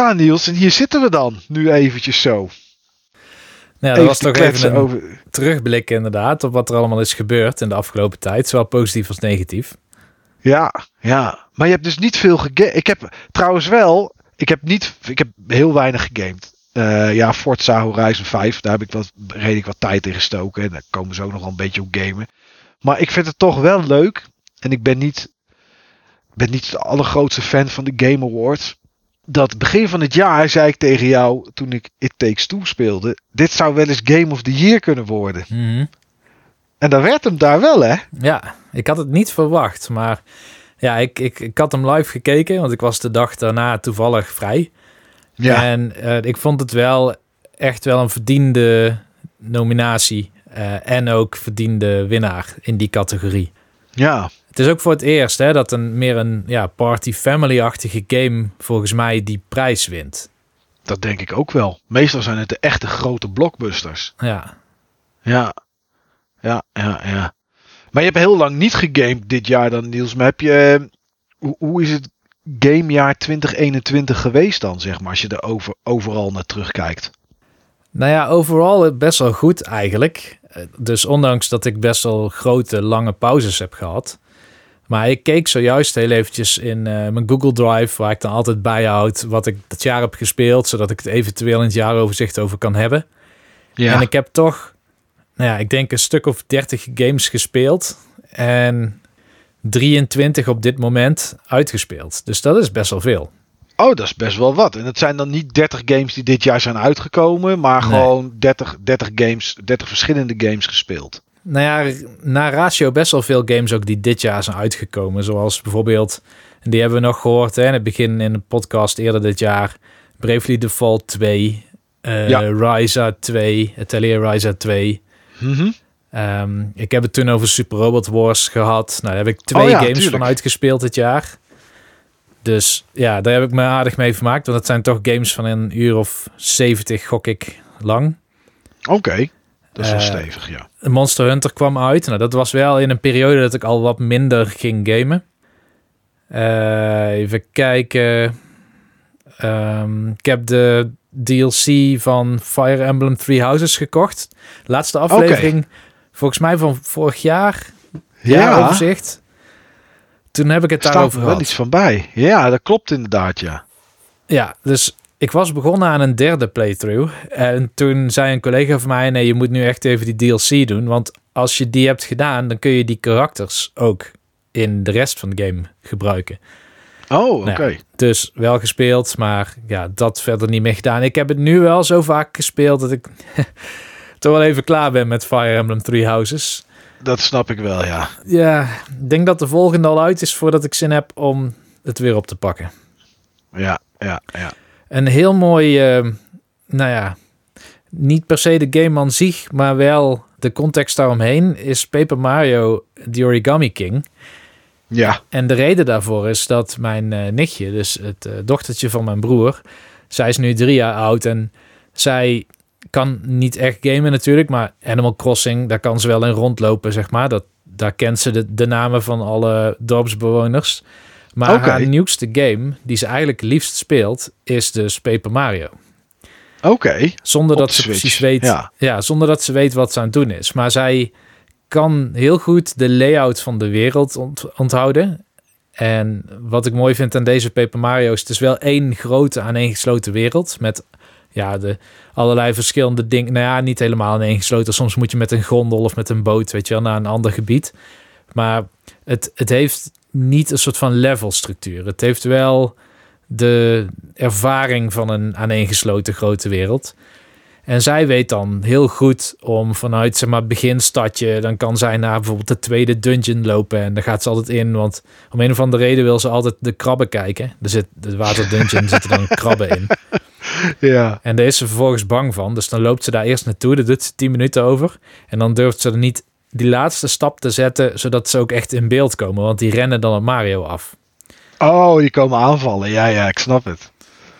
Ja, Niels, en hier zitten we dan. Nu eventjes zo. Nou, dat was toch even een over... terugblik inderdaad op wat er allemaal is gebeurd in de afgelopen tijd. Zowel positief als negatief. Ja, ja. Maar je hebt dus niet veel gegamed. Ik heb trouwens wel... Ik heb, niet, ik heb heel weinig gegamed. Uh, ja, Forza Horizon 5. Daar heb ik wat, redelijk wat tijd in gestoken. En daar komen ze ook nog wel een beetje op gamen. Maar ik vind het toch wel leuk. En ik ben niet, ben niet de allergrootste fan van de Game Awards dat begin van het jaar zei ik tegen jou toen ik It Takes Two speelde. Dit zou wel eens Game of the Year kunnen worden. Mhm. En dat werd hem daar wel, hè? Ja, ik had het niet verwacht. Maar ja, ik, ik, ik had hem live gekeken, want ik was de dag daarna toevallig vrij. Ja. En uh, ik vond het wel echt wel een verdiende nominatie. Uh, en ook verdiende winnaar in die categorie. Ja. Het is ook voor het eerst hè, dat een meer een ja, party family-achtige game volgens mij die prijs wint. Dat denk ik ook wel. Meestal zijn het de echte grote blockbusters. Ja. Ja. Ja, ja, ja. Maar je hebt heel lang niet gegamed dit jaar dan, Niels. Maar heb je... Eh, hoe, hoe is het gamejaar 2021 geweest dan, zeg maar, als je er over, overal naar terugkijkt? Nou ja, overal best wel goed eigenlijk. Eh, dus ondanks dat ik best wel grote, lange pauzes heb gehad, maar ik keek zojuist heel eventjes in uh, mijn Google Drive, waar ik dan altijd bijhoud wat ik dat jaar heb gespeeld, zodat ik het eventueel in het jaaroverzicht over kan hebben. Ja. En ik heb toch, nou ja, ik denk een stuk of 30 games gespeeld en 23 op dit moment uitgespeeld. Dus dat is best wel veel. Oh, dat is best wel wat. En het zijn dan niet 30 games die dit jaar zijn uitgekomen, maar gewoon 30, 30 games, 30 verschillende games gespeeld. Nou ja, na ratio best wel veel games ook die dit jaar zijn uitgekomen. Zoals bijvoorbeeld, en die hebben we nog gehoord hè, in het begin in de podcast eerder dit jaar. Bravely Default 2, uh, ja. Ryza 2, Atelier Ryza 2. Mm ik heb het toen over Super Robot Wars gehad. Nou, daar heb ik twee oh games van uitgespeeld dit jaar. Dus ja, daar heb ik me aardig mee vermaakt. Want het zijn toch games van een uur of 70, gok ik, lang. Oké. Dat is wel uh, stevig, ja. Monster Hunter kwam uit. Nou, dat was wel in een periode dat ik al wat minder ging gamen. Uh, even kijken. Um, ik heb de DLC van Fire Emblem Three Houses gekocht. Laatste aflevering, okay. volgens mij van vorig jaar. Ja. overzicht. Toen heb ik het daarover gehad. wel iets van bij. Ja, dat klopt inderdaad, ja. Ja, dus ik was begonnen aan een derde playthrough. En toen zei een collega van mij: nee, je moet nu echt even die DLC doen. Want als je die hebt gedaan, dan kun je die karakters ook in de rest van de game gebruiken. Oh, nou oké. dus wel gespeeld, maar ja, dat verder niet meer gedaan. Ik heb het nu wel zo vaak gespeeld dat ik <laughs> toch wel even klaar ben met Fire Emblem Three Houses. Dat snap ik wel, ja. Ja, ik denk dat de volgende al uit is voordat ik zin heb om het weer op te pakken. Ja, ja, ja. Een heel mooi, uh, nou ja, niet per se de game aan zich, maar wel de context daaromheen is Paper Mario The Origami King. Ja. En de reden daarvoor is dat mijn uh, nichtje, dus het uh, dochtertje van mijn broer, zij is nu drie jaar oud en zij kan niet echt gamen natuurlijk, maar Animal Crossing, daar kan ze wel in rondlopen, zeg maar. Dat, daar kent ze de, de namen van alle dorpsbewoners. Maar haar nieuwste game, die ze eigenlijk liefst speelt, is dus Paper Mario. Oké. Zonder dat ze precies weet. Ja. ja, zonder dat ze weet wat ze aan het doen is. Maar zij kan heel goed de layout van de wereld onthouden. En wat ik mooi vind aan deze Paper Mario is het is wel één grote aaneengesloten wereld met ja, de allerlei verschillende dingen. Nou ja, niet helemaal aaneengesloten. Soms moet je met een gondel of met een boot, weet je wel, naar een ander gebied. Maar het, het heeft niet een soort van levelstructuur. Het heeft wel de ervaring van een aaneengesloten grote wereld. En zij weet dan heel goed om vanuit zeg maar, beginstadje, dan kan zij naar bijvoorbeeld de tweede dungeon lopen. En daar gaat ze altijd in, want om een of andere reden wil ze altijd de krabben kijken. Er zit de waterdungeon zitten dan <laughs> krabben in. Ja. En daar is ze vervolgens bang van. Dus dan loopt ze daar eerst naartoe. Dat doet ze tien minuten over. En dan durft ze er niet die laatste stap te zetten, zodat ze ook echt in beeld komen. Want die rennen dan op Mario af. Oh, die komen aanvallen. Ja, ja, ik snap het.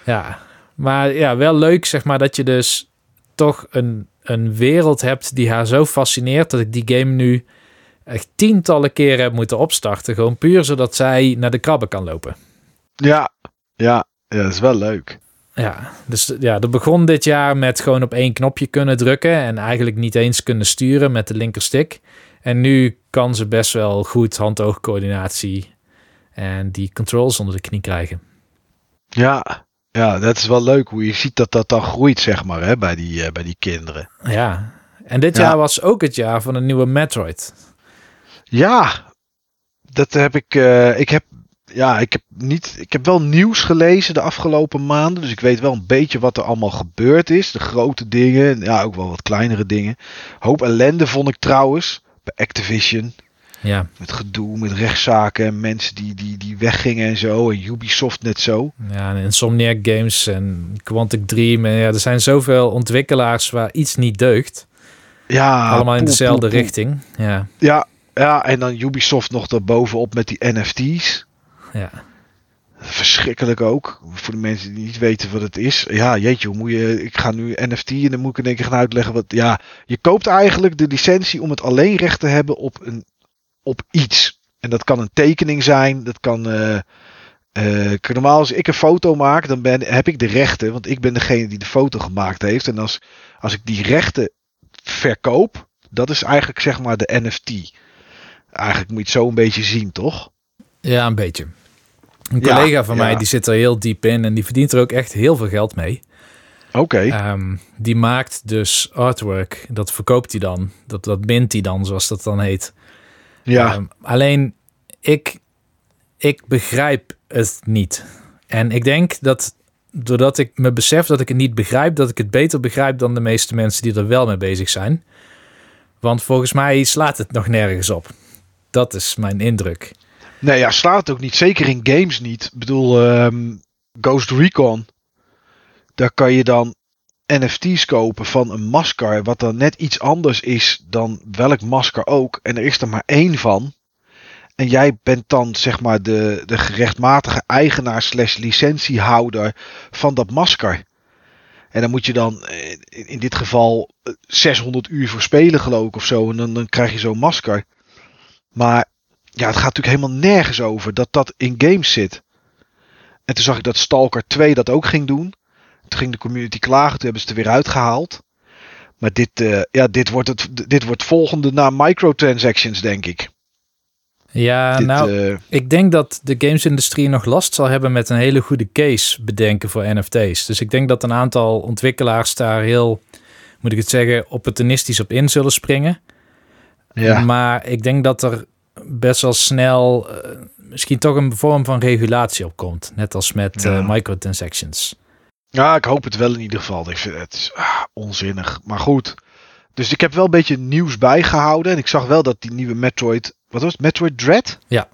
Ja, maar ja, wel leuk zeg maar dat je dus toch een, een wereld hebt die haar zo fascineert dat ik die game nu echt tientallen keren heb moeten opstarten. Gewoon puur zodat zij naar de krabben kan lopen. Ja, ja, ja, dat is wel leuk. Ja, dus ja, dat begon dit jaar met gewoon op één knopje kunnen drukken en eigenlijk niet eens kunnen sturen met de linkerstick. En nu kan ze best wel goed hand-oogcoördinatie en die controls onder de knie krijgen. Ja, ja, dat is wel leuk hoe je ziet dat dat dan groeit, zeg maar, hè, bij, die, uh, bij die kinderen. Ja, en dit Ja. jaar was ook het jaar van een nieuwe Metroid. Ja, dat heb ik. eh, ik heb. Ja, ik heb niet. Ik heb wel nieuws gelezen de afgelopen maanden. Dus ik weet wel een beetje wat er allemaal gebeurd is. De grote dingen. en Ja, ook wel wat kleinere dingen. Hoop ellende vond ik trouwens. Bij Activision. Ja, Met gedoe, met rechtszaken en mensen die, die, die weggingen en zo. En Ubisoft net zo. ja en Insomniac Games en Quantic Dream. En ja, er zijn zoveel ontwikkelaars waar iets niet deugt. Ja, Allemaal in poe, dezelfde poe, poe. richting. Ja, Ja, ja, en dan Ubisoft nog daarbovenop met die NFT's. Ja. Verschrikkelijk ook. Voor de mensen die niet weten wat het is. Ja, jeetje, hoe moet je. Ik ga nu NFT en dan moet ik in één keer gaan uitleggen wat. Ja, je koopt eigenlijk de licentie om het alleen recht te hebben op, een, op iets. En dat kan een tekening zijn. Dat kan. eh, eh, normaal als ik een foto maak, dan ben, heb ik de rechten. Want ik ben degene die de foto gemaakt heeft. En als, als ik die rechten verkoop, dat is eigenlijk zeg maar de NFT. Eigenlijk moet je het zo een beetje zien, toch? ja een beetje. Een Ja, collega van ja. mij die zit er heel diep in en die verdient er ook echt heel veel geld mee. Oké. Ehm, die maakt dus artwork. Dat verkoopt hij dan. Dat, dat mint hij dan, zoals dat dan heet. ja. Ehm, alleen, ik, ik begrijp het niet. En ik denk dat doordat ik me besef dat ik het niet begrijp, dat ik het beter begrijp dan de meeste mensen die er wel mee bezig zijn. Want volgens mij slaat het nog nergens op. Dat is mijn indruk. Nee, ja, slaat het ook niet. Zeker in games niet. Ik bedoel, ehm, Ghost Recon. Daar kan je dan NFT's kopen van een masker. Wat dan net iets anders is dan welk masker ook. En er is er maar één van. En jij bent dan zeg maar de, de gerechtmatige eigenaar slash licentiehouder van dat masker. En dan moet je dan eh, in dit geval eh, 600 uur voor spelen geloof ik of zo. En dan, dan krijg je zo'n masker. Maar ja, het gaat natuurlijk helemaal nergens over dat dat in games zit. En toen zag ik dat Stalker 2 dat ook ging doen. Toen ging de community klagen, toen hebben ze het er weer uitgehaald. Maar dit, eh, ja, dit, wordt het, dit wordt volgende na microtransactions, denk ik. Ja, dit, nou, eh, ik denk dat de gamesindustrie nog last zal hebben met een hele goede case bedenken voor NFT's. Dus ik denk dat een aantal ontwikkelaars daar heel, moet ik het zeggen, opportunistisch op in zullen springen. ja. Maar ik denk dat er best wel snel eh, misschien toch een vorm van regulatie op komt. Net als met Ja. eh, microtransactions. ja, ik hoop het wel in ieder geval. Ik vind het is, ah, onzinnig. Maar goed. Dus ik heb wel een beetje nieuws bijgehouden. En ik zag wel dat die nieuwe Metroid. Wat was het? Metroid Dread? Ja.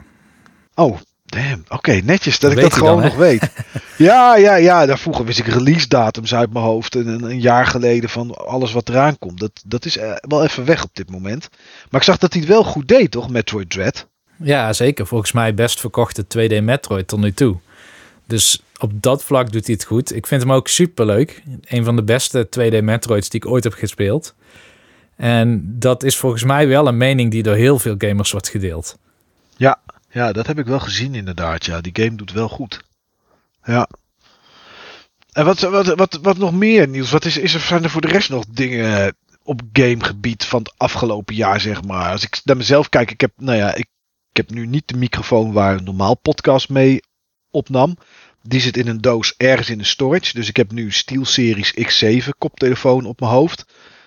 Oh, damn. Oké, netjes dat, Dat ik dat gewoon dan, nog weet. <laughs> ja, ja, ja. Daar vroeger wist ik release datums uit mijn hoofd. En een, een jaar geleden van alles wat eraan komt. Dat, dat is eh, wel even weg op dit moment. Maar ik zag dat hij het wel goed deed, toch? Metroid Dread. Ja, zeker. Volgens mij best verkochte 2D Metroid tot nu toe. Dus op dat vlak doet hij het goed. Ik vind hem ook super leuk. Een van de beste 2D Metroids die ik ooit heb gespeeld. En dat is volgens mij wel een mening die door heel veel gamers wordt gedeeld. Ja, ja, dat heb ik wel gezien inderdaad. Ja, die game doet wel goed. Ja. En wat, wat, wat, wat nog meer nieuws? Wat is, is er, zijn er voor de rest nog dingen op gamegebied van het afgelopen jaar, zeg maar? Als ik naar mezelf kijk, ik heb, nou ja, ik, ik heb nu niet de microfoon waar een normaal podcast mee opnam. Die zit in een doos ergens in de storage. Dus ik heb nu SteelSeries X7 koptelefoon op mijn hoofd.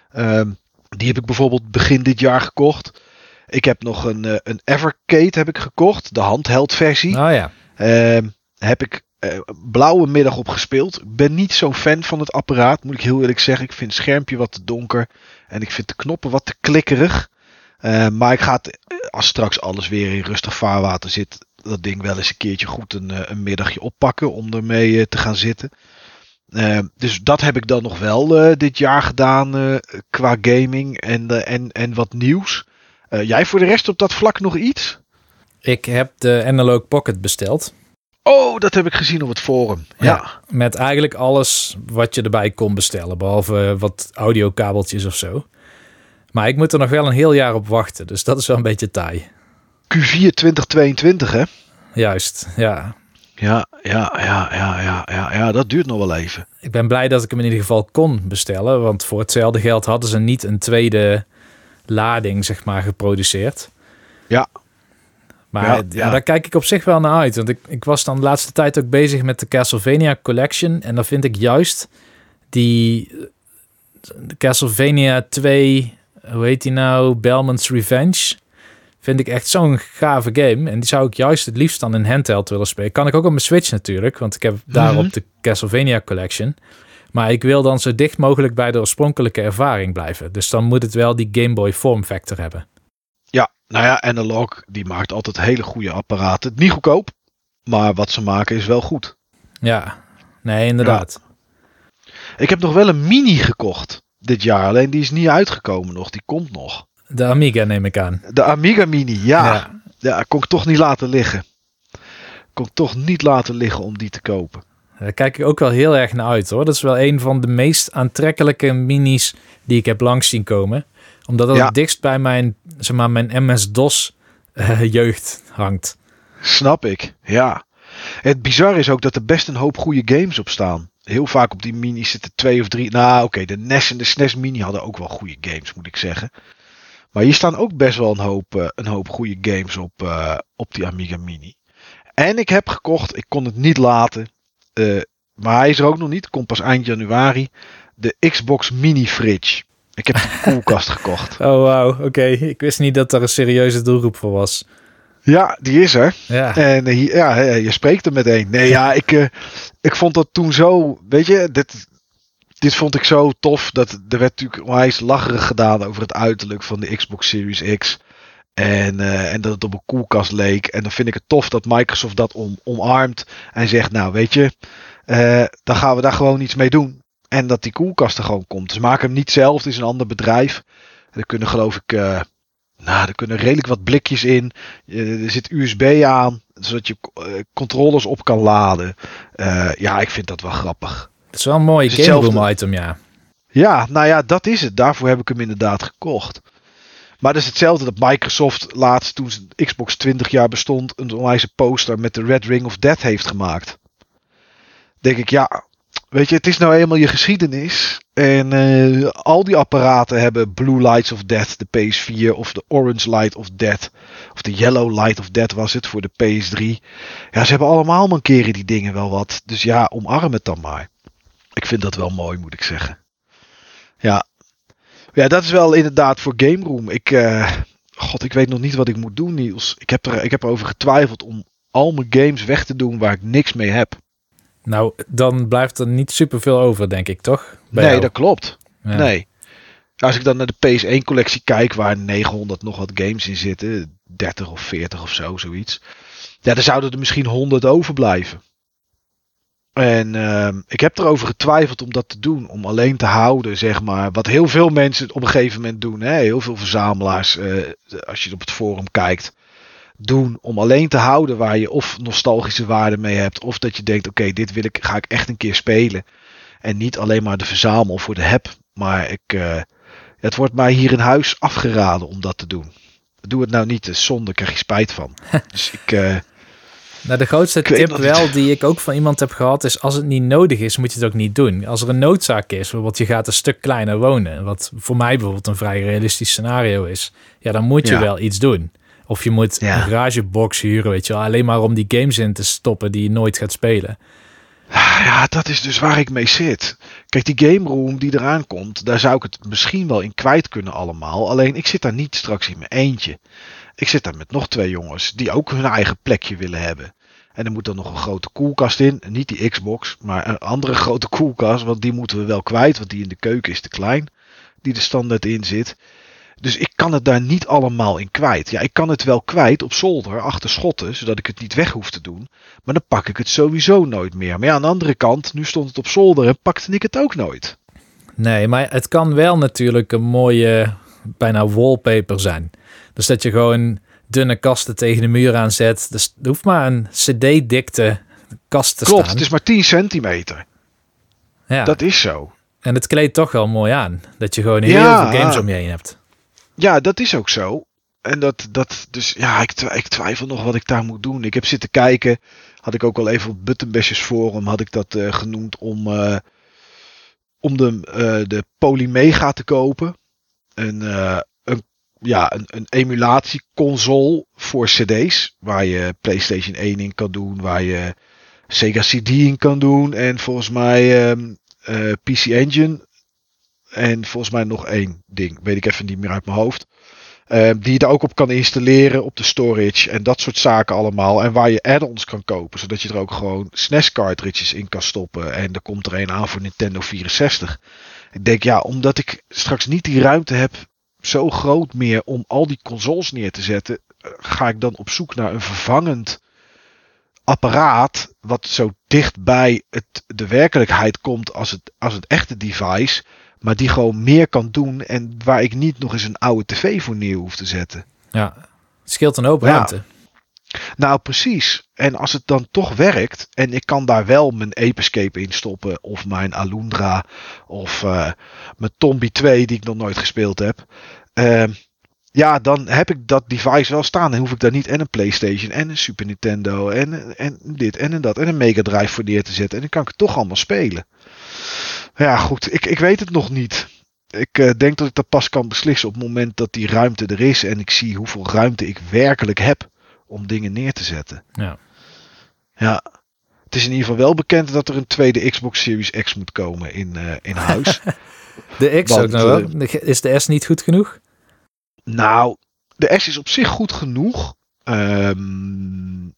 Ehm, die heb ik bijvoorbeeld begin dit jaar gekocht. Ik heb nog een, eh, een Evercade heb ik gekocht. De handheld versie. Nou ja, Ehm, heb ik eh, blauwe middag op gespeeld. Ben niet zo'n fan van het apparaat, moet ik heel eerlijk zeggen. Ik vind het schermpje wat te donker. En ik vind de knoppen wat te klikkerig. Eh, maar ik ga het, als straks alles weer in rustig vaarwater zit, dat ding wel eens een keertje goed een, een middagje oppakken om ermee te gaan zitten. Eh, dus dat heb ik dan nog wel dit jaar gedaan qua gaming en, en, en wat nieuws. Eh, jij voor de rest op dat vlak nog iets? ik heb de Analog Pocket besteld. Oh, dat heb ik gezien op het forum. Ja. Ja. Met eigenlijk alles wat je erbij kon bestellen. Behalve wat audiokabeltjes of zo. Maar ik moet er nog wel een heel jaar op wachten. Dus dat is wel een beetje taai. Q4 2022, hè? Juist, ja. Ja, ja, ja, ja, ja, ja, ja, dat duurt nog wel even. Ik ben blij dat ik hem in ieder geval kon bestellen. Want voor hetzelfde geld hadden ze niet een tweede lading, zeg maar, geproduceerd. Ja. Maar Ja, daar kijk ik op zich wel naar uit. Want ik, ik was dan de laatste tijd ook bezig met de Castlevania Collection. En dan vind ik juist die de Castlevania 2, hoe heet die nou? Belmont's Revenge. Vind ik echt zo'n gave game. En die zou ik juist het liefst dan in handheld willen spelen. Kan ik ook op mijn Switch natuurlijk. Want ik heb daarop Mhm. de Castlevania Collection. Maar ik wil dan zo dicht mogelijk bij de oorspronkelijke ervaring blijven. Dus dan moet het wel die Game Boy form factor hebben. Ja, nou ja, Analog die maakt altijd hele goede apparaten. Niet goedkoop, maar wat ze maken is wel goed. Ja, nee, inderdaad. Ik heb nog wel een mini gekocht dit jaar, alleen die is niet uitgekomen nog. Die komt nog. De Amiga neem ik aan. De Amiga Mini, ja. Ja. Ja, kon ik toch niet laten liggen. Kon ik toch niet laten liggen om die te kopen. Daar kijk ik ook wel heel erg naar uit hoor. Dat is wel een van de meest aantrekkelijke minis die ik heb langs zien komen. Omdat dat Ja. het dichtst bij mijn, zeg maar, mijn MS-DOS eh, jeugd hangt. Snap ik, ja. Het bizar is ook dat er best een hoop goede games op staan. Heel vaak op die mini zitten twee of drie. Nou, oké, de NES en de SNES Mini hadden ook wel goede games, moet ik zeggen. Maar hier staan ook best wel een hoop, eh, een hoop goede games op, eh, op die Amiga Mini. En ik heb gekocht, ik kon het niet laten. Eh, maar hij is er ook nog niet, komt pas eind januari. De Xbox Mini Fridge. Ik heb de koelkast <laughs> gekocht. Oh wauw, oké. Ik wist niet dat er een serieuze doelgroep voor was. Ja, die is er. Ja, En eh, ja, je spreekt er meteen. Nee, ja, <laughs> ik, eh, ik vond dat toen zo. Weet je, dit, dit vond ik zo tof. Dat er werd natuurlijk onwijs lacherig gedaan over het uiterlijk van de Xbox Series X. En, eh, en dat het op een koelkast leek. En dan vind ik het tof dat Microsoft dat om, omarmt. En zegt, nou weet je, eh, dan gaan we daar gewoon iets mee doen. En dat die koelkast er gewoon komt. Ze maken hem niet zelf, het is een ander bedrijf. Er kunnen geloof ik, eh, nou er kunnen redelijk wat blikjes in. Er zit USB aan, zodat je controllers op kan laden. Ja, ik vind dat wel grappig. het is wel een mooi Het is game item, ja. Ja, nou ja, dat is het. Daarvoor heb ik hem inderdaad gekocht. Maar dat is hetzelfde dat Microsoft laatst, toen Xbox 20 jaar bestond, een onwijze poster met de Red Ring of Death heeft gemaakt. Denk ik, ja, weet je, het is nou eenmaal je geschiedenis. En eh, al die apparaten hebben Blue Lights of Death, de PS4, of de Orange Light of Death, of de Yellow Light of Death was het voor de PS3. Ja, ze hebben allemaal mankeren die dingen wel wat. Dus ja, omarm het dan maar. Ik vind dat wel mooi, moet ik zeggen. Ja. Ja, dat is wel inderdaad voor Game Room. Ik, eh, God, ik weet nog niet wat ik moet doen, Niels. Ik heb, er, ik heb erover getwijfeld om al mijn games weg te doen waar ik niks mee heb. Nou, dan blijft er niet superveel over, denk ik, toch? Bij nee, jou? dat klopt. Ja. Nee. Als ik dan naar de PS1 collectie kijk, waar 900 nog wat games in zitten, 30 of 40 of zo, zoiets. Ja, dan zouden er misschien 100 overblijven. En ehm, ik heb erover getwijfeld om dat te doen, om alleen te houden, zeg maar. Wat heel veel mensen op een gegeven moment doen, hè? heel veel verzamelaars, eh, als je op het forum kijkt, doen om alleen te houden waar je of nostalgische waarde mee hebt, of dat je denkt, oké, dit wil ik, ga ik echt een keer spelen. En niet alleen maar de verzamel voor de heb. Maar ik, eh, het wordt mij hier in huis afgeraden om dat te doen. Doe het nou niet, dus zonde krijg je spijt van. <laughs> dus ik, eh, Nou, de grootste tip wel die ik ook van iemand heb gehad is als het niet nodig is, moet je het ook niet doen. Als er een noodzaak is, bijvoorbeeld je gaat een stuk kleiner wonen, wat voor mij bijvoorbeeld een vrij realistisch scenario is, ja, dan moet je Ja. wel iets doen. Of je moet Ja. een garagebox huren, weet je wel, alleen maar om die games in te stoppen die je nooit gaat spelen. ja, dat is dus waar ik mee zit. Kijk, die game room die eraan komt, daar zou ik het misschien wel in kwijt kunnen allemaal. Alleen ik zit daar niet straks in mijn eentje. Ik zit daar met nog twee jongens die ook hun eigen plekje willen hebben. En er moet dan nog een grote koelkast in. Niet die Xbox, maar een andere grote koelkast. Want die moeten we wel kwijt, want die in de keuken is te klein. Die er standaard in zit. Dus ik kan het daar niet allemaal in kwijt. Ja, ik kan het wel kwijt op zolder, achter schotten, zodat ik het niet weg hoef te doen. Maar dan pak ik het sowieso nooit meer. Maar ja, aan de andere kant, nu stond het op zolder en pakte ik het ook nooit. Nee, maar het kan wel natuurlijk een mooie, bijna wallpaper zijn. Dus dat je gewoon dunne kasten tegen de muur aanzet. Dus er hoeft maar een cd-dikte kast te Klopt, staan. het is maar 10 centimeter. ja. Dat is zo. En het kleedt toch wel mooi aan. Dat je gewoon heel Ja. veel games om je heen hebt. Ja, dat is ook zo. En dat, dat dus ja, ik, ik twijfel nog wat ik daar moet doen. Ik heb zitten kijken. Had ik ook al even op Buttonbashers Forum had ik dat eh, genoemd om, eh, om de, eh, de Polymega te kopen. Eh, een, ja, een, een emulatieconsole voor cd's. Waar je PlayStation 1 in kan doen. Waar je Sega CD in kan doen. En volgens mij ehm, eh, PC Engine. En volgens mij nog één ding. Weet ik even niet meer uit mijn hoofd. Eh, die je er ook op kan installeren op de storage en dat soort zaken allemaal. En waar je add-ons kan kopen, zodat je er ook gewoon SNES cartridges in kan stoppen. En er komt er een aan voor Nintendo 64. Ik denk ja, omdat ik straks niet die ruimte heb zo groot meer om al die consoles neer te zetten, eh, ga ik dan op zoek naar een vervangend apparaat wat zo dicht bij het, de werkelijkheid komt als het, als het echte device. Maar die gewoon meer kan doen en waar ik niet nog eens een oude tv voor neer hoef te zetten. Ja, het scheelt een hoop Ja. ruimte. Nou, precies. En als het dan toch werkt en ik kan daar wel mijn Aperscape in stoppen of mijn Alundra of eh, mijn Tombi 2 die ik nog nooit gespeeld heb. ehm, ja, dan heb ik dat device wel staan. En hoef ik daar niet en een PlayStation en een Super Nintendo en, en dit en dat en een Mega Drive voor neer te zetten. En dan kan ik het toch allemaal spelen. Ja, goed. Ik, ik weet het nog niet. Ik eh, denk dat ik dat pas kan beslissen op het moment dat die ruimte er is en ik zie hoeveel ruimte ik werkelijk heb om dingen neer te zetten. Ja. Ja. Het is in ieder geval wel bekend dat er een tweede Xbox Series X moet komen in, eh, in huis. <laughs> De X Want, ook nog wel. Is de S niet goed genoeg? nou, de S is op zich goed genoeg. Want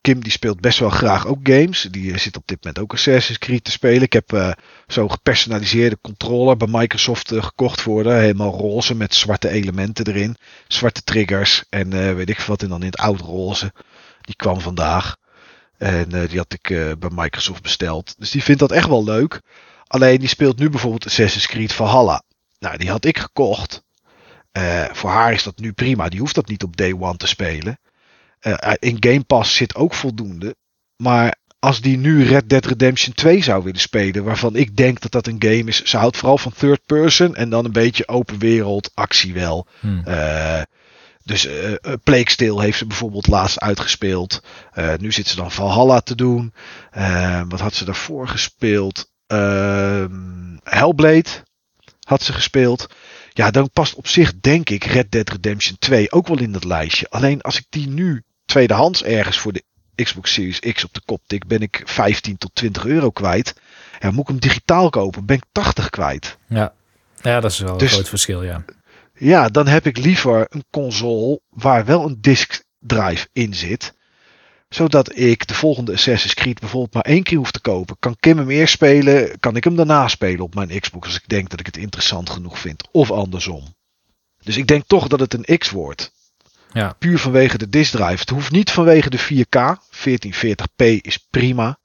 Kim die speelt best wel graag ook games. Die eh, zit op dit moment ook Assassin's Creed te spelen. Ik heb eh, zo'n gepersonaliseerde controller bij Microsoft eh, gekocht voor haar. Helemaal roze met zwarte elementen erin. Zwarte triggers en weet ik wat. En dan in het oud roze. Die kwam vandaag. En die had ik bij Microsoft besteld. Dus die vindt dat echt wel leuk. Alleen die speelt nu bijvoorbeeld Assassin's Creed Valhalla. Nou, die had ik gekocht. Voor haar is dat nu prima. Die hoeft dat niet op day one te spelen. Eh, in Game Pass zit ook voldoende. Maar als die nu Red Dead Redemption 2 zou willen spelen, waarvan ik denk dat dat een game is. Ze houdt vooral van third person en dan een beetje open wereld actie wel. Hm. Eh, dus eh eh, Plague Tale heeft ze bijvoorbeeld laatst uitgespeeld. Eh, nu zit ze dan Valhalla te doen. Eh, wat had ze daarvoor gespeeld? Ehm, Hellblade had ze gespeeld. Ja, dan past op zich denk ik Red Dead Redemption 2 ook wel in dat lijstje. Alleen als ik die nu tweedehands ergens voor de Xbox Series X op de kop tik, ben ik 15 tot 20 euro kwijt. Ja, moet ik hem digitaal kopen, ben ik 80 kwijt. Ja. ja, dat is wel Dus- een groot verschil, ja. Ja, dan heb ik liever een console waar wel een disk drive in zit. Zodat ik de volgende Assassin's Creed bijvoorbeeld maar één keer hoef te kopen. Kan Kim hem eerst spelen, kan ik hem daarna spelen op mijn Xbox als ik denk dat ik het interessant genoeg vind. Of andersom. Dus ik denk toch dat het een X wordt. Ja. Puur vanwege de disk drive. Het hoeft niet vanwege de 4K. 1440p is prima.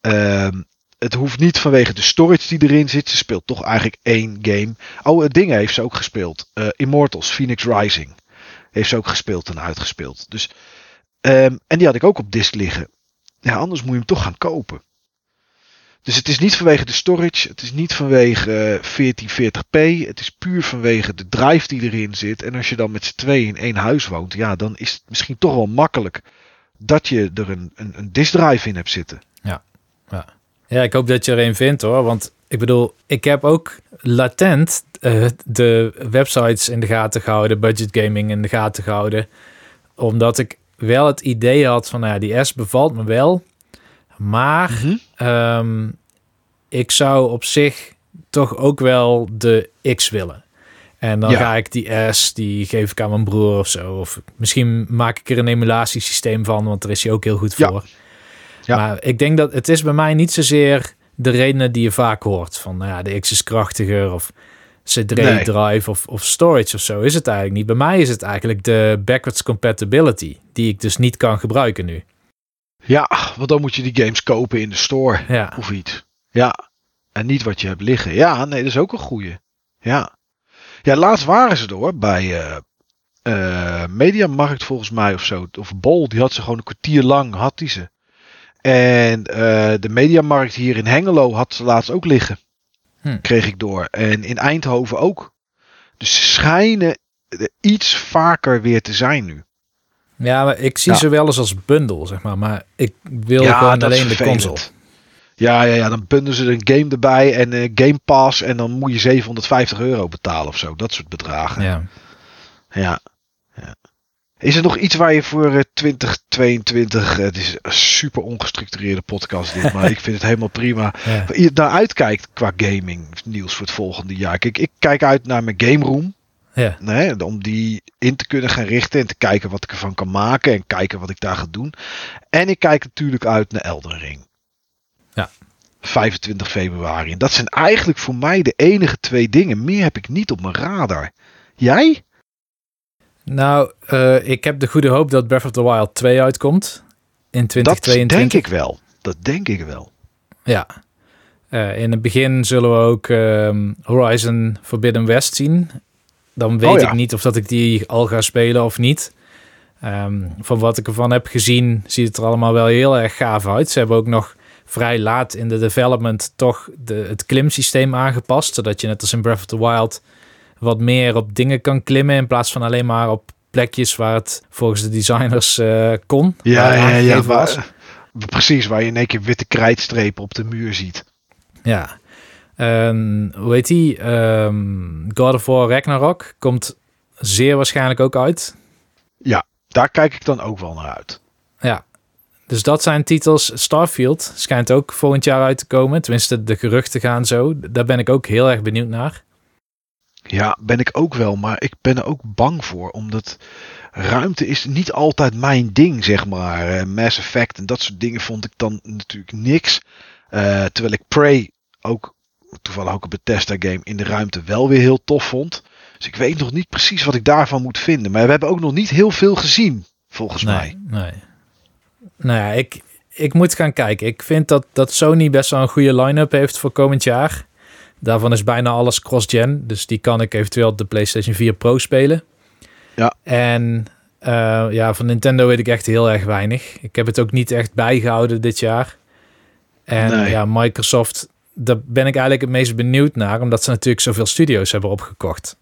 Ehm, het hoeft niet vanwege de storage die erin zit. Ze speelt toch eigenlijk één game. Oh, het ding heeft ze ook gespeeld. Eh, Immortals, Phoenix Rising. Heeft ze ook gespeeld en uitgespeeld. Dus, ehm, en die had ik ook op disk liggen. Ja, anders moet je hem toch gaan kopen. Dus het is niet vanwege de storage. Het is niet vanwege eh, 1440p. Het is puur vanwege de drive die erin zit. En als je dan met z'n tweeën in één huis woont. Ja, dan is het misschien toch wel makkelijk. Dat je er een, een, een disk drive in hebt zitten. Ja, ik hoop dat je er een vindt hoor. Want ik bedoel, ik heb ook latent eh, de websites in de gaten gehouden, budget gaming in de gaten gehouden. Omdat ik wel het idee had van, nou ja, die S bevalt me wel. Maar ehm, ik zou op zich toch ook wel de X willen. En dan Ja. ga ik die S, die geef ik aan mijn broer of zo. Of misschien maak ik er een emulatiesysteem van, want daar is hij ook heel goed voor. Ja. Maar ik denk dat het is bij mij niet zozeer de redenen die je vaak hoort. Van nou ja, de X is krachtiger of CD-drive of, of storage of zo. Is het eigenlijk niet. Bij mij is het eigenlijk de backwards compatibility. Die ik dus niet kan gebruiken nu. Ja, want dan moet je die games kopen in de store. Ja, Of iets. Ja. En niet wat je hebt liggen. Ja, nee, dat is ook een goeie. Ja. Ja, laatst waren ze hoor. Bij eh eh, Mediamarkt volgens mij of zo. Of Bol, die had ze gewoon een kwartier lang. Had die ze. En eh, de Mediamarkt hier in Hengelo had ze laatst ook liggen. Hm. Kreeg ik door. En in Eindhoven ook. Dus ze schijnen er iets vaker weer te zijn nu. Ja, maar ik zie Ja. ze wel eens als bundel, zeg maar. Maar ik wil ja, gewoon alleen de console. Ja, ja, ja, dan bundelen ze een game erbij en eh, Game Pass en dan moet je 750 euro betalen of zo. Dat soort bedragen. Ja. Ja. ja. Is er nog iets waar je voor eh, 2022, eh, het is een super ongestructureerde podcast dit, maar <laughs> ik vind het helemaal prima. Ja. Je naar uitkijkt qua gaming nieuws voor het volgende jaar. Kijk, ik kijk uit naar mijn game room. Ja. Nee, om die in te kunnen gaan richten en te kijken wat ik ervan kan maken en kijken wat ik daar ga doen. En ik kijk natuurlijk uit naar Elden Ring. Ja. 25 februari. En dat zijn eigenlijk voor mij de enige twee dingen. Meer heb ik niet op mijn radar. Jij? Nou, eh, ik heb de goede hoop dat Breath of the Wild 2 uitkomt in Dat 2022. denk ik wel. Dat denk ik wel. Ja. Eh, in het begin zullen we ook ehm, Horizon Forbidden West zien. Dan weet Oh ja. ik niet of dat ik die al ga spelen of niet. Ehm, van wat ik ervan heb gezien, ziet het er allemaal wel heel erg gaaf uit. Ze hebben ook nog vrij laat in de development toch de, het klimsysteem aangepast. Zodat je net als in Breath of the Wild wat meer op dingen kan klimmen. In plaats van alleen maar op plekjes waar het volgens de designers eh, kon. Ja, ja, ja. Waar, precies, waar je in één keer witte krijtstrepen op de muur ziet. Ja. En hoe heet die? Ehm, God of War Ragnarok komt zeer waarschijnlijk ook uit. Daar kijk ik dan ook wel naar uit. Ja. Dus dat zijn titels. Starfield schijnt ook volgend jaar uit te komen. Tenminste, de geruchten gaan zo. Daar ben ik ook heel erg benieuwd naar. Ja, ben ik ook wel, maar ik ben er ook bang voor, omdat ruimte is niet altijd mijn ding, zeg maar. Eh, Mass Effect en dat soort dingen vond ik dan natuurlijk niks. Eh, terwijl ik Prey ook, toevallig ook een Bethesda game, in de ruimte wel weer heel tof vond. Dus ik weet nog niet precies wat ik daarvan moet vinden. Maar we hebben ook nog niet heel veel gezien, volgens mij. Nee. Nou ja, ik, ik moet gaan kijken. Ik vind dat, dat Sony best wel een goede line-up heeft voor komend jaar. Daarvan is bijna alles cross-gen. Dus die kan ik eventueel op de PlayStation 4 Pro spelen. Ja. En eh, ja, van Nintendo weet ik echt heel erg weinig. Ik heb het ook niet echt bijgehouden dit jaar. En Nee. ja, Microsoft, daar ben ik eigenlijk het meest benieuwd naar. Omdat ze natuurlijk zoveel studio's hebben opgekocht.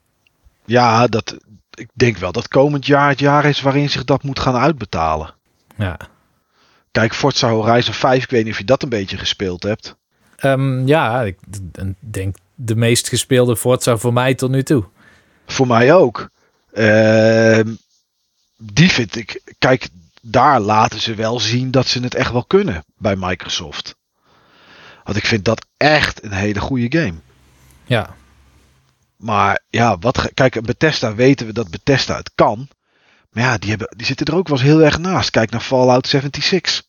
Ja, dat, ik denk wel dat komend jaar het jaar is waarin zich dat moet gaan uitbetalen. Ja. Kijk, Forza Horizon 5, ik weet niet of je dat een beetje gespeeld hebt. Ehm, ja, ik denk de meest gespeelde Forza voor mij tot nu toe. Voor mij ook. Ehm, die vind ik. Kijk, daar laten ze wel zien dat ze het echt wel kunnen bij Microsoft. Want ik vind dat echt een hele goede game. Ja, Maar ja, wat, kijk, Bethesda weten we dat Bethesda het kan. Maar ja, die, hebben, die zitten er ook wel eens heel erg naast. Kijk naar Fallout 76.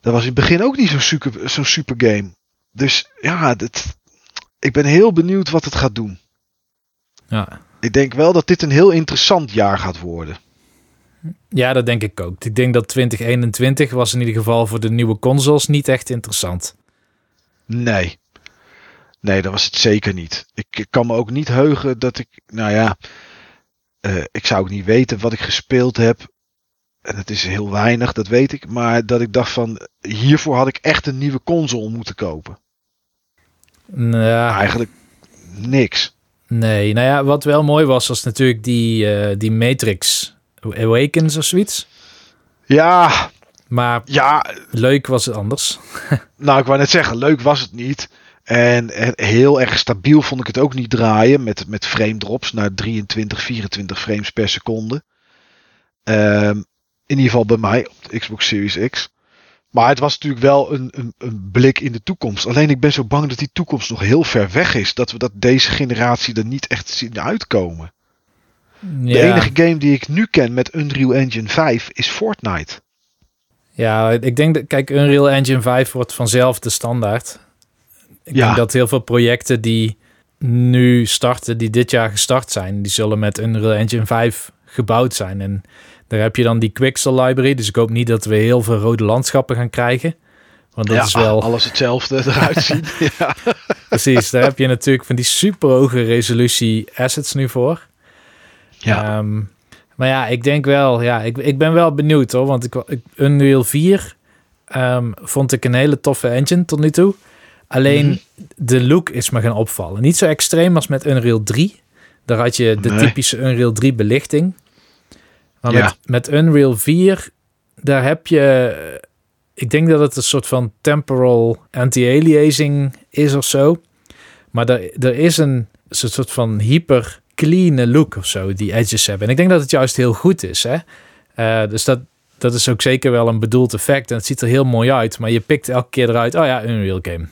Dat was in het begin ook niet zo'n super, zo'n super game. Dus ja, dat, ik ben heel benieuwd wat het gaat doen. ja. Ik denk wel dat dit een heel interessant jaar gaat worden. ja, dat denk ik ook. Ik denk dat 2021 was in ieder geval voor de nieuwe consoles niet echt interessant. Nee. Nee, dat was het zeker niet. Ik, kan me ook niet heugen dat ik, nou ja, eh, ik zou ook niet weten wat ik gespeeld heb. En het is heel weinig, dat weet ik. Maar dat ik dacht van, hiervoor had ik echt een nieuwe console moeten kopen. Ja, Eigenlijk niks. nee. Nou ja, wat wel mooi was, was natuurlijk die, eh, die Matrix Awakens of zoiets. Ja, Maar ja, leuk was het anders. <laughs> nou ik wou net zeggen, leuk was het niet. En heel erg stabiel vond ik het ook niet draaien met, met frame drops naar 23, 24 frames per seconde. Ehm, in ieder geval bij mij op de Xbox Series X. Maar het was natuurlijk wel een, een, een blik in de toekomst. Alleen ik ben zo bang dat die toekomst nog heel ver weg is. Dat we dat deze generatie er niet echt zien uitkomen. De Ja. enige game die ik nu ken met Unreal Engine 5 is Fortnite. Ja, ik denk dat, kijk, Unreal Engine 5 wordt vanzelf de standaard. Ik Ja. denk dat heel veel projecten die nu starten, die dit jaar gestart zijn, die zullen met Unreal Engine 5 gebouwd zijn. En daar heb je dan die Quixel library. Dus ik hoop niet dat we heel veel rode landschappen gaan krijgen. Want dat ja, is wel alles hetzelfde <laughs> eruit ziet. <laughs> ja. precies. Daar heb je natuurlijk van die super hoge resolutie assets nu voor. Ja. Ehm, maar ja, ik denk wel, ja, ik, ik ben wel benieuwd hoor. Want ik, ik, Unreal 4 ehm, vond ik een hele toffe engine tot nu toe. Alleen Mhm. de look is me gaan opvallen. Niet zo extreem als met Unreal 3. Daar had je de Nee. typische Unreal 3 belichting. Maar Ja. met, met Unreal 4, daar heb je... eh, Ik denk dat het een soort van temporal anti-aliasing is of zo. Maar er, er is een soort van hyper clean look of zo, die edges hebben. En ik denk dat het juist heel goed is. Hè? Eh, dus dat, dat is ook zeker wel een bedoeld effect. En het ziet er heel mooi uit. Maar je pikt elke keer eruit, oh ja, Unreal game.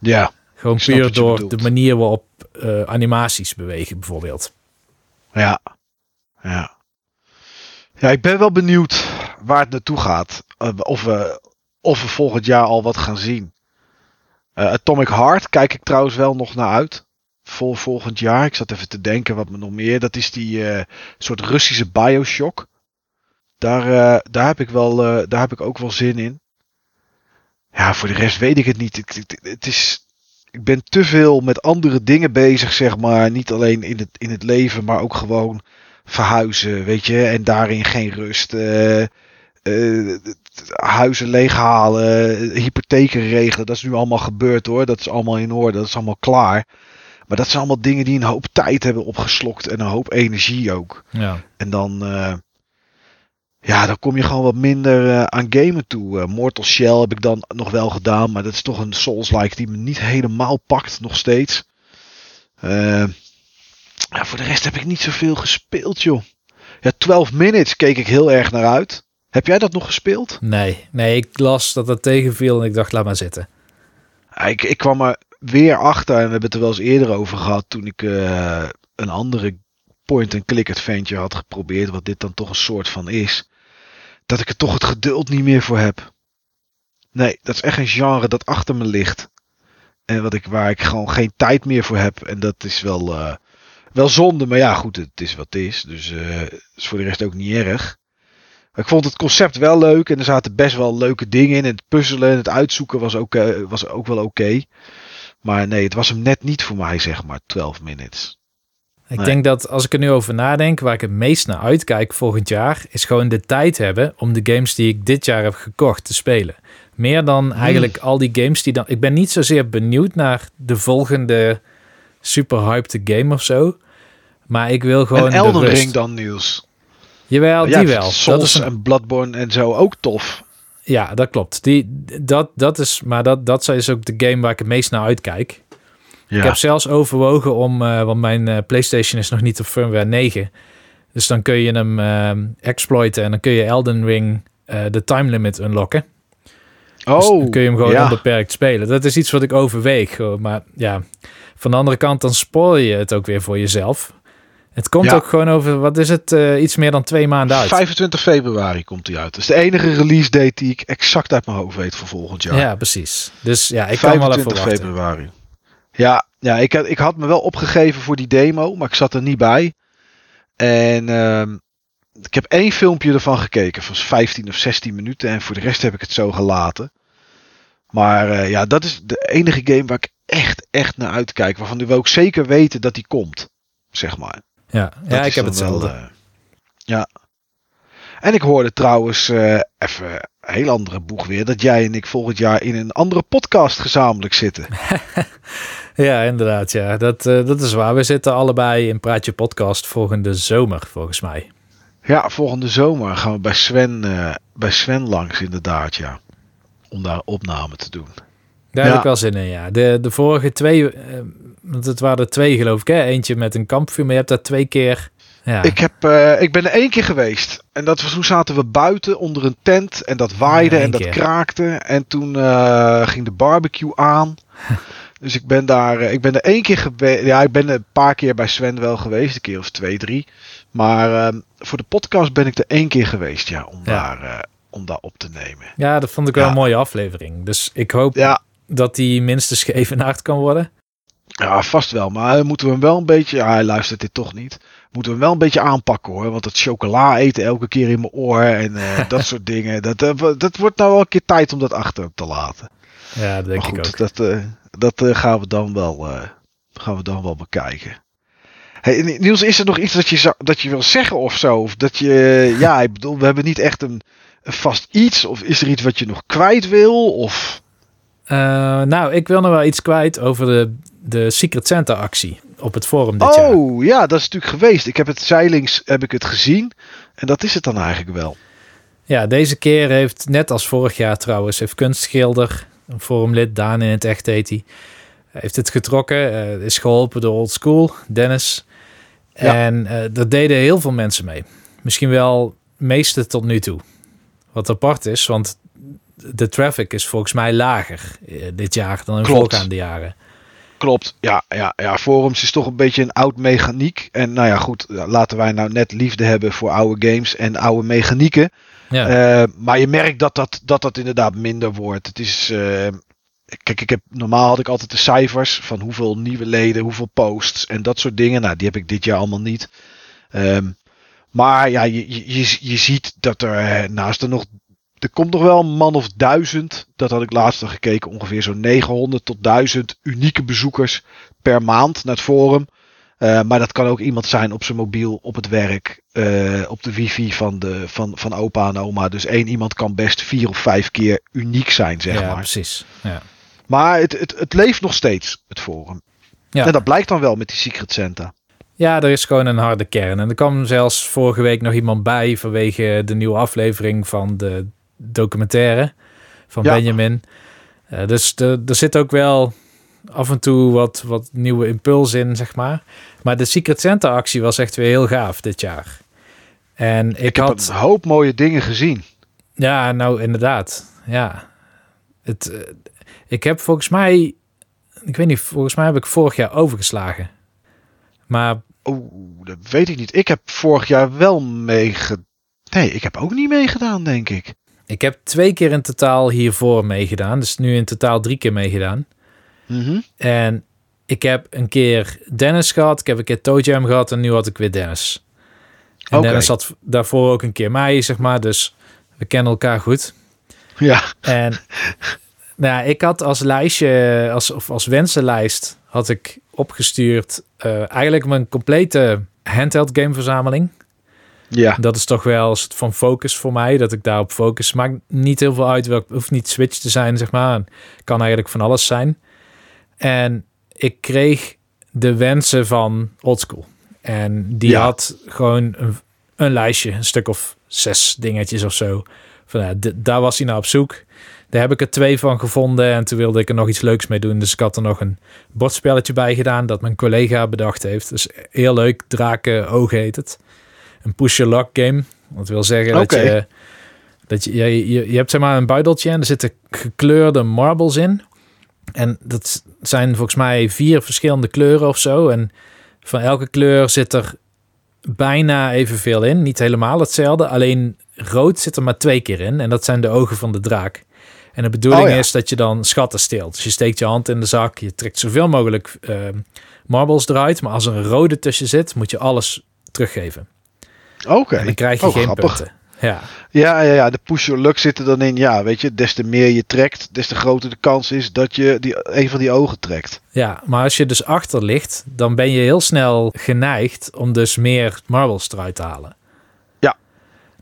Ja, Gewoon puur door bedoelt. de manier waarop eh, animaties bewegen, bijvoorbeeld. ja, ja. Ja, ik ben wel benieuwd waar het naartoe gaat. Eh, of, we, of we volgend jaar al wat gaan zien. Eh, Atomic Heart kijk ik trouwens wel nog naar uit. Voor volgend jaar. Ik zat even te denken wat me nog meer. Dat is die eh, soort Russische Bioshock. Daar, eh, daar, heb ik wel, eh, daar heb ik ook wel zin in. Ja, voor de rest weet ik het niet. Ik, ik- het is, ik ben te veel met andere dingen bezig, zeg maar. Niet alleen in het, in het leven, maar ook gewoon verhuizen, weet je. En daarin geen rust. eh, eh, huizen leeghalen, hypotheken regelen. Dat is nu allemaal gebeurd hoor. Dat is allemaal in orde. Dat is allemaal klaar. Maar dat zijn allemaal dingen die een hoop tijd hebben opgeslokt. En een hoop energie ook. Ja. En dan, eh, ja, dan kom je gewoon wat minder eh, aan gamen toe. Eh, Mortal Shell heb ik dan nog wel gedaan, maar dat is toch een Souls-like die me niet helemaal pakt, nog steeds. Ja, voor de rest heb ik niet zoveel gespeeld, joh. Ja, 12 Minutes keek ik heel erg naar uit. Heb jij dat nog gespeeld? Nee, nee, ik las dat dat tegenviel en ik dacht, laat maar zitten. Ik, ik kwam er weer achter, en we hebben het er wel eens eerder over gehad, toen ik eh, een andere point-and-click adventure had geprobeerd, wat dit dan toch een soort van is, dat ik er toch het geduld niet meer voor heb. Nee, dat is echt een genre dat achter me ligt. En wat ik, waar ik gewoon geen tijd meer voor heb. En dat is wel, eh, wel zonde, maar ja, goed, het is wat het is. Dus het is voor de rest ook niet erg. Ik vond het concept wel leuk en er zaten best wel leuke dingen in. En het puzzelen en het uitzoeken was ook, was ook wel oké. Maar nee, het was hem net niet voor mij, zeg maar, 12 minutes. Ik Nee. denk dat als ik er nu over nadenk, waar ik het meest naar uitkijk volgend jaar, is gewoon de tijd hebben om de games die ik dit jaar heb gekocht te spelen. Meer dan eigenlijk al die games die dan. Ik ben niet zozeer benieuwd naar de volgende super hyped game of zo. Maar ik wil gewoon. en de Elden. Ring dan nieuws. Jawel, Ja, die wel. vind Dat Souls is een- en Bloodborne en zo ook tof. Ja, dat klopt. Die, dat, dat is, maar dat, dat is ook de game waar ik het meest naar uitkijk. Ja. Ik heb zelfs overwogen om, eh, want mijn eh, PlayStation is nog niet op firmware 9. Dus dan kun je hem eh, exploiten en dan kun je Elden Ring de time limit unlocken. Dus oh, dan kun je hem gewoon ja. onbeperkt spelen. Dat is iets wat ik overweeg. Maar ja, van de andere kant dan spoil je het ook weer voor jezelf. Het komt Ja. ook gewoon over, wat is het, eh, iets meer dan twee maanden uit. 25 februari komt hij uit. Dat is de enige release date die ik exact uit mijn hoofd weet voor volgend jaar. Ja, precies. Dus ja, ik kan wel even 25 wachten. februari. Ja, ja ik, had, ik had me wel opgegeven voor die demo, maar ik zat er niet bij. En ehm, ik heb één filmpje ervan gekeken, van 15 of 16 minuten. En voor de rest heb ik het zo gelaten. Maar eh, ja, dat is de enige game waar ik echt, echt naar uitkijk. Waarvan we ook zeker weten dat die komt. Zeg maar. Ja, Dat ja is ik heb hetzelfde. wel, eh, ja. En ik hoorde trouwens, eh, even een heel andere boeg weer, dat jij en ik volgend jaar in een andere podcast gezamenlijk zitten. <laughs> Ja, inderdaad. Ja. Dat, eh, dat is waar. We zitten allebei in Praatje Podcast volgende zomer, volgens mij. Ja, volgende zomer gaan we bij Sven, bij Sven langs inderdaad, ja. Om daar opname te doen. Daar heb ik wel zin in, ja. De, de vorige twee, eh, want het waren er twee geloof ik, hè? Eentje met een kampvuur, maar je hebt daar twee keer... Ja, Ik, heb, eh, ik ben er één keer geweest. En dat was toen zaten we buiten onder een tent. En dat waaide Ja, en dat keer. kraakte. En toen eh, ging de barbecue aan. <laughs> dus ik ben daar, ik ben er één keer geweest. Ja, ik ben er een paar keer bij Sven wel geweest. Een keer of twee, drie. Maar eh, voor de podcast ben ik er één keer geweest, ja. Om, Ja. Daar, om daar op te nemen. ja, dat vond ik wel een mooie aflevering. Dus ik hoop Ja, dat die minstens geëvenaard kan worden. ja, vast wel. Maar moeten we hem wel een beetje... Ja, hij luistert dit toch niet. Moeten we hem wel een beetje aanpakken hoor. Want het chocola eten elke keer in mijn oor. En eh, <laughs> dat soort dingen. Dat, eh, dat wordt nou wel een keer tijd om dat achter te laten. Ja, dat denk ik ook. dat, eh, dat gaan, we dan wel, gaan we dan wel bekijken. Hey, Niels, is er nog iets dat je, zou- dat je wil zeggen of zo? Of dat je, ja, ik bedoel, we hebben niet echt een, een vast iets. Of is er iets wat je nog kwijt wil? Of, nou, ik wil nog wel iets kwijt over de, de Secret Santa actie. op het forum dit jaar. Oh, ja, dat is natuurlijk geweest. Ik heb het zeilings heb ik het gezien. En dat is het dan eigenlijk wel. Ja, deze keer heeft, net als vorig jaar trouwens, heeft kunstschilder, een forumlid, Daan in het echt heet hij, heeft het getrokken. eh, is geholpen door Old School, Dennis. Ja. En eh daar deden heel veel mensen mee. Misschien wel meeste tot nu toe. Wat apart is, want de traffic is volgens mij lager eh, dit jaar dan in voorgaande jaren. Klopt, ja, ja, ja. Forums is toch een beetje een oud mechaniek. En nou ja, goed, laten wij nou net liefde hebben voor oude games en oude mechanieken. Ja, Eh, maar je merkt dat dat, dat dat inderdaad minder wordt. Het is. eh, kijk, ik heb, normaal had ik altijd de cijfers van hoeveel nieuwe leden, hoeveel posts en dat soort dingen. Nou, die heb ik dit jaar allemaal niet. Ehm, maar ja, je, je, je, ziet dat er naast er nog. Er komt nog wel een man of duizend. Dat had ik laatst al gekeken. Ongeveer zo'n 900 tot 1000 unieke bezoekers per maand naar het forum. Eh, maar dat kan ook iemand zijn op zijn mobiel, op het werk, eh, op de wifi van, de, van, van opa en oma. Dus één iemand kan best vier of vijf keer uniek zijn, zeg ja maar. precies. Ja. Maar het, het, het leeft nog steeds, het forum. Ja. En dat blijkt dan wel met die Secret Santa. ja, er is gewoon een harde kern. En er kwam zelfs vorige week nog iemand bij vanwege de nieuwe aflevering van de documentaire van Ja. Benjamin. Eh, dus de- er zit ook wel af en toe wat, wat nieuwe impuls in, zeg maar. Maar de Secret Santa actie was echt weer heel gaaf dit jaar. En ik, Ik, heb had... een hoop mooie dingen gezien. Ja, nou inderdaad. Ja. Het, eh, ik heb volgens mij... Ik weet niet, volgens mij heb ik vorig jaar overgeslagen. Maar Oeh, dat weet ik niet. Ik heb vorig jaar wel meegedaan. Nee, ik heb ook niet meegedaan, denk ik. Ik heb twee keer in totaal hiervoor meegedaan. Dus nu in totaal drie keer meegedaan. Mhm. En ik heb een keer Dennis gehad. Ik heb een keer Toe Jam gehad. En nu had ik weer Dennis. En Oké. Dennis had daarvoor ook een keer mij, zeg maar. Dus we kennen elkaar goed. Ja, En <laughs> nou, ik had als lijstje, als, of als wensenlijst, had ik opgestuurd eh, eigenlijk mijn complete handheld gameverzameling. Ja. Dat is toch wel een soort van focus voor mij, dat ik daarop focus. Maakt niet heel veel uit, welk, hoeft niet Switch te zijn, zeg maar. Kan eigenlijk van alles zijn. En ik kreeg de wensen van Oldschool. En die Ja. had gewoon een, een lijstje, een stuk of zes dingetjes of zo. Van, ja, daar was hij naar op zoek. Daar heb ik er twee van gevonden en toen wilde ik er nog iets leuks mee doen. Dus ik had er nog een bordspelletje bij gedaan dat mijn collega bedacht heeft. Dus heel leuk, Draken Oog heet het. Een push-your-luck game. Dat wil zeggen dat je... Dat je, je, je, je hebt zeg maar een buideltje en er zitten gekleurde marbles in. En dat zijn volgens mij vier verschillende kleuren of zo. En van elke kleur zit er bijna evenveel in. Niet helemaal hetzelfde. Alleen rood zit er maar twee keer in. En dat zijn de ogen van de draak. En de bedoeling Oh ja. is dat je dan schatten steelt. Dus je steekt je hand in de zak. Je trekt zoveel mogelijk eh, marbles eruit. Maar als er een rode tussen zit, moet je alles teruggeven. Oké. En dan krijg je Oh, geen grappig. punten. Ja, Ja, ja, ja, de push your luck zit er dan in. Ja, weet je, des te meer je trekt, des te groter de kans is dat je die, een van die ogen trekt. Ja, maar als je dus achter ligt, dan ben je heel snel geneigd om dus meer marbles eruit te halen. Ja.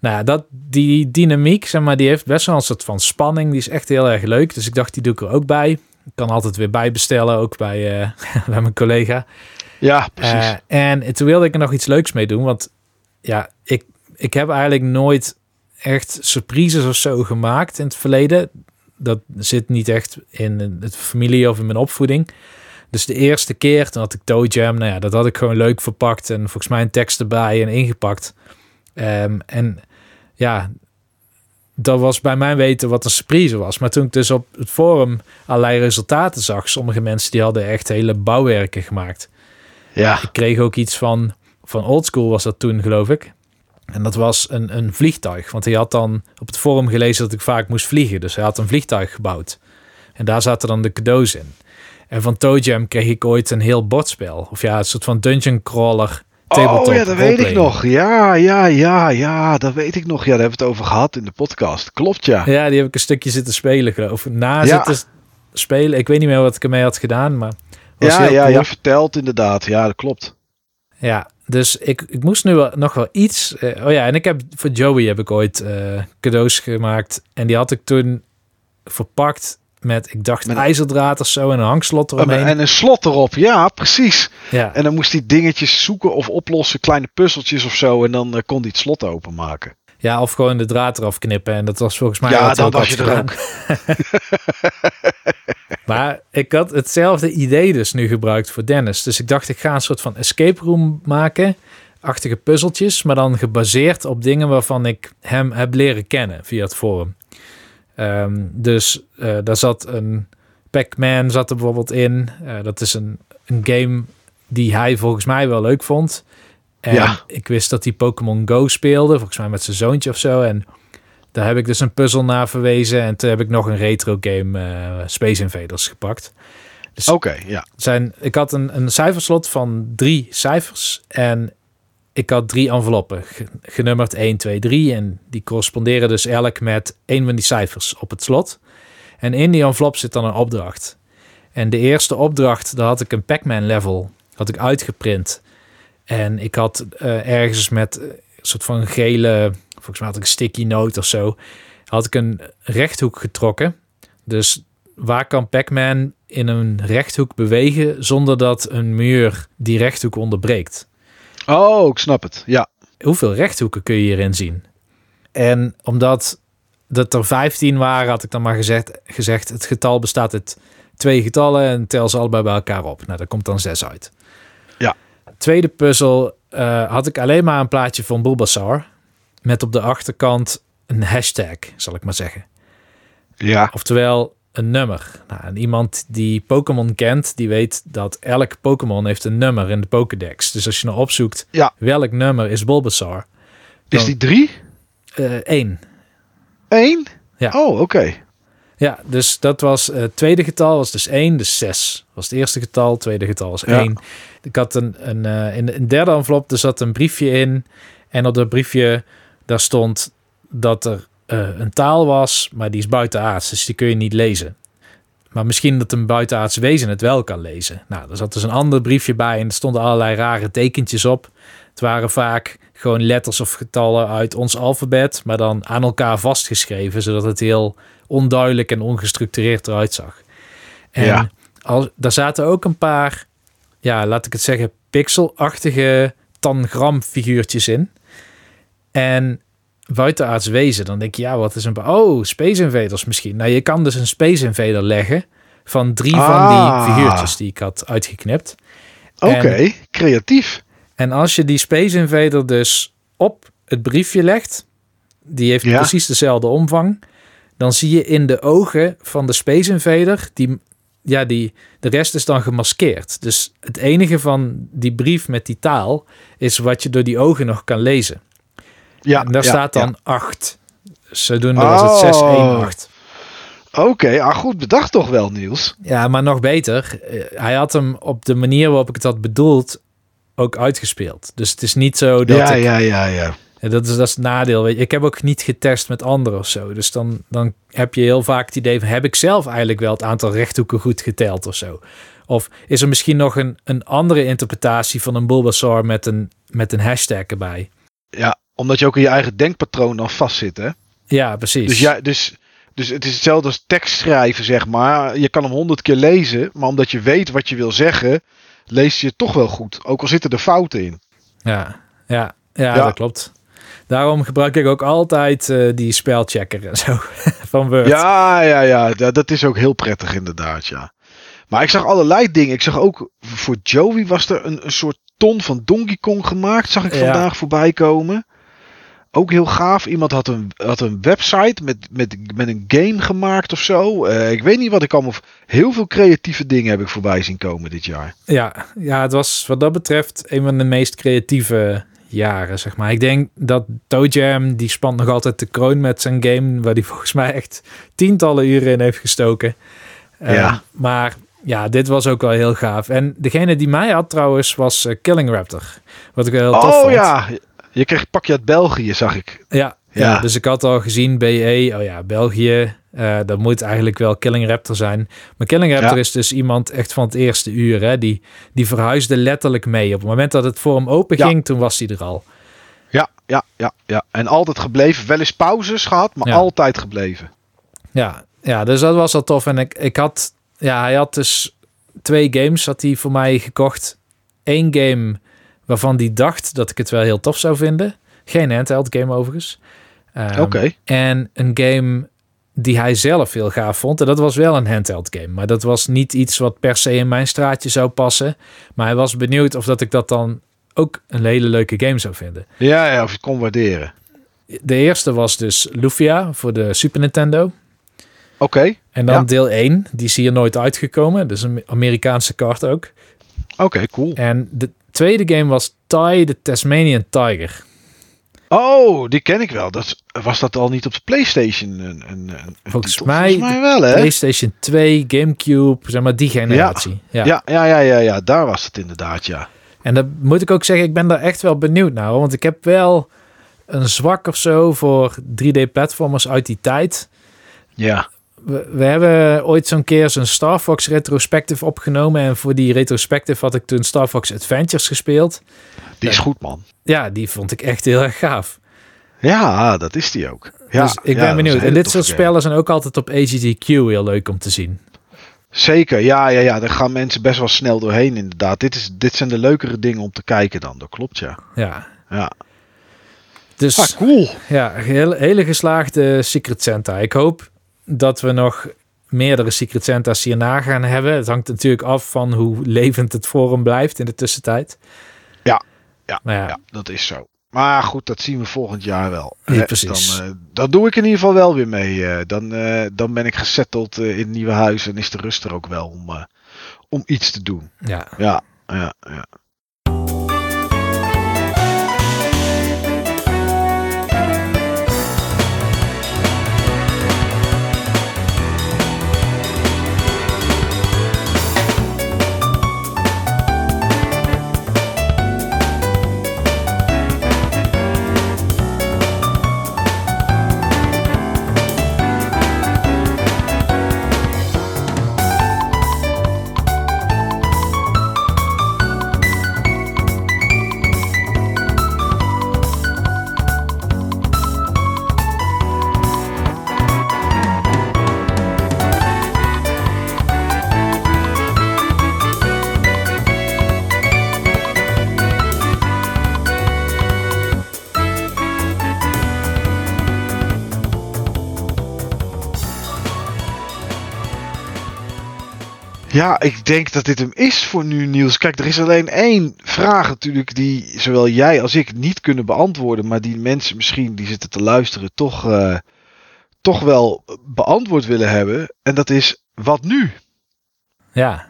Nou ja, dat, die dynamiek, zeg maar, die heeft best wel een soort van spanning. Die is echt heel erg leuk. Dus ik dacht, die doe ik er ook bij. Ik kan altijd weer bijbestellen, ook bij, eh, <laughs> bij mijn collega. Ja, precies. Eh, en toen wilde ik er nog iets leuks mee doen. Want ja, ik, ik heb eigenlijk nooit echt surprises of zo gemaakt in het verleden. Dat zit niet echt in het familie of in mijn opvoeding. Dus de eerste keer, toen had ik Toe Jam. Nou ja, dat had ik gewoon leuk verpakt. En volgens mij een tekst erbij en ingepakt. Ehm, en ja, dat was bij mijn weten wat een surprise was. Maar toen ik dus op het forum allerlei resultaten zag. Sommige mensen die hadden echt hele bouwwerken gemaakt. ja, Ik kreeg ook iets van, van Oldschool was dat toen, geloof ik. En dat was een, een vliegtuig. Want hij had dan op het forum gelezen dat ik vaak moest vliegen. Dus hij had een vliegtuig gebouwd. En daar zaten dan de cadeaus in. En van Toe Jam kreeg ik ooit een heel bordspel. Of ja, een soort van dungeon crawler. Tabletop oh ja, dat weet ik nog. Ja, ja, ja, ja, dat weet ik nog. Ja, daar hebben we het over gehad in de podcast. Klopt, ja. Ja, die heb ik een stukje zitten spelen, geloof ik. Na Ja. zitten spelen. Ik weet niet meer wat ik ermee had gedaan, maar was Ja, heel ja, cool. ja, verteld inderdaad. Ja, dat klopt. Ja, dus ik, ik moest nu wel, nog wel iets. eh, oh ja, en ik heb voor Joey heb ik ooit eh, cadeaus gemaakt. En die had ik toen verpakt met, ik dacht, Met- ijzerdraad of zo en een hangslot En, eromheen. en een slot erop, ja, precies. ja. En dan moest hij dingetjes zoeken of oplossen, kleine puzzeltjes of zo. En dan eh, kon hij het slot openmaken. Ja, of gewoon de draad eraf knippen. En dat was volgens mij ja, dan ook was je er ook. <laughs> Maar ik had hetzelfde idee dus nu gebruikt voor Dennis. Dus ik dacht, ik ga een soort van escape room maken. Achtige puzzeltjes, maar dan gebaseerd op dingen waarvan ik hem heb leren kennen via het forum. Ehm, dus eh, daar zat een Pac-Man zat er bijvoorbeeld in. Eh, dat is een, een game die hij volgens mij wel leuk vond. En Ja. ik wist dat hij Pokémon Go speelde, volgens mij met zijn zoontje of zo. En daar heb ik dus een puzzel naar verwezen. En toen heb ik nog een retro game eh, Space Invaders gepakt. Oké, ja. Zijn, ik had een, een cijferslot van drie cijfers. En ik had drie enveloppen, ge- genummerd 1, 2, 3. En die corresponderen dus elk met één van die cijfers op het slot. En in die envelop zit dan een opdracht. En de eerste opdracht, daar had ik een Pac-Man level had ik uitgeprint. En ik had eh, ergens met eh, een soort van gele, volgens mij had ik een sticky note of zo, had ik een rechthoek getrokken. Dus waar kan Pac-Man in een rechthoek bewegen zonder dat een muur die rechthoek onderbreekt? Oh, ik snap het. Ja. Hoeveel rechthoeken kun je hierin zien? En omdat dat er 15 waren, had ik dan maar gezegd, gezegd het getal bestaat uit twee getallen en tel ze allebei bij elkaar op. Nou, daar komt dan 6 uit. Tweede puzzel eh, had ik alleen maar een plaatje van Bulbasaur met op de achterkant een hashtag, zal ik maar zeggen. Ja. Oftewel een nummer. Nou, en iemand die Pokémon kent, die weet dat elk Pokémon heeft een nummer in de Pokédex. Dus als je nou opzoekt Ja. welk nummer is Bulbasaur, Is die drie? eh één. Eén? Ja. Oh, oké. Ja, dus dat was eh, het tweede getal, was dus 1, dus 6. Was het eerste getal, het tweede getal was Ja. 1. Ik had een, een, eh, in de een derde envelop, er zat een briefje in. En op dat briefje, daar stond dat er eh, een taal was, maar die is buitenaards, dus die kun je niet lezen. Maar misschien dat een buitenaards wezen het wel kan lezen. Nou, er zat dus een ander briefje bij en er stonden allerlei rare tekentjes op. Het waren vaak gewoon letters of getallen uit ons alfabet, maar dan aan elkaar vastgeschreven, zodat het heel onduidelijk en ongestructureerd eruit zag. En Ja. al, daar zaten ook een paar, ja, laat ik het zeggen, pixelachtige tangram figuurtjes in. En buitenaards wezen, dan denk je, ja, wat is een... Oh, Space Invaders misschien. Nou, je kan dus een Space Invader leggen van drie van Ah. die figuurtjes die ik had uitgeknipt. Oké, creatief. En als je die Space Invader dus op het briefje legt, die heeft Ja. precies dezelfde omvang, dan zie je in de ogen van de Space Invader, die, ja, die, de rest is dan gemaskeerd. Dus het enige van die brief met die taal is wat je door die ogen nog kan lezen. Ja, en daar ja, staat ja. dan 8. Zodoende was het 6, 1, Oh. 8. Oké, ah, goed bedacht toch wel, Niels. Ja, maar nog beter. eh, Hij had hem op de manier waarop ik het had bedoeld ook uitgespeeld. Dus het is niet zo dat ja, ik ja, ja, ja. En dat is, dat is het nadeel. Weet je. Ik heb ook niet getest met anderen of zo. Dus dan, dan heb je heel vaak het idee van... heb ik zelf eigenlijk wel het aantal rechthoeken goed geteld of zo? Of is er misschien nog een, een andere interpretatie van een Bulbasaur met een, met een hashtag erbij? Ja, omdat je ook in je eigen denkpatroon dan vastzit, hè? Ja, precies. Dus, ja, dus, dus het is hetzelfde als tekst schrijven, zeg maar. Je kan hem honderd keer lezen, maar omdat je weet wat je wil zeggen, lees je het toch wel goed. Ook al zitten er fouten in. ja, ja, ja, Ja. dat klopt. Daarom gebruik ik ook altijd eh, die spelchecker en zo <laughs> van Word. Ja, ja, ja, da- dat is ook heel prettig inderdaad, ja. Maar ik zag allerlei dingen. Ik zag ook voor Joey was er een, een soort ton van Donkey Kong gemaakt. Zag ik Ja. vandaag voorbij komen. Ook heel gaaf. Iemand had een, had een website met, met, met een game gemaakt of zo. Eh, ik weet niet wat ik allemaal... Heel veel creatieve dingen heb ik voorbij zien komen dit jaar. Ja, ja, het was wat dat betreft een van de meest creatieve jaren, zeg maar. Ik denk dat Toe Jam, die spant nog altijd de kroon met zijn game, waar hij <laughs> volgens mij echt tientallen uren in heeft gestoken. Eh, Ja. Maar ja, dit was ook wel heel gaaf. En degene die mij had trouwens was eh, Killing Raptor. Wat ik wel heel tof oh vond. ja, je kreeg pakje uit België, zag ik. Ja, ja. Dus ik had al gezien BE, oh ja, België, eh, dat moet eigenlijk wel Killing Raptor zijn. Maar Killing Raptor Ja. is dus iemand echt van het eerste uur, hè, die, die verhuisde letterlijk mee. Op het moment dat het voor hem open Ja. ging, toen was hij er al. Ja, ja, ja, ja. En altijd gebleven. Wel eens pauzes gehad, maar Ja. altijd gebleven. Ja, Ja, dus dat was al tof. En ik, ik had, ja, hij had dus twee games had hij voor mij gekocht. Eén game waarvan hij dacht dat ik het wel heel tof zou vinden. Geen handheld game overigens. Ehm, Oké. En een game die hij zelf heel gaaf vond. En dat was wel een handheld game. Maar dat was niet iets wat per se in mijn straatje zou passen. Maar hij was benieuwd of dat ik dat dan ook een hele leuke game zou vinden. Ja, ja, of je het kon waarderen. De eerste was dus Lufia voor de Super Nintendo. Oké. En dan Ja. deel 1, die is hier nooit uitgekomen. Dus een Amerikaanse kaart ook. Oké, cool. En de tweede game was Ty the Tasmanian Tiger. Oh, die ken ik wel. Dat, was dat al niet op de PlayStation? Een, een, een- Volgens titel? mij Volgens mij wel, hè? PlayStation 2, Gamecube, zeg maar die generatie. Ja. Ja, ja, ja, ja, ja, daar was het inderdaad, ja. En dan moet ik ook zeggen, ik ben daar echt wel benieuwd naar. hoor. Want ik heb wel een zwak of zo voor 3D-platformers uit die tijd. Ja, We, we hebben ooit zo'n keer zo'n Star Fox retrospective opgenomen. En voor die retrospective had ik toen Star Fox Adventures gespeeld. die is goed, man. Ja, die vond ik echt heel erg gaaf. Ja, dat is die ook. Ja, dus ik ben benieuwd. een En dit soort game. spellen zijn ook altijd op AGDQ heel leuk om te zien. Zeker, ja, ja, ja. Daar gaan mensen best wel snel doorheen, inderdaad. Dit, is, dit zijn de leukere dingen om te kijken dan. Dat klopt, ja. Ja. Ja, Dus ah, cool. ja, hele, hele geslaagde Secret Santa. Ik hoop dat we nog meerdere Secret Santa's hierna gaan hebben. Het hangt natuurlijk af van hoe levend het forum blijft in de tussentijd. Ja, ja, ja, Ja, dat is zo. Maar goed, dat zien we volgend jaar wel. Ja, precies. Dan, eh, dan doe ik in ieder geval wel weer mee. eh. dan, eh, dan ben ik gesetteld eh, in het nieuwe huis en is de rust er ook wel om, om iets te doen. ja. Ja, ja, ja. Ja, ik denk dat dit hem is voor nu, Niels. Kijk, er is alleen één vraag natuurlijk die zowel jij als ik niet kunnen beantwoorden, maar die mensen misschien die zitten te luisteren toch, eh, toch wel beantwoord willen hebben. En dat is, wat nu? ja.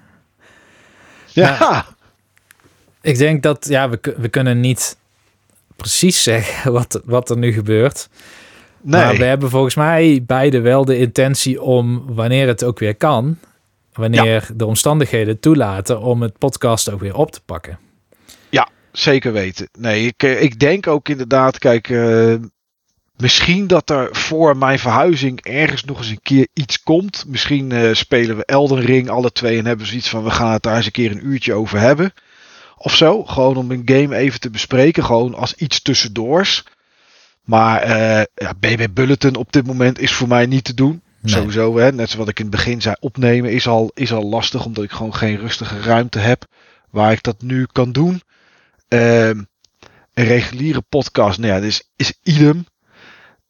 Ja, Ik denk dat ja, we, we kunnen niet precies <laughs> zeggen wat, wat er nu gebeurt. nee. Maar we hebben volgens mij beide wel de intentie om, wanneer het ook weer kan, wanneer de omstandigheden toelaten, om het podcast ook weer op te pakken. Zeker weten. Nee, ik, eh, ik denk ook inderdaad, kijk, eh, misschien dat er voor mijn verhuizing ergens nog eens een keer iets komt. Misschien eh, spelen we Elden Ring alle twee en hebben we zoiets van we gaan het daar eens een keer een uurtje over hebben. Of zo, gewoon om een game even te bespreken, gewoon als iets tussendoors. Maar ja, BB Bulletin op dit moment is voor mij niet te doen. Sowieso, hè, net zoals ik in het begin zei, opnemen is al, is al lastig omdat ik gewoon geen rustige ruimte heb waar ik dat nu kan doen. Ehm, een reguliere podcast, nou ja, dus is idem.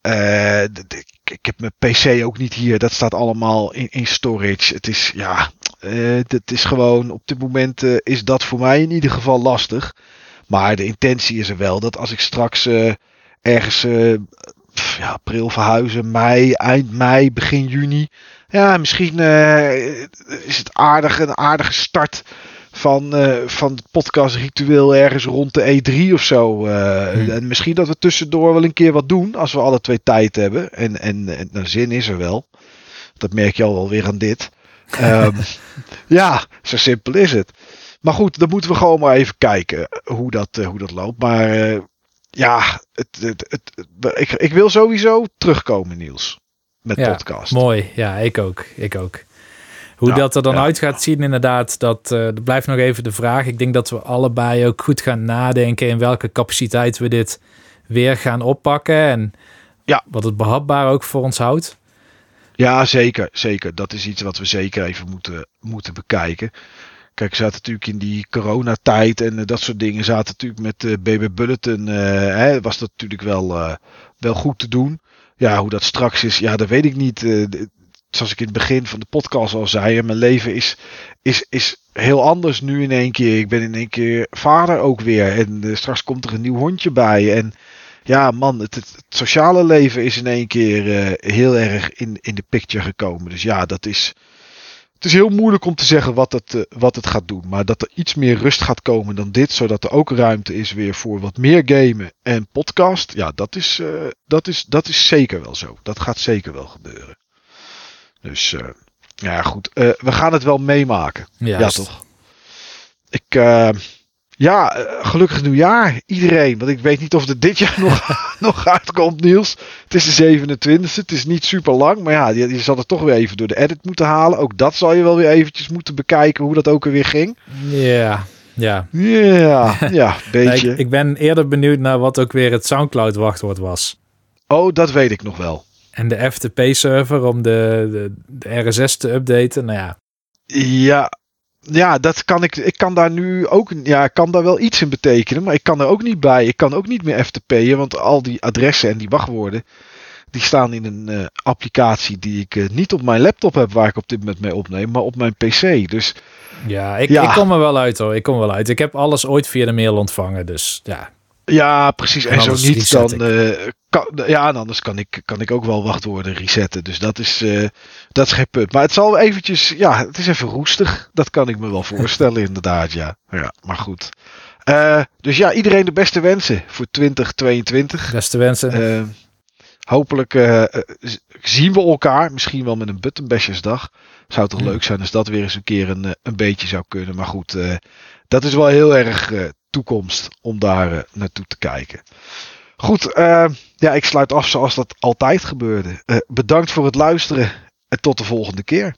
Eh, ik, heb mijn PC ook niet hier. Dat staat allemaal in, in storage. Het is, ja, eh het is gewoon, op dit moment eh, is dat voor mij in ieder geval lastig. Maar de intentie is er wel dat als ik straks ergens pff, ja, april verhuizen, mei, eind mei, begin juni. Ja, misschien eh, is het aardig, een aardige start van, eh, van het podcastritueel ergens rond de E3 of zo. eh. Hmm. En misschien dat we tussendoor wel een keer wat doen als we alle twee tijd hebben. En, en, en de zin is er wel. Dat merk je al wel weer aan dit. Ehm, <laughs> ja, zo simpel is het. Maar goed, dan moeten we gewoon maar even kijken hoe dat, hoe dat loopt. Maar ja, het, het, het, het- ik, ik wil sowieso terugkomen, Niels. Met Ja, podcast. Mooi, ja, ik ook. Ik ook. Hoe Ja, dat er dan ja. uit gaat zien, inderdaad, dat, eh, dat blijft nog even de vraag. Ik denk dat we allebei ook goed gaan nadenken in welke capaciteit we dit weer gaan oppakken. En Ja. wat het behapbaar ook voor ons houdt. Ja, zeker, zeker. Dat is iets wat we zeker even moeten, moeten bekijken. Kijk, zaten natuurlijk in die coronatijd en dat soort dingen. Zaten natuurlijk met uh, BB Bulletin. hè, was dat natuurlijk wel, wel goed te doen. Ja, hoe dat straks is, ja, dat weet ik niet. zoals ik in het begin van de podcast al zei, mijn leven is, is, is heel anders nu in één keer. Ik ben in één keer vader ook weer. En straks komt er een nieuw hondje bij. En ja, man, het, sociale leven is in één keer heel erg in, in de picture gekomen. Dus ja, dat is. Het is heel moeilijk om te zeggen wat het, uh, wat het gaat doen. Maar dat er iets meer rust gaat komen dan dit. Zodat er ook ruimte is weer voor wat meer gamen en podcast. Ja, dat is, uh, dat is, dat is zeker wel zo. Dat gaat zeker wel gebeuren. Dus ja, goed. we gaan het wel meemaken. Juist. Ja, toch? Ik ja, eh, gelukkig nieuwjaar iedereen. Want ik weet niet of het dit jaar <laughs> nog, nog uitkomt, Niels. Het is de 27e. Het is niet super lang. Maar ja, je, je zal het toch weer even door de edit moeten halen. Ook dat zal je wel weer eventjes moeten bekijken hoe dat ook alweer ging. Ja, ja. Ja, <laughs> ja, beetje. ik, ik, ben eerder benieuwd naar wat ook weer het Soundcloud wachtwoord was. Oh, dat weet ik nog wel. En de FTP-server om de, de, de RSS te updaten. Nou ja. Ja, ja, dat kan ik. Ik kan daar nu ook. Ja, ik kan daar wel iets in betekenen. Maar ik kan er ook niet bij. Ik kan ook niet meer FTP'en. Want al die adressen en die wachtwoorden. Die staan in een uh, applicatie die ik uh, niet op mijn laptop heb. Waar ik op dit moment mee opneem. Maar op mijn PC. Dus. Ja ik, ja. ik kom er wel uit hoor. Ik kom wel uit. Ik heb alles ooit via de mail ontvangen. Dus ja. Ja, precies. En, en zo niet, dan. Uh, kan, ja, en anders kan ik, kan ik ook wel wachtwoorden resetten. Dus dat is, uh, dat is geen punt. Maar het zal eventjes. Ja, het is even roestig. Dat kan ik me wel voorstellen, <laughs> inderdaad. Ja, ja maar goed. Uh, dus ja, iedereen de beste wensen voor 2022. Beste wensen. hopelijk zien we elkaar. Misschien wel met een buttonbashesdag. Zou toch leuk zijn als dat weer eens een keer een, een beetje zou kunnen. Maar goed, dat is wel heel erg toekomst om daar uh, naartoe te kijken. Goed, uh, ja, ik sluit af zoals dat altijd gebeurde. Uh, bedankt voor het luisteren en tot de volgende keer.